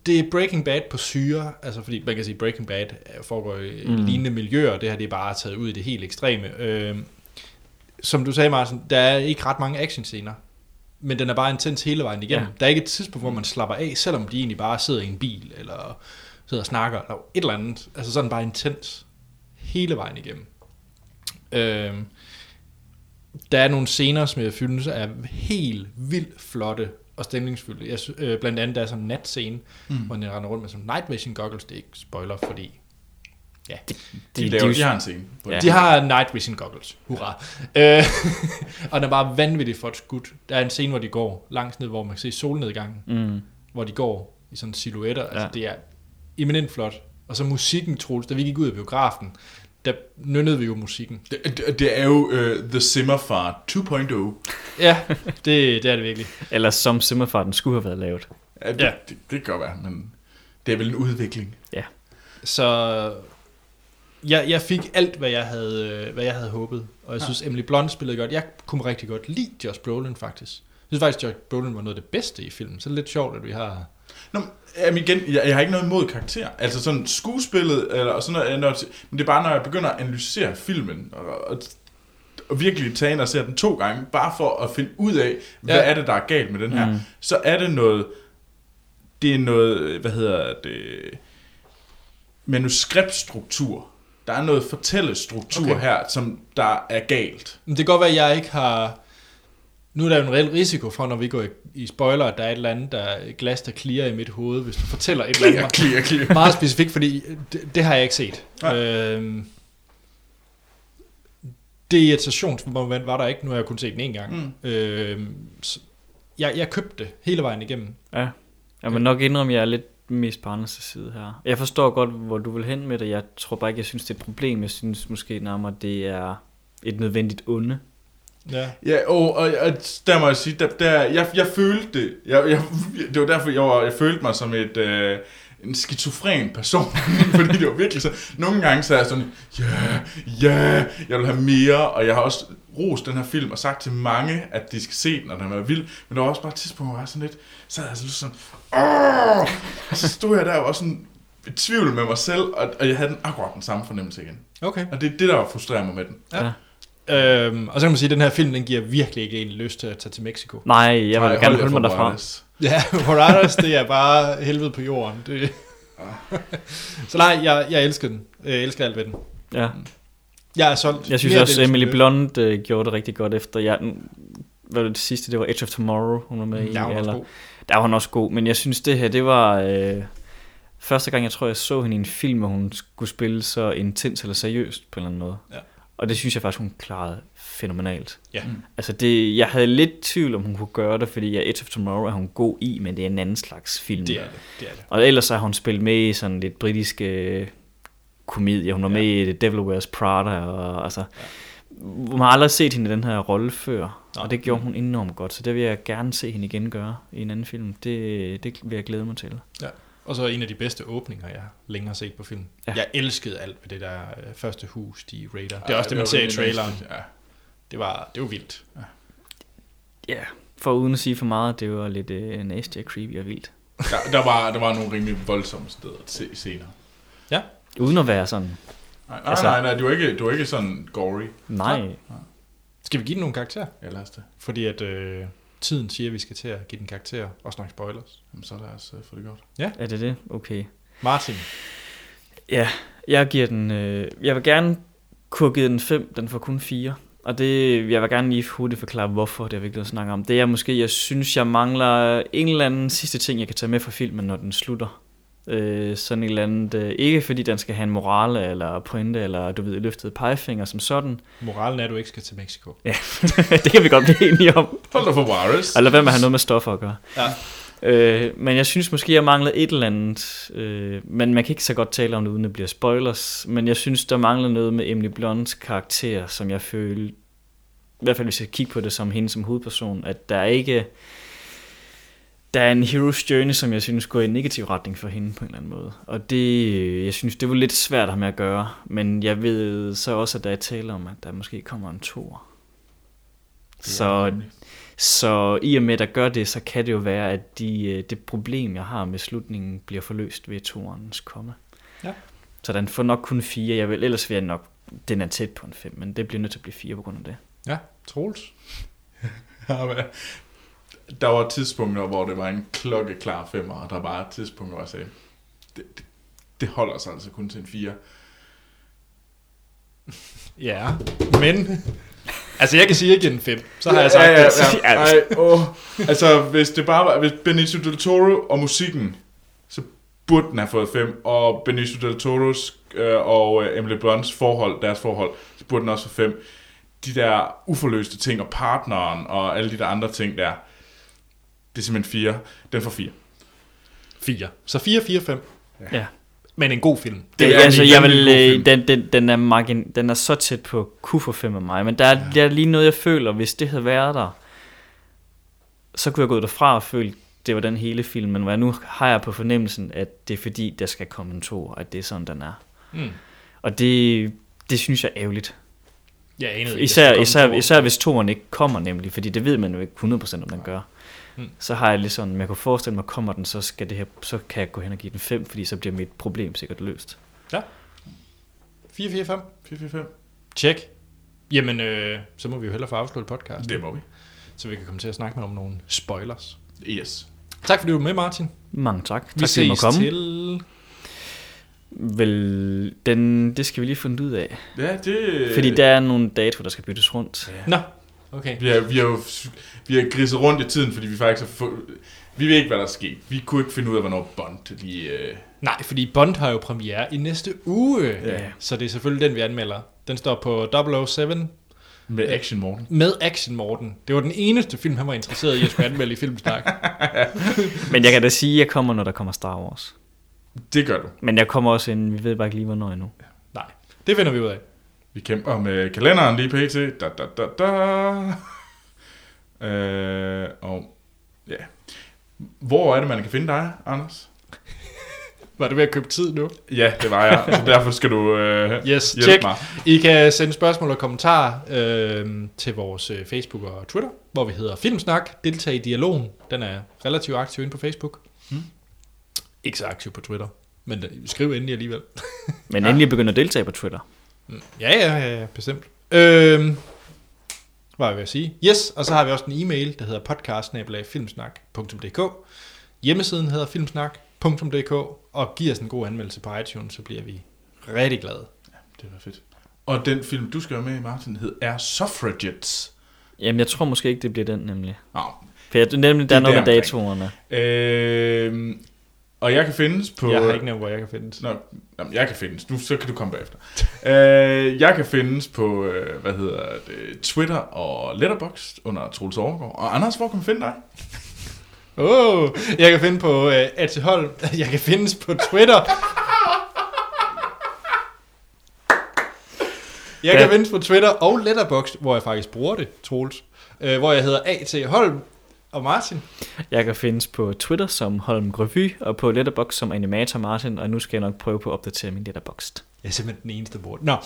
det er Breaking Bad på syre, altså fordi man kan sige, Breaking Bad øh, foregår i Mm. lignende miljøer, det her det er bare taget ud i det helt ekstreme. Øh, som du sagde, Martin, der er ikke ret mange actionscener, men den er bare intens hele vejen igennem. Ja. Der er ikke et tidspunkt, hvor man slapper af, selvom de egentlig bare sidder i en bil, eller sidder og snakker, eller et eller andet. Altså sådan bare intens hele vejen igennem. Øh, der er nogle scener, som jeg synes er helt vildt flotte og stemningsfulde. Jeg, øh, blandt andet der er sådan en natscene, mm. hvor den render rundt med sådan night vision goggles. Det er ikke spoiler, fordi ja, De, de- de, laver, de- de har en scene. Ja. de har night vision goggles. Hurra. Øh, [laughs] og den er bare vanvittigt flot skudt. Der er en scene, hvor de går langs ned, hvor man kan se solnedgangen, Mm. hvor de går i sådan silhuetter. Ja. Ja. Altså, det er eminent flot. Og så musikken, Troels, da vi gik ud af biografen, der nynnede vi jo musikken. Det, det, det er jo uh, The Simmerfart 2.0. Ja, det, det er det virkelig. Eller som Simmerfarten skulle have været lavet. Ja, det, Ja. ja. Det, det kan godt være, men det er vel en udvikling. Så jeg, jeg fik alt, hvad jeg havde, øh, hvad jeg havde håbet. Og jeg synes, Emily Blunt spillede godt. Jeg kunne rigtig godt lide Josh Brolin, faktisk. Jeg synes faktisk, Josh Brolin var noget af det bedste i filmen. Så det er lidt sjovt, at vi har... Nå, jamen igen, jeg, jeg har ikke noget imod karakter. Altså sådan skuespillet, eller sådan noget, når, men det er bare, når jeg begynder at analysere filmen, og, og, og virkelig tage ind og se den to gange, bare for at finde ud af, hvad Ja. er det, der er galt med den her, Mm. så er det noget, det er noget, hvad hedder det, manuskriptstruktur. Der er noget fortællestruktur okay. her, som der er galt. Men det kan godt være, at jeg ikke har Nu er der jo en reel risiko for, når vi går i, i spoiler, at der er et eller andet der er et glas, der clear i mit hoved, hvis du fortæller et eller andet Clear, clear, clear. meget specifikt, fordi det, det har jeg ikke set. Nej. Øhm, det irritationsmoment var der ikke, nu har jeg kun set den en gang. Mm. Øhm, jeg, jeg købte det hele vejen igennem. Ja. Jeg må nok indrømme, at jeg er lidt mest på andres side her. Jeg forstår godt, hvor du vil hen med det. Jeg tror bare ikke, jeg synes, det er et problem. Jeg synes måske nærmere, det er et nødvendigt onde. Ja. Ja, og, og, og der må jeg sige, der, der, jeg, jeg følte det. Jeg, jeg, det var derfor, jeg, var, jeg følte mig som et, øh, en skizofren person. [laughs] fordi det var virkelig så... Nogle gange så er jeg sådan, ja, ja, jeg vil have mere. Og jeg har også rost den her film og sagt til mange, at de skal se den, og den var vild. Men der var også bare et tidspunkt, hvor jeg var sådan lidt... Så havde jeg sådan, sådan Åh! Og så stod jeg der og var sådan i tvivl med mig selv, og, og jeg havde den akkurat den samme fornemmelse igen. Okay. Og det er det, der frustrerer mig med den. Ja. Øhm, og så kan man sige, at den her film, den giver virkelig ikke en lyst til at tage til Mexico. Nej, jeg vil Nej, gerne hold jer holde mig derfra. Morales. Ja, Horadas, det er bare helvede på jorden. Det. så nej, jeg, jeg elsker den. Jeg elsker alt ved den. Ja. Jeg er solgt. Jeg synes Mere også, Emily. Blunt øh, gjorde det rigtig godt efter. Jeg, hvad var det, det sidste? Det var Edge of Tomorrow, hun var med i. Ja, hun var eller, god. der var hun også god, men jeg synes det her, det var øh, første gang, jeg tror, jeg så hende i en film, hvor hun skulle spille så intens eller seriøst på en eller anden måde. Ja. Og det synes jeg faktisk, hun klarede fænomenalt. Ja. Mm. Altså det, jeg havde lidt tvivl, om hun kunne gøre det, fordi ja, Edge of Tomorrow er hun god i, men det er en anden slags film. Det er det. det, er det. Og ellers har hun spillet med i sådan lidt britiske øh, komedie. Hun var Ja. med i The Devil Wears Prada. Og, altså, Man har aldrig set hende i den her rolle før, Nå. og det gjorde hun enormt godt. Så det vil jeg gerne se hende igen gøre i en anden film. Det, det vil jeg glæde mig til. Og så en af de bedste åbninger, jeg længere har set på film. Ja. Ja. Jeg elskede alt ved det der øh, første hus, de raider. Det er Ja, også det, man ser i traileren. Ja. Det var, det var vildt. Ja, for uden at sige for meget, det var lidt øh, nasty og creepy og vildt. Der, der, var, der var nogle rimelig voldsomme steder se senere. Uden at være sådan, Nej, nej, Altså- nej, nej du, er ikke, du er ikke sådan gory. nej, Skal vi give den nogle karakterer? Ja, lad os det. Fordi at øh, tiden siger, at vi skal til at give den karakterer og snakke spoilers. Jamen, så lad os uh, få det godt. er det det? Okay. Martin. Ja, jeg giver den... Øh, jeg vil gerne kunne have givet den 5, den får kun 4. Og det, jeg vil gerne lige hurtigt forklare, hvorfor det er vigtigt at snakke om. Det er måske, jeg synes, jeg mangler en eller anden sidste ting, jeg kan tage med fra filmen, når den slutter. Øh, sådan et eller andet, øh, ikke fordi den skal have en morale eller pointe, eller du ved, løftet pegefinger som sådan. Moralen er, at du ikke skal til Mexico. Ja, [laughs] det kan vi godt blive enige om. Hold dig for. Og lad være med at have noget med stoffer at gøre. Ja. Øh, men jeg synes måske, jeg mangler et eller andet. Øh, men man kan ikke så godt tale om det, uden det bliver spoilers. Men jeg synes, der mangler noget med Emily Blondes karakter, som jeg føler, i hvert fald hvis jeg kigger på det som hende som hovedperson, at der er ikke... Der er en hero's journey, som jeg synes går i en negativ retning for hende på en eller anden måde. Og det, jeg synes, det var lidt svært at have med at gøre. Men jeg ved så også, at der er tale om, at der måske kommer en tor. Så så i og med, at der gør det, så kan det jo være, at de, øh, det problem, jeg har med slutningen, bliver forløst ved toerens komme. Ja. Så den får nok kun fire. Jeg vil, ellers vil jeg nok, den er tæt på en fem, men det bliver nødt til at blive fire på grund af det. Ja, Troels. [laughs] Ja, der var tidspunkter, hvor det var en klokkeklar femmer, og der var et tidspunkt, hvor jeg sagde, det, det, det holder sig altså kun til en fire. [laughs] Ja, men... Altså, jeg kan sige, giver den 5. Så har jeg sagt ja, ja, det. ja, [laughs] ja. Ej, åh. Altså, hvis det bare var, hvis Benicio del Toro og musikken, så burde den have fået 5, og Benicio del Toros øh, og øh, Emily Blunts forhold, deres forhold, så burde den også få 5. De der uforløste ting, og partneren, og alle de der andre ting der, det er simpelthen 4. Den får 4. 4. Så 4, 4, 5. Ja. Men en god film. Det Det er altså, en jeg vil, øh, film. den, den, den, er margin, den er så tæt på kunne få fem af mig, men der er, der er lige noget, jeg føler, hvis det havde været der, så kunne jeg gå derfra og føle, det var den hele film, men hvad nu har jeg på fornemmelsen, at det er fordi, der skal komme en to, at det er sådan, den er. Mm. Og det, det synes jeg er ærgerligt. Jeg anede Især, især, komme især hvis toren ikke kommer nemlig, fordi det ved man jo ikke 100% om den gør. Mm. Så har jeg lidt sådan, jeg kunne forestille mig, kommer den, så, skal det her, så kan jeg gå hen og give den 5, fordi så bliver mit problem sikkert løst. 4, 4, 5. 4, 4, 5. Tjek. Jamen, øh, så må vi jo hellere få afsluttet podcast. Det må vi. Så vi kan komme til at snakke med om nogle spoilers. Yes. Tak fordi du var med, Martin. Mange tak. Vi tak ses komme. til... Vel, den, det skal vi lige finde ud af. Ja, det... Fordi der er nogle datoer, der skal byttes rundt. Nå, Okay. Vi har, vi har jo vi har griset rundt i tiden, fordi vi faktisk har få, Vi ved ikke, hvad der er sket. Vi kunne ikke finde ud af, hvornår Bond lige... Øh, Nej, fordi Bond har jo premiere i næste uge, Ja. så det er selvfølgelig den, vi anmelder. Den står på 007 med Action Morten. med Action Morten. Det var den eneste film, han var interesseret i at skulle anmelde i Filmsnak. [laughs] Men jeg kan da sige, at jeg kommer, når der kommer Star Wars. Det gør du. Men jeg kommer også ind, vi ved bare ikke lige, hvornår endnu. Nej, det finder vi ud af. Vi kæmper med kalenderen lige pt. Da, da, da, da. Øh, og ja. Hvor er det, man kan finde dig, Anders? Var det ved at købe tid nu? Ja, det var jeg. Så derfor skal du øh, Yes, hjælpe check. mig. I kan sende spørgsmål og kommentarer øh, til vores øh, Facebook og Twitter, hvor vi hedder Filmsnak. Deltag i dialogen. Den er relativt aktiv inde på Facebook. Mm. Ikke så aktiv på Twitter, men øh, skriv endelig alligevel. Men endelig begynder at deltage på Twitter. Ja, ja, ja, ja bestemt. Øh, hvad var jeg ved at sige? Yes, og så har vi også en e-mail, der hedder podcast-filmsnak.dk. Hjemmesiden hedder filmsnak.dk, og giv os en god anmeldelse på iTunes, så bliver vi rigtig glade. Det var fedt. Og den film, du skal være med i, Martin, hed Er Suffragettes. Jamen, jeg tror måske ikke, det bliver den nemlig. Nå, For jeg, nemlig, der er Det er noget med datoerne. øh, og jeg kan findes på... Jeg har ikke nævnt, hvor jeg kan finde det. Nå, jamen, jeg kan findes. Nu, så kan du komme bagefter. [laughs] øh, jeg kan findes på, øh, hvad hedder det, Twitter og Letterboxd under Troels Overgaard. Og Anders, hvor kan man finde dig? Oh, jeg kan finde på uh, Ati Holm. [laughs] Jeg kan findes på Twitter. Jeg kan Ja. findes på Twitter og Letterboxd, hvor jeg faktisk bruger det, Troels. Uh, hvor jeg hedder A.T. Holm og Martin. Jeg kan findes på Twitter som Holm Grevy, og på Letterboxd som Animator Martin, og nu skal jeg nok prøve på at opdatere min Letterboxd. Jeg er simpelthen den eneste, der bruger det. Nå,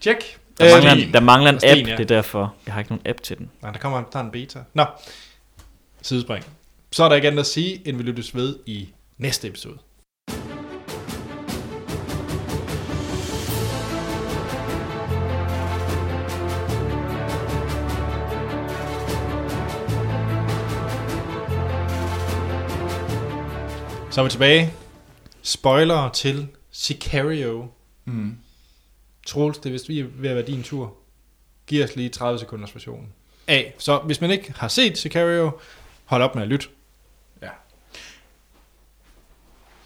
tjek. Der Øh, mangler, en, der mangler en Sten, app, ja. det er derfor. Jeg har ikke nogen app til den. Nej, der kommer der er en beta. Nå, sidespring. Så er der ikke andet at sige, end vi lyttes ved i næste episode. Så er vi tilbage. Spoiler til Sicario. Mm. Troels, det er vist ved at være din tur. Giv os lige 30 sekunders version. A. Så hvis man ikke har set Sicario, hold op med at lytte.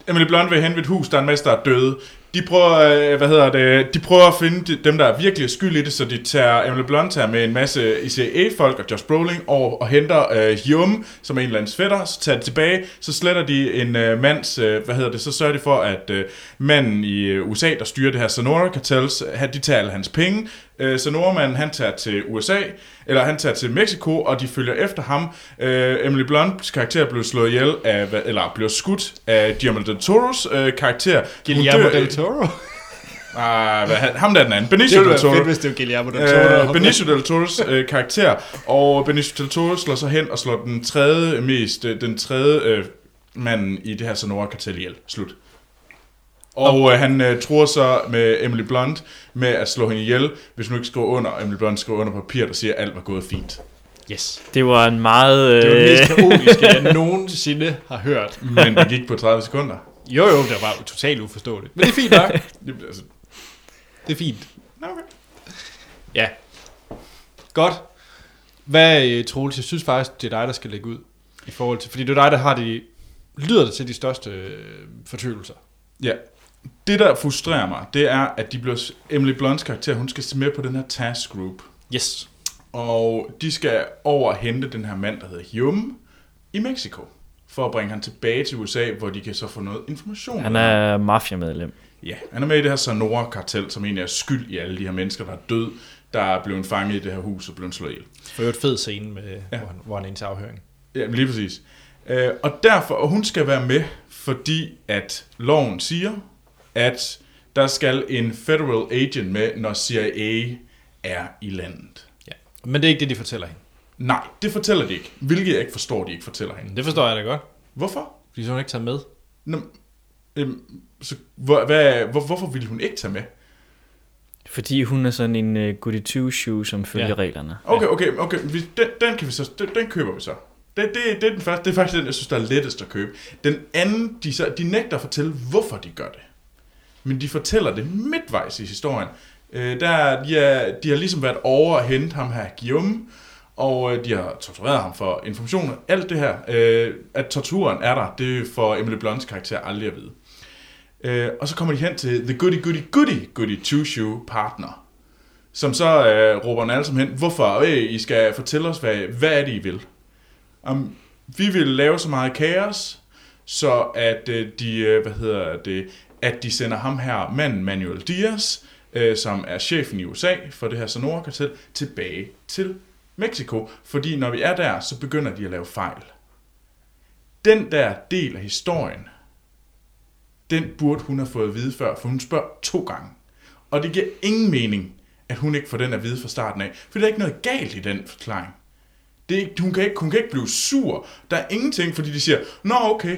Emily Blunt vil hen ved et hus, der er en masse, der er døde. De prøver, øh, hvad hedder det, de prøver at finde dem, der er virkelig skyld i det, så de tager, Emily Blunt tager med en masse ICA-folk og Josh Brolin over og henter øh, Hume, som er en eller anden fætter, så tager de tilbage, så sletter de en øh, mands, øh, hvad hedder det, så sørger de for, at øh, manden i øh, USA, der styrer det her Sonora Cartels, de tager alle hans penge. Øh, Sonora-manden, han tager til USA, eller han tager til Mexico, og de følger efter ham. Øh, Emily Blunts karakter blev slået ihjel af, eller blev skudt af Guillermo del Toros øh, karakter. Guillermo del Toro. Ah, hvad, han- ham der er den anden. Det Benicio del Toro. fedt, hvis det var Guillermo del Toro. Øh, Benicio del Toros øh, karakter, og Benicio del Toro slår sig hen og slår den tredje mest, øh, den tredje øh, manden i det her Sonora kartel ihjel. Slut. Og øh, han øh, tror så med Emily Blunt med at slå hende ihjel, hvis hun ikke skriver under. Emily Blunt skriver under papir, der siger, at alt var gået fint. Yes. Det var en meget... Det var det øh, mest kaotiske, jeg [laughs] nogensinde har hørt. Men det gik på 30 sekunder. Jo, jo, det var totalt uforståeligt. Men det er fint nok. [laughs] Det, altså, Det er fint. okay. Ja. Godt. Hvad, øh, Troels, jeg synes faktisk, det er dig, der skal lægge ud. I forhold til, fordi det er dig, der har de, lyder det til de største øh, fortvivlelser. Ja. Det, der frustrerer mig, det er, at de bliver, Emily Blunts karakter, hun skal se med på den her task group. Yes. Og de skal over og hente den her mand, der hedder Hume, i Mexico. For at bringe han tilbage til USA, hvor de kan så få noget information. Han ham. er mafiamedlem. Ja, han er med i det her Sonora-kartel, som egentlig er skyld i alle de her mennesker, der er død, der er blevet fanget i det her hus og blevet slået ihjel. For et fed scene, med, ja. Hvor, han, hvor han er til afhøring. Ja, men lige præcis. Øh, og derfor, og hun skal være med, fordi at loven siger, at der skal en federal agent med, når CIA er i landet. Ja. Men det er ikke det, de fortæller hende. Nej, det fortæller de ikke. Hvilket jeg ikke forstår, de ikke fortæller hende. Det forstår jeg da godt. Hvorfor? Fordi så hun ikke tager med. Nå, øhm, så, hvor, hvad, hvor, hvorfor ville hun ikke tage med? Fordi hun er sådan en uh, goody two-shoe, som følger ja. reglerne. Okay, okay, okay. Vi, den, den, kan vi så, den, den køber vi så. Det, det, det, er den første, det er faktisk den, jeg synes, der er lettest at købe. Den anden, de, så, de nægter at fortælle, hvorfor de gør det. Men de fortæller det midtvejs i historien. Øh, der, de, er, de har ligesom været over at hente ham her, Guillaume, og øh, de har tortureret ham for informationer. Alt det her, øh, at torturen er der, det får Emily Blunts karakter aldrig at vide. Øh, og så kommer de hen til The Goody Goody Goody Goody Two-Shoe Partner, som så øh, råber en alle sammen hen, hvorfor øh, I skal fortælle os, hvad, hvad er det, I vil? Um, vi vil lave så meget kaos, så at øh, de, øh, hvad hedder det, at de sender ham her, manden Manuel Diaz, øh, som er chefen i USA for det her Sonora-kartel, tilbage til Mexico. Fordi når vi er der, så begynder de at lave fejl. Den der del af historien, den burde hun have fået at vide før, for hun spørger to gange. Og det giver ingen mening, at hun ikke får den at vide fra starten af. For der er ikke noget galt i den forklaring. Det er hun, kan ikke, hun kan ikke blive sur. Der er ingenting, fordi de siger, Nå, okay.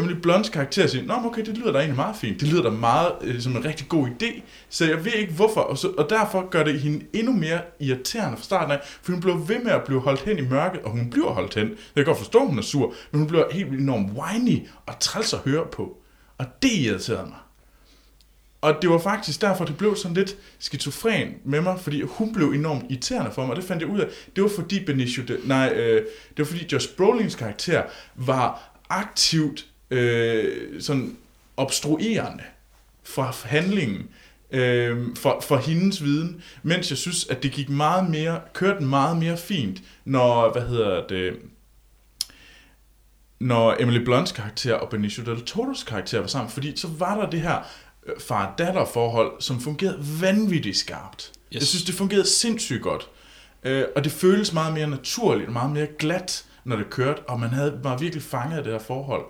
Emily Blunts karakter siger, Nå, okay, det lyder da egentlig meget fint. Det lyder da meget øh, som en rigtig god idé. Så jeg ved ikke hvorfor. Og, så, og derfor gør det hende endnu mere irriterende fra starten af. For hun bliver ved med at blive holdt hen i mørket, og hun bliver holdt hen. Jeg kan godt forstå, at hun er sur, men hun bliver helt enormt whiny og træls at høre på. Og det irriterede mig. Og det var faktisk derfor, det blev sådan lidt skizofren med mig, fordi hun blev enormt irriterende for mig, og det fandt jeg ud af. Det var fordi Benicio, de, nej, øh, det var fordi Josh Brolins karakter var aktivt øh, sådan obstruerende fra handlingen, øh, for, for hendes viden, mens jeg synes, at det gik meget mere, kørte meget mere fint, når, hvad hedder det, når Emily Blunts karakter og Benicio del Toro's karakter var sammen, fordi så var der det her øh, far-datter-forhold, som fungerede vanvittigt skarpt. Yes. Jeg synes, det fungerede sindssygt godt. Øh, og det føles meget mere naturligt, meget mere glat, når det kørte, og man havde, var virkelig fanget af det her forhold.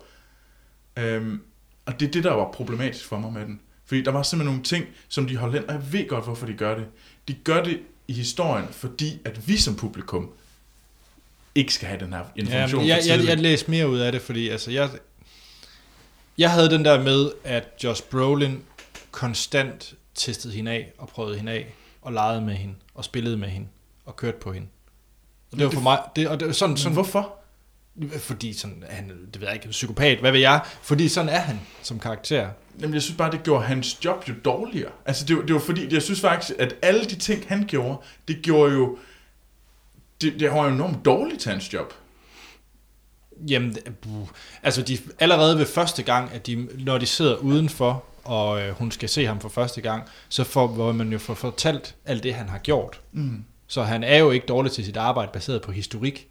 Øhm, og det er det, der var problematisk for mig med den. Fordi der var simpelthen nogle ting, som de holdt hen, og jeg ved godt, hvorfor de gør det. De gør det i historien, fordi at vi som publikum ikke skal have den her Ja, information men jeg, jeg, jeg læste mere ud af det, fordi altså, jeg, jeg havde den der med, at Josh Brolin konstant testede hende af, og prøvede hende af, og legede med hende, og spillede med hende, og kørte på hende. Og det var for mig, det, og det, sådan, sådan, hvorfor? Fordi sådan, er han, det ved jeg ikke, psykopat, hvad ved jeg, fordi sådan er han som karakter. Jamen, jeg synes bare, det gjorde hans job jo dårligere. Altså, det, var- det var fordi, jeg synes faktisk, at alle de ting, han gjorde, det gjorde jo... Det, det var jo enormt dårligt til hans job. Jamen, buh. altså de, allerede ved første gang, at de, når de sidder udenfor, og øh, hun skal se ham for første gang, så får hvor man jo får fortalt alt det, han har gjort. Mm. Så han er jo ikke dårlig til sit arbejde, baseret på historik.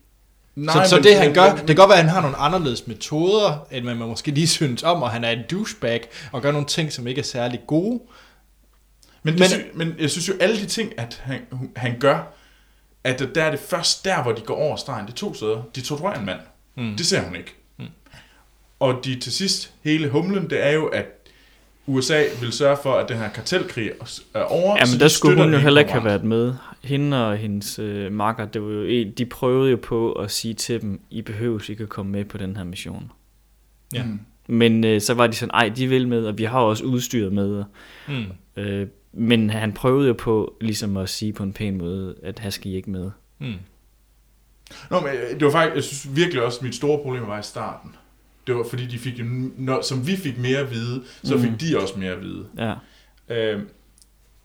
Nej, så, så det han gør, det kan godt være, at han har nogle anderledes metoder, end man måske lige [laughs] synes om, og han er en douchebag, og gør nogle ting, som ikke er særlig gode. Men, det Men- sy- men jeg synes jo, alle de ting, at han, han gør, at der er det først der, hvor de går over stregen. Det er to steder. De torturerer en mand. Mm. Det ser hun ikke. Mm. Og de til sidst, hele humlen, det er jo, at USA vil sørge for, at den her kartelkrig er over. så Jamen, de der skulle hun jo heller ikke have været med. Hende og hendes øh, makker, det var jo, de prøvede jo på at sige til dem, I behøver ikke at komme med på den her mission. Ja. Mm. Men øh, så var de sådan, ej, de vil med, og vi har også udstyret med. Mm. Øh, men han prøvede jo på ligesom at sige på en pæn måde, at her skal I ikke med. Mm. Nå, men øh, det var faktisk, jeg synes virkelig også, at mit store problem var i starten. Det var fordi, de fik jo, når, som vi fik mere at vide, så Mm. fik de også mere at vide. Ja. Øh,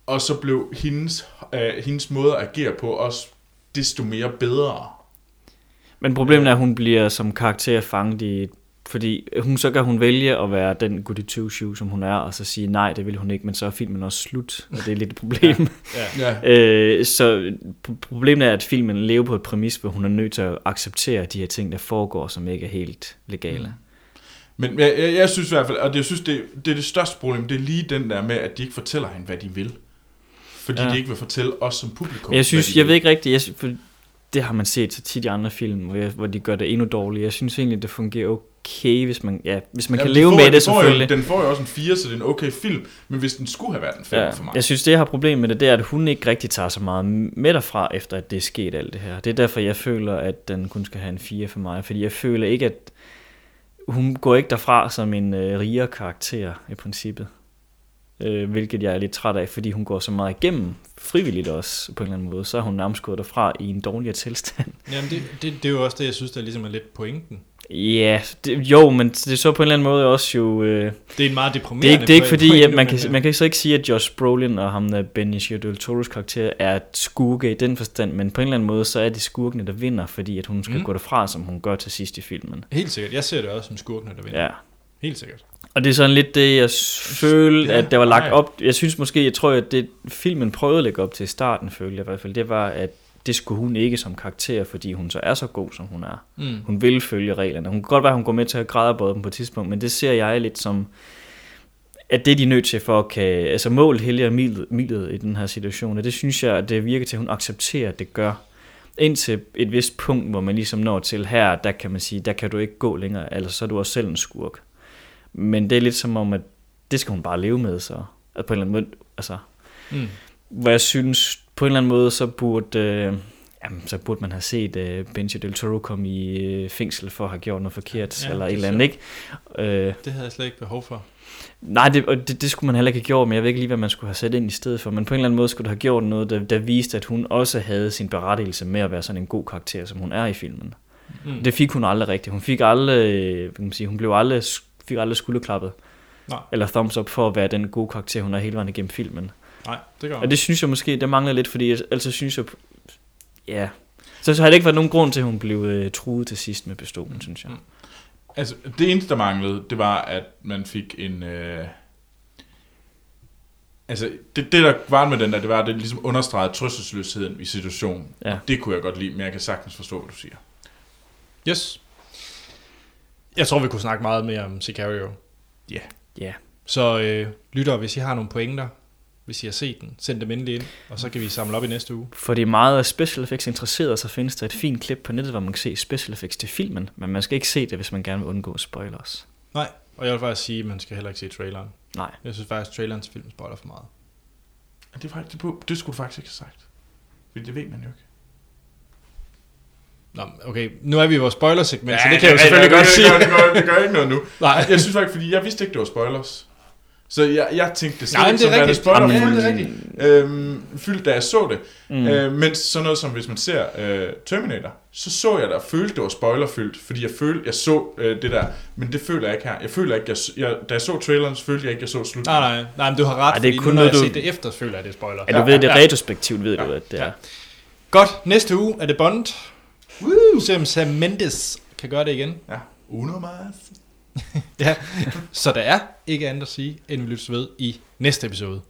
og så blev hendes, øh, hendes måde at agere på også desto mere bedre. Men problemet er, at hun bliver som karakter fanget i fordi hun, så kan hun vælge at være den goody two shoe, som hun er, og så sige, nej, det vil hun ikke, men så er filmen også slut, og det er lidt et problem. Ja. [laughs] øh, så pro- problemet er, at filmen lever på et præmis, hvor hun er nødt til at acceptere de her ting, der foregår, som ikke er helt legale. Men jeg, jeg, jeg synes i hvert fald, og jeg synes, det, det er det største problem, det er lige den der med, at de ikke fortæller hende, hvad de vil. Fordi Ja. ja. de ikke vil fortælle os som publikum, Men jeg synes, jeg vil. ved ikke rigtigt, jeg, for det har man set så tit i andre film, hvor, jeg, hvor de gør det endnu dårligere. Jeg synes egentlig, det fungerer okay, hvis man, ja, hvis man Jamen, kan leve får, med de det selvfølgelig. Jo, den får jo også en 4, så det er en okay film, men hvis den skulle have været en 5 Ja, for mig. jeg synes, det jeg har problem med det, det er, at hun ikke rigtig tager så meget med derfra, efter at det er sket alt det her. Det er derfor, jeg føler, at den kun skal have en 4 for mig, fordi jeg føler ikke, at hun går ikke derfra som en øh, rigere karakter i princippet. Øh, hvilket jeg er lidt træt af, fordi hun går så meget igennem frivilligt også på en eller anden måde, så er hun nærmest gået derfra i en dårligere tilstand. Jamen, det, det, det er jo også det, jeg synes, der ligesom er lidt pointen. Ja, det, jo, men det er så på en eller anden måde også jo... Øh, Det er en meget det, er deprimerende ikke, det er ikke fordi, [laughs] at man kan, øh, man kan så ikke sige, at Josh Brolin og ham der Benicio del Toro's karakter er skurke i den forstand, men på en eller anden måde, så er det skurkene, der vinder, fordi at hun skal Mm. gå derfra, som hun gør til sidst i filmen. Helt sikkert. Jeg ser det også som skurkene, der vinder. Ja. Helt sikkert. Og det er sådan lidt det, jeg følte, Ja, at der var lagt nej. op. Jeg synes måske, jeg tror, at det filmen prøvede at lægge op til i starten, følte jeg i hvert fald, det var, at det skulle hun ikke som karakter, fordi hun så er så god, som hun er. Mm. Hun vil følge reglerne. Hun kan godt være, at hun går med til at græde dem på et tidspunkt, men det ser jeg lidt som, at det er de nødt til for at kan, altså mål helger milet, milet i den her situation, og det synes jeg, at det virker til, at hun accepterer, at det gør. Indtil et vist punkt, hvor man ligesom når til her, der kan man sige, der kan du ikke gå længere, altså så er du også selv en skurk. Men det er lidt som om, at det skal hun bare leve med, så at på en eller anden måde, altså, Mm. hvor jeg synes, på en eller anden måde, så burde, øh, jamen, så burde man have set øh, Benji Del Toro komme i øh, fængsel for at have gjort noget forkert, Ja, eller det et eller er andet, ikke? Øh, Det havde jeg slet ikke behov for. nej, det, og det, det skulle man heller ikke have gjort, men jeg ved ikke lige, hvad man skulle have sat ind i stedet for. Men på en eller anden måde skulle du have gjort noget, der, der viste, at hun også havde sin berettigelse med at være sådan en god karakter, som hun er i filmen. Mm. Det fik hun aldrig rigtigt. Hun fik aldrig, kan man sige, hun blev aldrig, fik aldrig skulderklappet. Nej. Eller thumbs up for at være den gode karakter, hun er hele vejen igennem filmen. Nej, det gør Og det synes jeg måske, det mangler lidt, fordi altså synes jeg, ja, så, så har det ikke været nogen grund til, at hun blev øh, truet til sidst med pistolen, synes jeg. Mm. Altså, det eneste, der manglede, det var, at man fik en... Øh... Altså, det, det der var med den der, det var, at det ligesom understregede trøstesløsheden i situationen. Ja. Det kunne jeg godt lide, men jeg kan sagtens forstå, hvad du siger. Yes. Jeg tror, vi kunne snakke meget mere om Sicario. Ja. Ja. Så øh, lytter, hvis I har nogle pointer, hvis I har set den, send dem endelig ind, og så kan vi samle op i næste uge. For det er meget special effects interesseret, så findes der et fint klip på nettet, hvor man kan se special effects til filmen, men man skal ikke se det, hvis man gerne vil undgå spoilers. Nej, og jeg vil faktisk sige, at man skal heller ikke se traileren. Nej. Jeg synes faktisk, at traileren til filmen spoiler for meget. Det, er faktisk, det, det skulle du faktisk ikke have sagt. Fordi det ved man jo ikke. Nå, okay, nu er vi i vores spoiler-segment, så det kan jeg jo selvfølgelig ja, godt det, sige. gør, det, gør, det gør ikke noget nu. Nej. Jeg synes faktisk, fordi jeg vidste ikke, det var spoilers. Så jeg, jeg tænkte det slet Nej, ikke men det er rigtigt. spoiler Jamen, det er rigtigt. øhm, fyldt, da jeg så det. Mm. Øh, mens sådan noget som, hvis man ser øh, Terminator, så så jeg der og følte, det var spoilerfyldt, fordi jeg følte, jeg så øh, det der, men det føler jeg ikke her. Jeg føler ikke, jeg, jeg, da jeg så traileren, så følte jeg ikke, jeg så slutningen. Nej, nej, nej, men du har ret, Ej, det er fordi kun nu, når jeg du- set det efter, føler jeg, det er spoiler. Ja, du Ja, ved det ja. retrospektivt, ved du, at det er. Ja. Godt, næste uge er det Bond. Woo! Se om Sam Mendes kan gøre det igen. Ja. Uno mas. [laughs] Ja, så der er ikke andet at sige, end vi lyttes ved i næste episode.